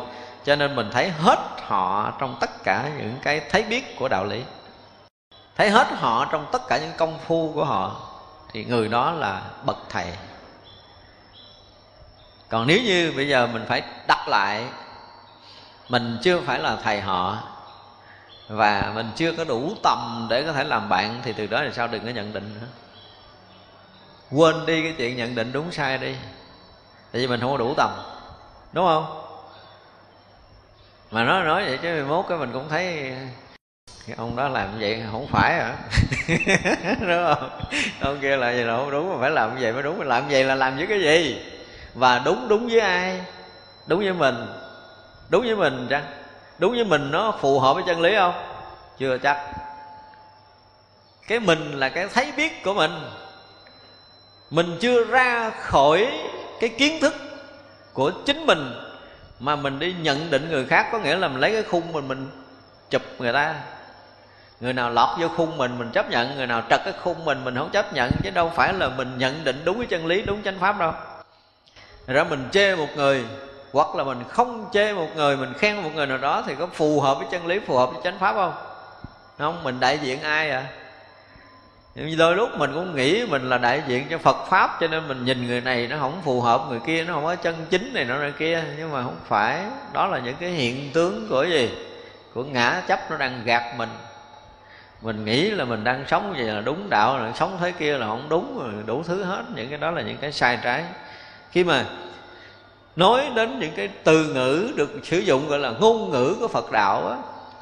cho nên mình thấy hết họ trong tất cả những cái thấy biết của đạo lý. Thấy hết họ trong tất cả những công phu của họ, thì người đó là bậc thầy. Còn nếu như bây giờ mình phải đặt lại mình chưa phải là thầy họ. Và mình chưa có đủ tầm để có thể làm bạn, thì từ đó là sao đừng có nhận định nữa. Quên đi cái chuyện nhận định đúng sai đi. Tại vì mình không có đủ tầm, đúng không? Mà nó nói vậy chứ mười mốt cái mình cũng thấy cái ông đó làm vậy không phải hả? Đúng không? Ông kia là gì là không đúng, mà phải làm vậy mới đúng. Mà làm vậy là làm với cái gì? Và đúng đúng với ai? Đúng với mình đúng với mình chăng? Đúng với mình nó phù hợp với chân lý không? Chưa chắc. Cái mình là cái thấy biết của mình. Mình chưa ra khỏi cái kiến thức của chính mình mà mình đi nhận định người khác, có nghĩa là mình lấy cái khung mình mình chụp người ta. Người nào lọt vô khung mình mình chấp nhận. Người nào trật cái khung mình mình không chấp nhận. Chứ đâu phải là mình nhận định đúng cái chân lý, đúng chánh pháp đâu. Rồi mình chê một người hoặc là mình không chê một người, mình khen một người nào đó thì có phù hợp với chân lý, phù hợp với chánh pháp không? Không, mình đại diện ai à? Nhưng đôi lúc mình cũng nghĩ mình là đại diện cho Phật pháp, cho nên mình nhìn người này nó không phù hợp, người kia nó không có chân chính này nọ này kia. Nhưng mà không phải, đó là những cái hiện tướng của gì? Của ngã chấp nó đang gạt mình. Mình nghĩ là mình đang sống vậy là đúng đạo, là sống thế kia là không đúng rồi đủ thứ hết. Những cái đó là những cái sai trái. Khi mà nói đến những cái từ ngữ được sử dụng gọi là ngôn ngữ của Phật đạo á,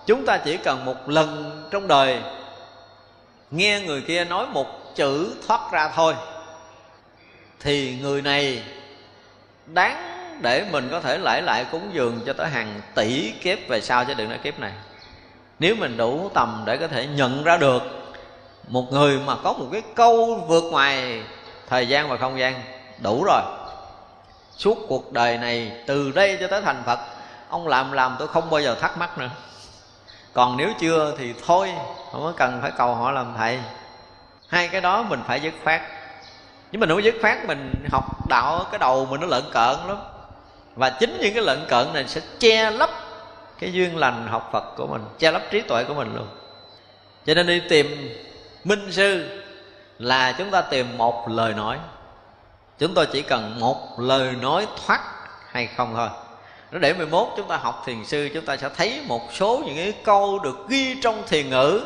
chúng ta chỉ cần một lần trong đời nghe người kia nói một chữ thoát ra thôi, thì người này đáng để mình có thể lại lại cúng dường cho tới hàng tỷ kiếp về sau chứ đừng nói kiếp này. Nếu mình đủ tầm để có thể nhận ra được một người mà có một cái câu vượt ngoài thời gian và không gian, đủ rồi suốt cuộc đời này, từ đây cho tới thành phật, ông làm làm tôi không bao giờ thắc mắc nữa. Còn nếu chưa thì thôi, không có cần phải cầu họ làm thầy. Hai cái đó mình phải dứt khoát. Nhưng mình không dứt khoát mình học đạo, cái đầu mình nó lợn cợn lắm. Và chính những cái lợn cợn này sẽ che lấp cái duyên lành học phật của mình, che lấp trí tuệ của mình luôn. Cho nên đi tìm minh sư là chúng ta tìm một lời nói chúng tôi chỉ cần một lời nói thoát hay không thôi. Nó để 11 chúng ta học thiền sư, chúng ta sẽ thấy một số những cái câu được ghi trong thiền ngữ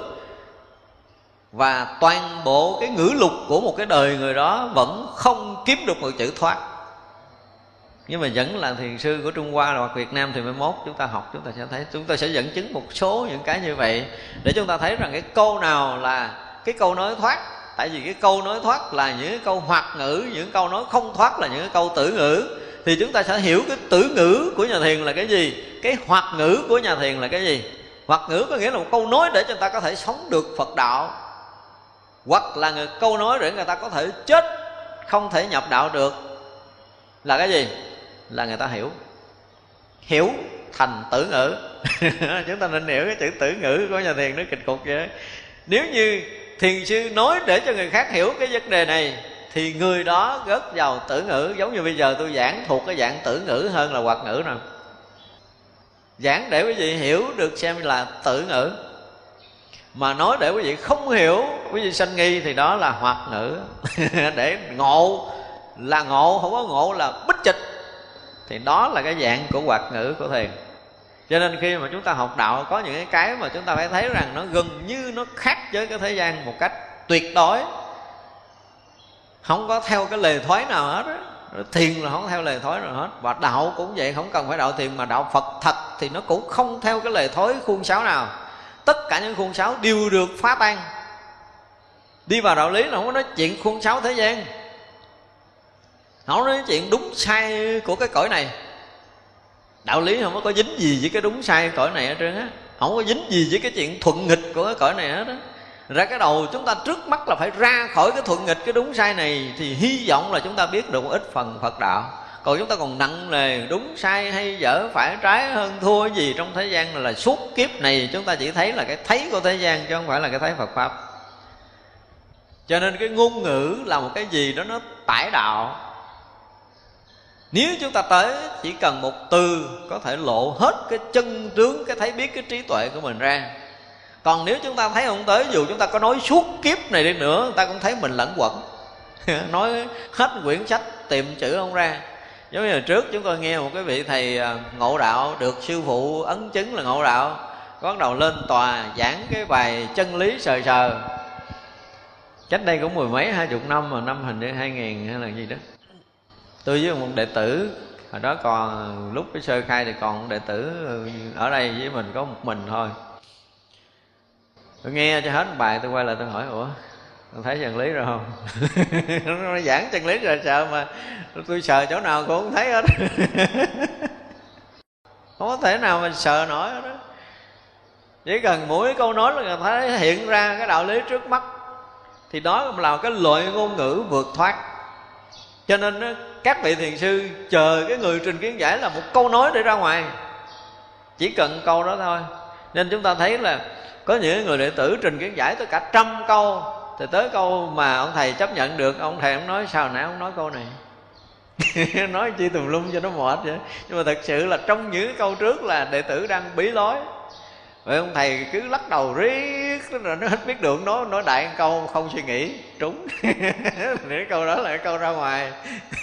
và toàn bộ cái ngữ lục của một cái đời người đó vẫn không kiếm được một chữ thoát. Nhưng mà vẫn là thiền sư của Trung Hoa hoặc Việt Nam thì mai mốt, chúng ta học, chúng ta sẽ thấy, chúng ta sẽ dẫn chứng một số những cái như vậy để chúng ta thấy rằng cái câu nào là cái câu nói thoát tại vì cái câu nói thoát là những câu hoạt ngữ những câu nói không thoát là những câu tử ngữ. Thì chúng ta sẽ hiểu cái tử ngữ của nhà thiền là cái gì cái hoạt ngữ của nhà thiền là cái gì. Hoạt ngữ có nghĩa là một câu nói để cho người ta có thể sống được phật đạo. Hoặc là người, câu nói để người ta có thể chết không thể nhập đạo được. Là cái gì? Là người ta hiểu. Hiểu thành tử ngữ. Chúng ta nên hiểu cái chữ tử ngữ của nhà thiền nó kịch cục vậy. Nếu như thiền sư nói để cho người khác hiểu cái vấn đề này, thì người đó rớt vào tử ngữ, giống như bây giờ tôi giảng thuộc cái dạng tử ngữ hơn là hoạt ngữ nè giảng để quý vị hiểu được xem là tử ngữ. Mà nói để quý vị không hiểu, quý vị sanh nghi thì đó là hoạt ngữ. Để ngộ, là ngộ, không có ngộ là bích chịch. Thì đó là cái dạng của hoạt ngữ của thiền cho nên khi mà chúng ta học đạo, có những cái mà chúng ta phải thấy rằng nó gần như nó khác với cái thế gian một cách tuyệt đối. Không có theo cái lề thoái nào hết đó. thiền là không theo lề thói nào hết. Và đạo cũng vậy, không cần phải đạo thiền mà đạo phật thật thì nó cũng không theo cái lề thói khuôn sáo nào. Tất cả những khuôn sáo đều được phá tan. Đi vào đạo lý là không có nói chuyện khuôn sáo thế gian. Không nói chuyện đúng sai của cái cõi này đạo lý không có dính gì với cái đúng sai cõi này hết trơn á. Không có dính gì với cái chuyện thuận nghịch của cái cõi này hết á. Ra cái đầu chúng ta trước mắt là phải ra khỏi cái thuận nghịch cái đúng sai này thì hy vọng là chúng ta biết được một ít phần phật đạo. Còn chúng ta còn nặng nề đúng sai hay dở phải trái hơn thua gì trong thế gian là, là suốt kiếp này chúng ta chỉ thấy là cái thấy của thế gian chứ không phải là cái thấy phật pháp. Cho nên cái ngôn ngữ là một cái gì đó nó tải đạo nếu chúng ta tới, chỉ cần một từ có thể lộ hết cái chân tướng, cái thấy biết, cái trí tuệ của mình ra. Còn nếu chúng ta thấy không tới, dù chúng ta có nói suốt kiếp này đi nữa, người ta cũng thấy mình lẫn quẩn. Nói hết quyển sách, tìm chữ không ra. Giống như là trước, chúng tôi nghe một cái vị thầy à, ngộ đạo, được sư phụ ấn chứng là ngộ đạo bắt đầu lên tòa giảng cái bài chân lý sờ sờ. Cách đây cũng mười mấy, hai chục năm mà, năm hình như hai nghìn hay là gì đó tôi với một đệ tử, hồi đó còn, lúc cái sơ khai thì còn đệ tử ở đây với mình, có một mình thôi. Tôi nghe cho hết bài, tôi quay lại tôi hỏi, ủa tôi thấy chân lý rồi không? Nó giảng chân lý rồi, sợ mà tôi sợ chỗ nào cũng không thấy hết. Không có thể nào mà sợ nổi hết đó chỉ cần mỗi câu nói là người ta thấy hiện ra cái đạo lý trước mắt, thì đó là cái loại ngôn ngữ vượt thoát. Cho nên các vị thiền sư chờ cái người trình kiến giải là một câu nói để ra ngoài. Chỉ cần câu đó thôi. Nên chúng ta thấy là có những người đệ tử trình kiến giải tới cả trăm câu. Thì tới câu mà ông thầy chấp nhận được, ông thầy ông nói sao nãy ông nói câu này. Nói chi tùm lum cho nó mệt vậy. Nhưng mà thật sự là trong những câu trước là đệ tử đang bí lối vậy ông thầy cứ lắc đầu riết rồi nó hết biết được, nói nói đại một câu không suy nghĩ. Trúng. Cái câu đó là cái câu ra ngoài.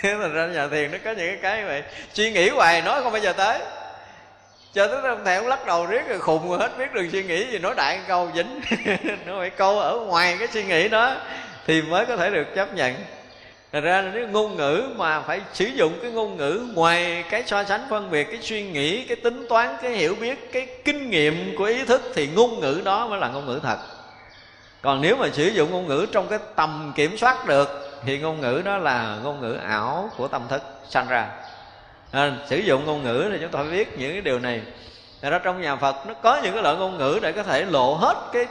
Thành ra nhà thiền nó có những cái cái vậy. Suy nghĩ hoài, nói không bao giờ tới. Cho tới ông thầy ông lắc đầu riết rồi khùng rồi hết biết được suy nghĩ gì, nói đại một câu, dính. Nó phải câu ở ngoài cái suy nghĩ đó thì mới có thể được chấp nhận. Thật ra là cái ngôn ngữ mà phải sử dụng cái ngôn ngữ ngoài cái so sánh phân biệt cái suy nghĩ, cái tính toán, cái hiểu biết, cái kinh nghiệm của ý thức thì ngôn ngữ đó mới là ngôn ngữ thật. Còn nếu mà sử dụng ngôn ngữ trong cái tầm kiểm soát được thì ngôn ngữ đó là ngôn ngữ ảo của tâm thức sanh ra. À, sử dụng ngôn ngữ thì chúng ta phải biết những cái điều này. Thật ra trong nhà Phật nó có những cái loại ngôn ngữ để có thể lộ hết cái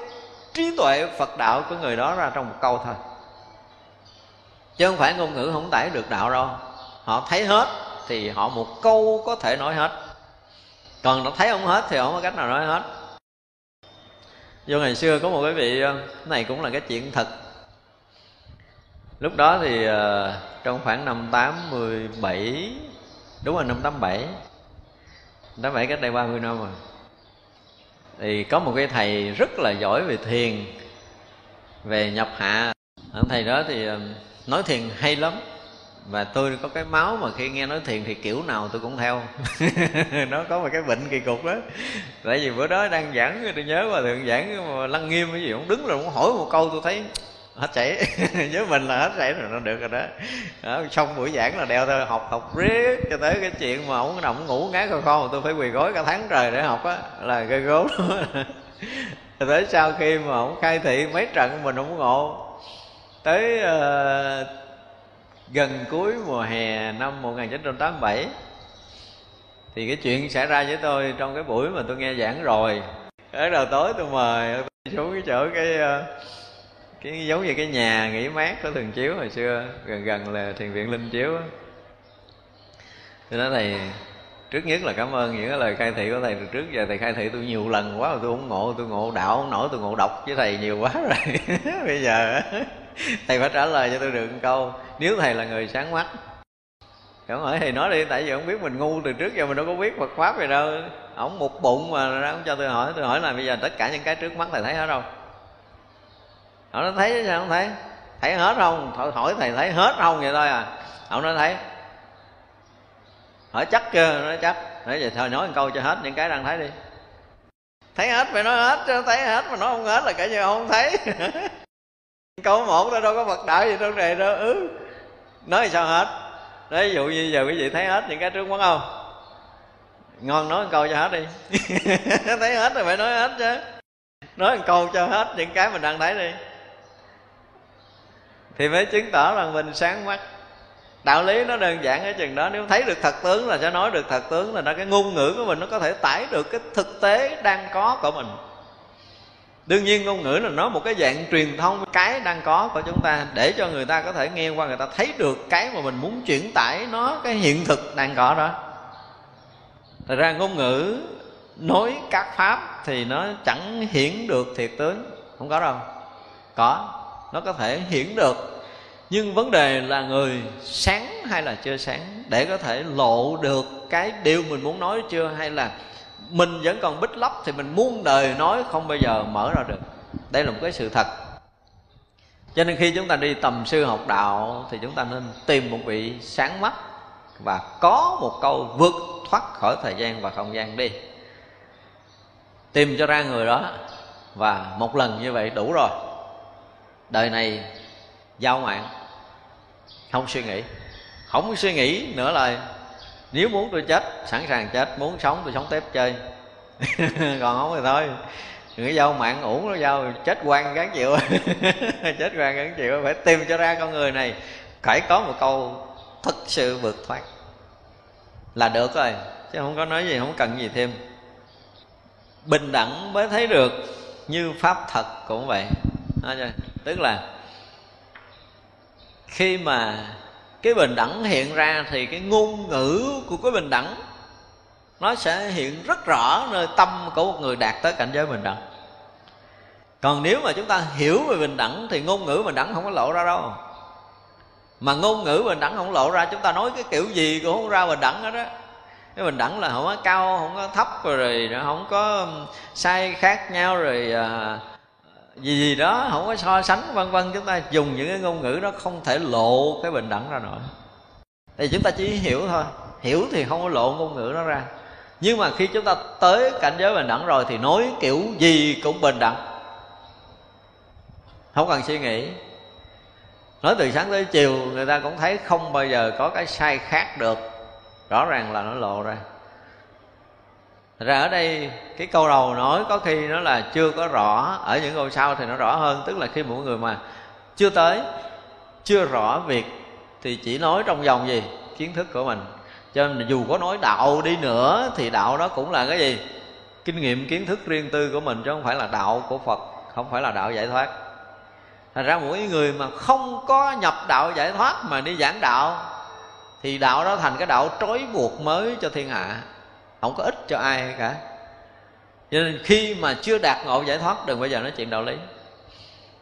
trí tuệ Phật đạo của người đó ra trong một câu thôi chứ không phải ngôn ngữ không tải được đạo đâu. Họ thấy hết thì họ một câu có thể nói hết. Còn nó thấy không hết thì không có cách nào nói hết. Vô ngày xưa có một cái vị ờ, này cũng là cái chuyện thật. Lúc đó thì ờ, trong khoảng năm tám mười bảy, đúng là năm tám bảy tám bảy cách đây 30 năm rồi, thì có một cái thầy rất là giỏi về thiền, về nhập hạ. Ông thầy đó thì ờ, nói thiền hay lắm. Và tôi có cái máu mà khi nghe nói thiền thì kiểu nào tôi cũng theo. Nó có một cái bệnh kỳ cục đó. Tại vì bữa đó đang giảng tôi nhớ mà thượng giảng mà lăng nghiêm cái gì cũng đứng rồi cũng hỏi một câu tôi thấy hết chảy. Với mình là hết chảy rồi nó được rồi đó, đó xong buổi giảng là đeo thôi học học riết cho tới cái chuyện mà ổng nằm ngủ ngái coi kho mà tôi phải quỳ gối cả tháng trời để học á là gây gốm tới sau khi mà ổng khai thị mấy trận mình không ngộ tới uh, gần cuối mùa hè năm 1987 thì cái chuyện xảy ra với tôi trong cái buổi mà tôi nghe giảng rồi. Ở đầu tối tôi mời xuống cái chỗ cái uh, cái giống như cái nhà nghỉ mát của thường chiếu hồi xưa gần gần là thiền viện linh chiếu tôi nói thầy trước nhất là cảm ơn những cái lời khai thị của thầy từ trước giờ thầy khai thị tôi nhiều lần quá rồi tôi không ngộ tôi ngộ đạo không nổi tôi ngộ độc với thầy nhiều quá rồi. Bây giờ thầy phải trả lời cho tôi được một câu nếu thầy là người sáng mắt. Không hỏi thầy nói đi tại vì không biết mình ngu từ trước giờ mình đâu có biết Phật pháp gì đâu. Ổng một bụng mà ra cho tôi hỏi tôi hỏi là bây giờ tất cả những cái trước mắt thầy thấy hết không? Ông nó thấy sao không thấy? Thấy hết không? Hỏi, hỏi thầy thấy hết không? Vậy thôi à. Ông nói thấy. Hỏi chắc chưa? Nói chắc. Nói vậy thôi nói một câu cho hết những cái đang thấy đi. Thấy hết phải nói hết chứ thấy hết mà nói không hết là cả như không thấy. câu một đó đâu có phật đạo gì trong này đâu ừ. Nói sao hết? Đấy ví dụ như giờ quý vị thấy hết những cái trước mắt không? Ngon nói một câu cho hết đi. Thấy hết rồi phải nói hết chứ. Nói một câu cho hết những cái mình đang thấy đi. Thì mới chứng tỏ rằng mình sáng mắt. Đạo lý nó đơn giản ở chừng đó, nếu thấy được thật tướng là sẽ nói được thật tướng là nó cái ngôn ngữ của mình nó có thể tải được cái thực tế đang có của mình đương nhiên ngôn ngữ là nó một cái dạng truyền thông, cái đang có của chúng ta, để cho người ta có thể nghe qua, người ta thấy được cái mà mình muốn chuyển tải nó, cái hiện thực đang có đó. Thật ra ngôn ngữ nói các pháp thì nó chẳng hiển được thiệt tướng, không có đâu. Có, nó có thể hiển được, nhưng vấn đề là người sáng hay là chưa sáng, để có thể lộ được cái điều mình muốn nói chưa, hay là mình vẫn còn bích lấp thì mình muôn đời nói không bao giờ mở ra được. Đây là một cái sự thật. Cho nên khi chúng ta đi tầm sư học đạo thì chúng ta nên tìm một vị sáng mắt và có một câu vượt thoát khỏi thời gian và không gian đi. Tìm cho ra người đó và một lần như vậy đủ rồi. Đời này giao mạng, không suy nghĩ. Không suy nghĩ nữa là nếu muốn tôi chết, sẵn sàng chết. Muốn sống, tôi sống tiếp chơi. Còn không thì thôi. Người giao mạng, uổng nó giao. Chết quan gắn chịu. Chết quan gắn chịu. Phải tìm cho ra con người này. Phải có một câu thật sự vượt thoát. Là được rồi. Chứ không có nói gì, không cần gì thêm. Bình đẳng mới thấy được như pháp thật cũng vậy. Tức là khi mà cái bình đẳng hiện ra thì cái ngôn ngữ của cái bình đẳng nó sẽ hiện rất rõ nơi tâm của một người đạt tới cảnh giới bình đẳng. Còn nếu mà chúng ta hiểu về bình đẳng thì ngôn ngữ bình đẳng không có lộ ra đâu. Mà ngôn ngữ bình đẳng không lộ ra chúng ta nói cái kiểu gì cũng không ra bình đẳng hết đó cái bình đẳng là không có cao không có thấp rồi, rồi không có sai khác nhau rồi à, gì gì đó, không có so sánh, vân vân. Chúng ta dùng những cái ngôn ngữ đó không thể lộ cái bình đẳng ra nổi. Thì chúng ta chỉ hiểu thôi. Hiểu thì không có lộ ngôn ngữ nó ra. Nhưng mà khi chúng ta tới cảnh giới bình đẳng rồi thì nói kiểu gì cũng bình đẳng. Không cần suy nghĩ. Nói từ sáng tới chiều, người ta cũng thấy không bao giờ có cái sai khác được. Rõ ràng là nó lộ ra. Thật ra ở đây cái câu đầu nói có khi nó là chưa có rõ, ở những câu sau thì nó rõ hơn, tức là khi mỗi người mà chưa tới, chưa rõ việc thì chỉ nói trong vòng gì? Kiến thức của mình. Cho nên dù có nói đạo đi nữa thì đạo đó cũng là cái gì? Kinh nghiệm, kiến thức riêng tư của mình chứ không phải là đạo của phật, không phải là đạo giải thoát. Thành ra mỗi người mà không có nhập đạo giải thoát mà đi giảng đạo thì đạo đó thành cái đạo trói buộc mới cho thiên hạ không có ích cho ai cả. Cho nên khi mà chưa đạt ngộ giải thoát, đừng bao giờ nói chuyện đạo lý.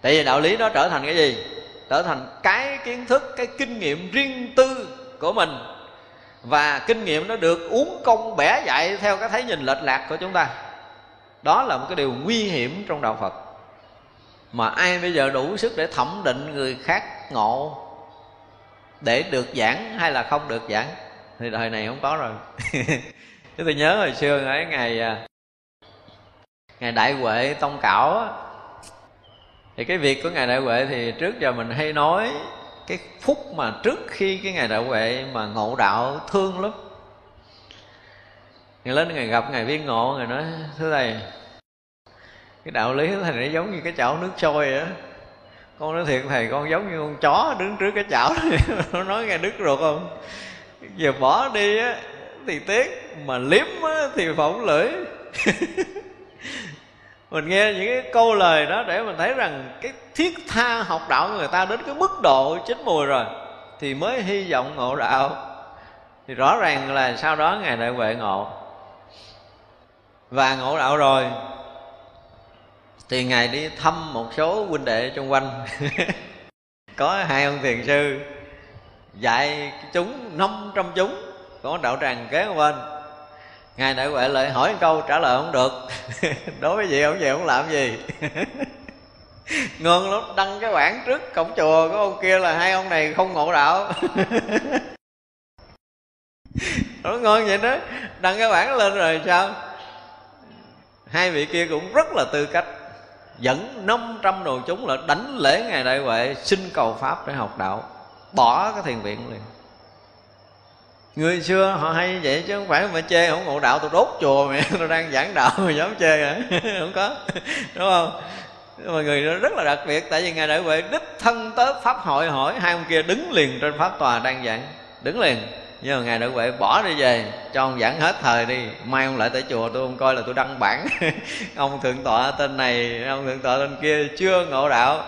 Tại vì đạo lý nó trở thành cái gì? Trở thành cái kiến thức, cái kinh nghiệm riêng tư của mình. Và kinh nghiệm nó được uống công bẻ dạy theo cái thấy nhìn lệch lạc của chúng ta. Đó là một cái điều nguy hiểm trong đạo phật. Mà ai bây giờ đủ sức để thẩm định người khác ngộ để được giảng hay là không được giảng? Thì đời này không có rồi. chứ tôi nhớ hồi xưa ấy ngày à, ngày đại huệ tông cảo á, thì cái việc của ngài đại huệ thì trước giờ mình hay nói cái phút mà trước khi cái ngày đại huệ mà ngộ đạo thương lắm. Ngày lên ngày gặp ngày viên ngộ ngày nói thưa thầy cái đạo lý thầy nó giống như cái chảo nước sôi á. Con nói thiệt thầy con giống như con chó đứng trước cái chảo. Nó nói nghe đứt ruột không? Giờ bỏ đi á thì tiếc mà liếm thì phỏng lưỡi. Mình nghe những cái câu lời đó để mình thấy rằng cái thiết tha học đạo của người ta đến cái mức độ chín mùi rồi, thì mới hy vọng ngộ đạo. Thì rõ ràng là sau đó ngài đại huệ ngộ. Và ngộ đạo rồi, thì ngài đi thăm một số huynh đệ xung quanh. Có hai ông thiền sư dạy chúng, năm trăm chúng, có đạo tràng kế bên ngài đại huệ lại hỏi một câu, trả lời không được. Đối với gì ông gì không làm gì? Ngon lắm, đăng cái bản trước cổng chùa, có ông kia là hai ông này không ngộ đạo. Nó ngon vậy đó, đăng cái bản lên rồi sao? Hai vị kia cũng rất là tư cách, dẫn 500 đồ chúng là đánh lễ ngày đại huệ, xin cầu pháp để học đạo, bỏ cái thiền viện liền người xưa họ hay vậy chứ không phải mà chê, không ngộ đạo tôi đốt chùa mẹ tôi đang giảng đạo mà dám chê hả? Không có, đúng không? Mà người đó rất là đặc biệt, tại vì ngài đại huệ đích thân tới pháp hội hỏi, hai ông kia đứng liền trên pháp tòa đang giảng. Đứng liền. Nhưng mà ngài đại huệ bỏ đi về, cho ông giảng hết thời đi. Mai ông lại tới chùa, tôi không coi là tôi đăng bản. Ông thượng tọa tên này, ông thượng tọa tên kia chưa ngộ đạo.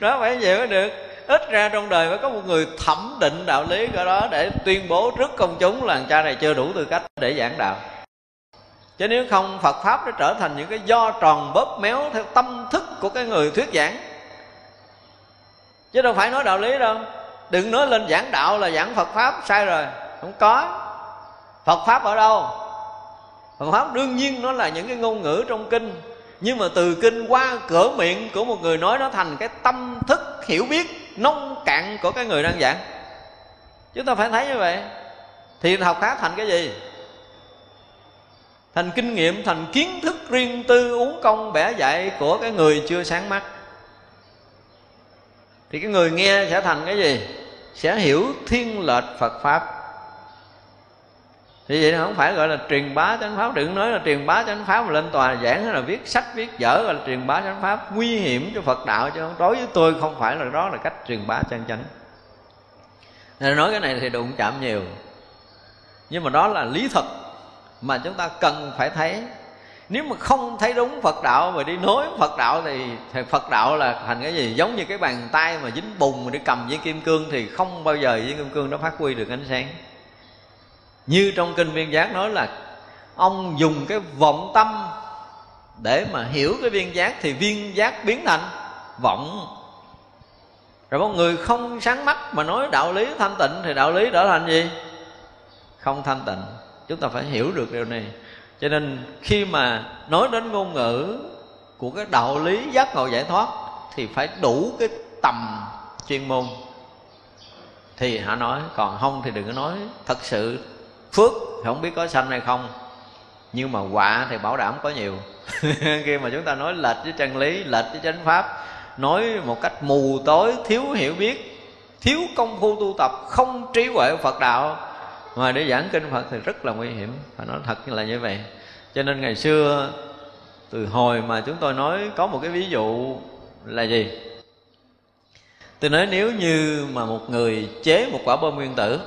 Đó phải vậy mới được ít ra trong đời phải có một người thẩm định đạo lý cái đó để tuyên bố trước công chúng là cha này chưa đủ tư cách để giảng đạo. Chứ nếu không, phật pháp nó trở thành những cái do tròn bóp méo theo tâm thức của cái người thuyết giảng. Chứ đâu phải nói đạo lý đâu. Đừng nói lên giảng đạo là giảng phật pháp, sai rồi. Không có. Phật pháp ở đâu? Phật pháp đương nhiên nó là những cái ngôn ngữ trong kinh. Nhưng mà từ kinh qua cửa miệng của một người nói nó thành cái tâm thức hiểu biết nông cạn của cái người đang giảng. Chúng ta phải thấy như vậy. Thì học khác thành cái gì? Thành kinh nghiệm, thành kiến thức riêng tư uống công bẻ dạy của cái người chưa sáng mắt. Thì cái người nghe sẽ thành cái gì? Sẽ hiểu thiên lệch phật pháp thì vậy không phải gọi là truyền bá chánh pháp đừng nói là truyền bá chánh pháp mà lên tòa giảng hay là viết sách viết dở gọi là truyền bá chánh pháp. Nguy hiểm cho phật đạo chứ đối với tôi không phải là đó là cách truyền bá chân chánh. Nên nói cái này thì đụng chạm nhiều. Nhưng mà đó là lý thật mà chúng ta cần phải thấy. Nếu mà không thấy đúng Phật đạo mà đi nói Phật đạo thì, thì Phật đạo là thành cái gì? Giống như cái bàn tay mà dính bùn mà đi cầm với kim cương thì không bao giờ với kim cương nó phát huy được ánh sáng như trong kinh viên giác nói là ông dùng cái vọng tâm để mà hiểu cái viên giác thì viên giác biến thành vọng. Rồi một người không sáng mắt mà nói đạo lý thanh tịnh thì đạo lý trở thành gì? Không thanh tịnh. Chúng ta phải hiểu được điều này. Cho nên khi mà nói đến ngôn ngữ của cái đạo lý giác ngộ giải thoát thì phải đủ cái tầm chuyên môn. Thì họ nói, còn không thì đừng có nói thật sự phước thì không biết có sanh hay không, nhưng mà quả thì bảo đảm có nhiều. Khi mà chúng ta nói lệch với chân lý, lệch với chánh pháp, nói một cách mù tối, thiếu hiểu biết, thiếu công phu tu tập, không trí huệ phật đạo, mà để giảng kinh phật thì rất là nguy hiểm phải nói thật là như vậy. Cho nên ngày xưa, từ hồi mà chúng tôi nói có một cái ví dụ là gì? Tôi nói nếu như mà một người chế một quả bom nguyên tử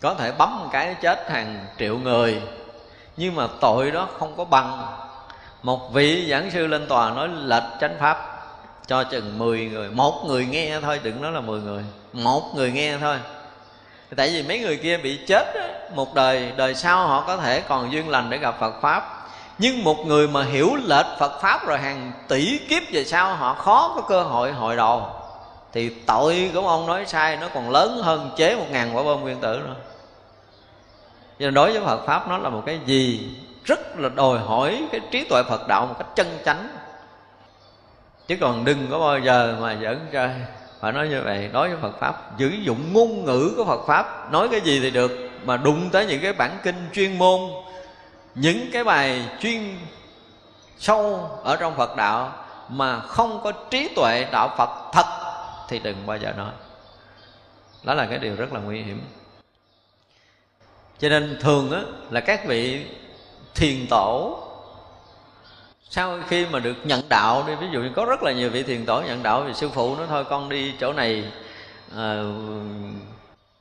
có thể bấm một cái chết hàng triệu người nhưng mà tội đó không có bằng. Một vị giảng sư lên tòa nói lệch chánh pháp cho chừng 10 người. Một người nghe thôi đừng nói là 10 người. Một người nghe thôi. Tại vì mấy người kia bị chết đó, một đời đời sau họ có thể còn duyên lành để gặp phật pháp. Nhưng một người mà hiểu lệch phật pháp rồi hàng tỷ kiếp về sau họ khó có cơ hội hội đầu thì tội của ông nói sai nó còn lớn hơn chế một ngàn quả bom nguyên tử nữa cho nên đối với Phật pháp nó là một cái gì rất là đòi hỏi cái trí tuệ Phật đạo một cách chân chánh. Chứ còn đừng có bao giờ mà dẫn chơi phải nói như vậy. Đối với Phật pháp sử dụng ngôn ngữ của Phật pháp, nói cái gì thì được, mà đụng tới những cái bản kinh chuyên môn, những cái bài chuyên sâu ở trong Phật đạo mà không có trí tuệ đạo Phật thật thì đừng bao giờ nói. Đó là cái điều rất là nguy hiểm cho nên thường á, là các vị thiền tổ sau khi mà được nhận đạo đi ví dụ như có rất là nhiều vị thiền tổ nhận đạo thì sư phụ nói thôi con đi chỗ này à,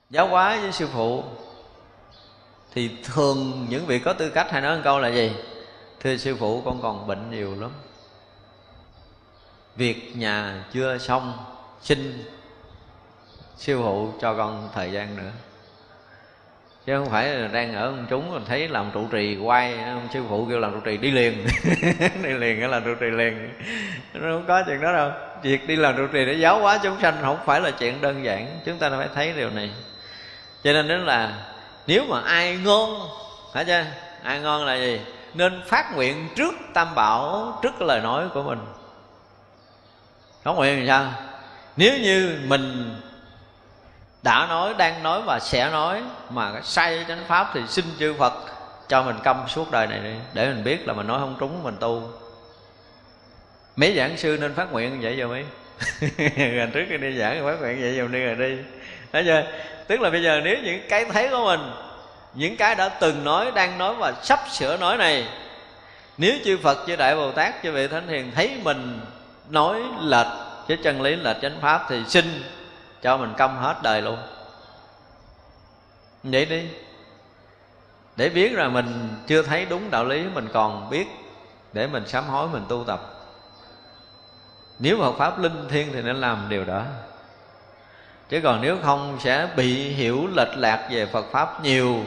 giáo hóa với sư phụ. Thì thường những vị có tư cách hay nói một câu là gì? Thưa sư phụ con còn bệnh nhiều lắm. Việc nhà chưa xong xin sư phụ cho con thời gian nữa chứ không phải là đang ở ông chúng mình thấy làm trụ trì quay, ông sư phụ kêu làm trụ trì đi liền. Đi liền, cái làm trụ trì liền. Nó không có chuyện đó đâu. Việc đi làm trụ trì để giáo hóa chúng sanh không phải là chuyện đơn giản. Chúng ta phải thấy điều này. Cho nên đó là nếu mà ai ngon, hả chưa ai ngon là gì? Nên phát nguyện trước tam bảo, trước cái lời nói của mình. Phát nguyện làm sao? Nếu như mình đã nói, đang nói và sẽ nói, mà sai chánh pháp thì xin chư phật cho mình câm suốt đời này đi, để mình biết là mình nói không trúng, mình tu. Mấy giảng sư nên phát nguyện vậy giờ mấy? Gần trước khi đi giảng phát nguyện vậy rồi đi rồi đi. Thấy chưa? Tức là bây giờ nếu những cái thấy của mình, những cái đã từng nói, đang nói và sắp sửa nói này, nếu chư phật, chư đại bồ tát, chư vị thánh hiền thấy mình nói lệch cái chân lý lệch chánh pháp thì xin cho mình công hết đời luôn. Vậy đi. Để biết là mình chưa thấy đúng đạo lý, mình còn biết để mình sám hối, mình tu tập. Nếu Phật pháp linh thiêng thì nên làm điều đó. Chứ còn nếu không sẽ bị hiểu lệch lạc về Phật pháp nhiều.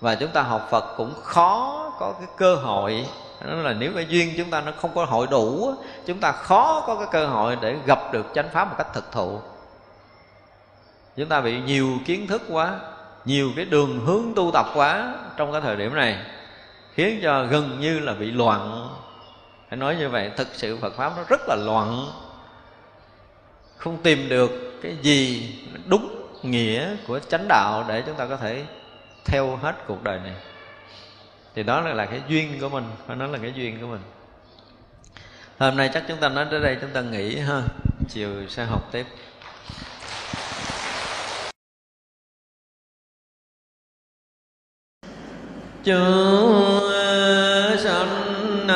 Và chúng ta học phật cũng khó có cái cơ hội nó là nếu cái duyên chúng ta nó không có hội đủ chúng ta khó có cái cơ hội để gặp được chánh pháp một cách thực thụ. Chúng ta bị nhiều kiến thức quá, nhiều cái đường hướng tu tập quá trong cái thời điểm này, khiến cho gần như là bị loạn. Phải nói như vậy, thực sự phật pháp nó rất là loạn. Không tìm được cái gì đúng nghĩa của chánh đạo để chúng ta có thể theo hết cuộc đời này thì đó là cái duyên của mình. Phải nói là cái duyên của mình. Hôm nay chắc chúng ta nói tới đây, chúng ta nghỉ ha. Chiều sẽ học tiếp. Chúa sanh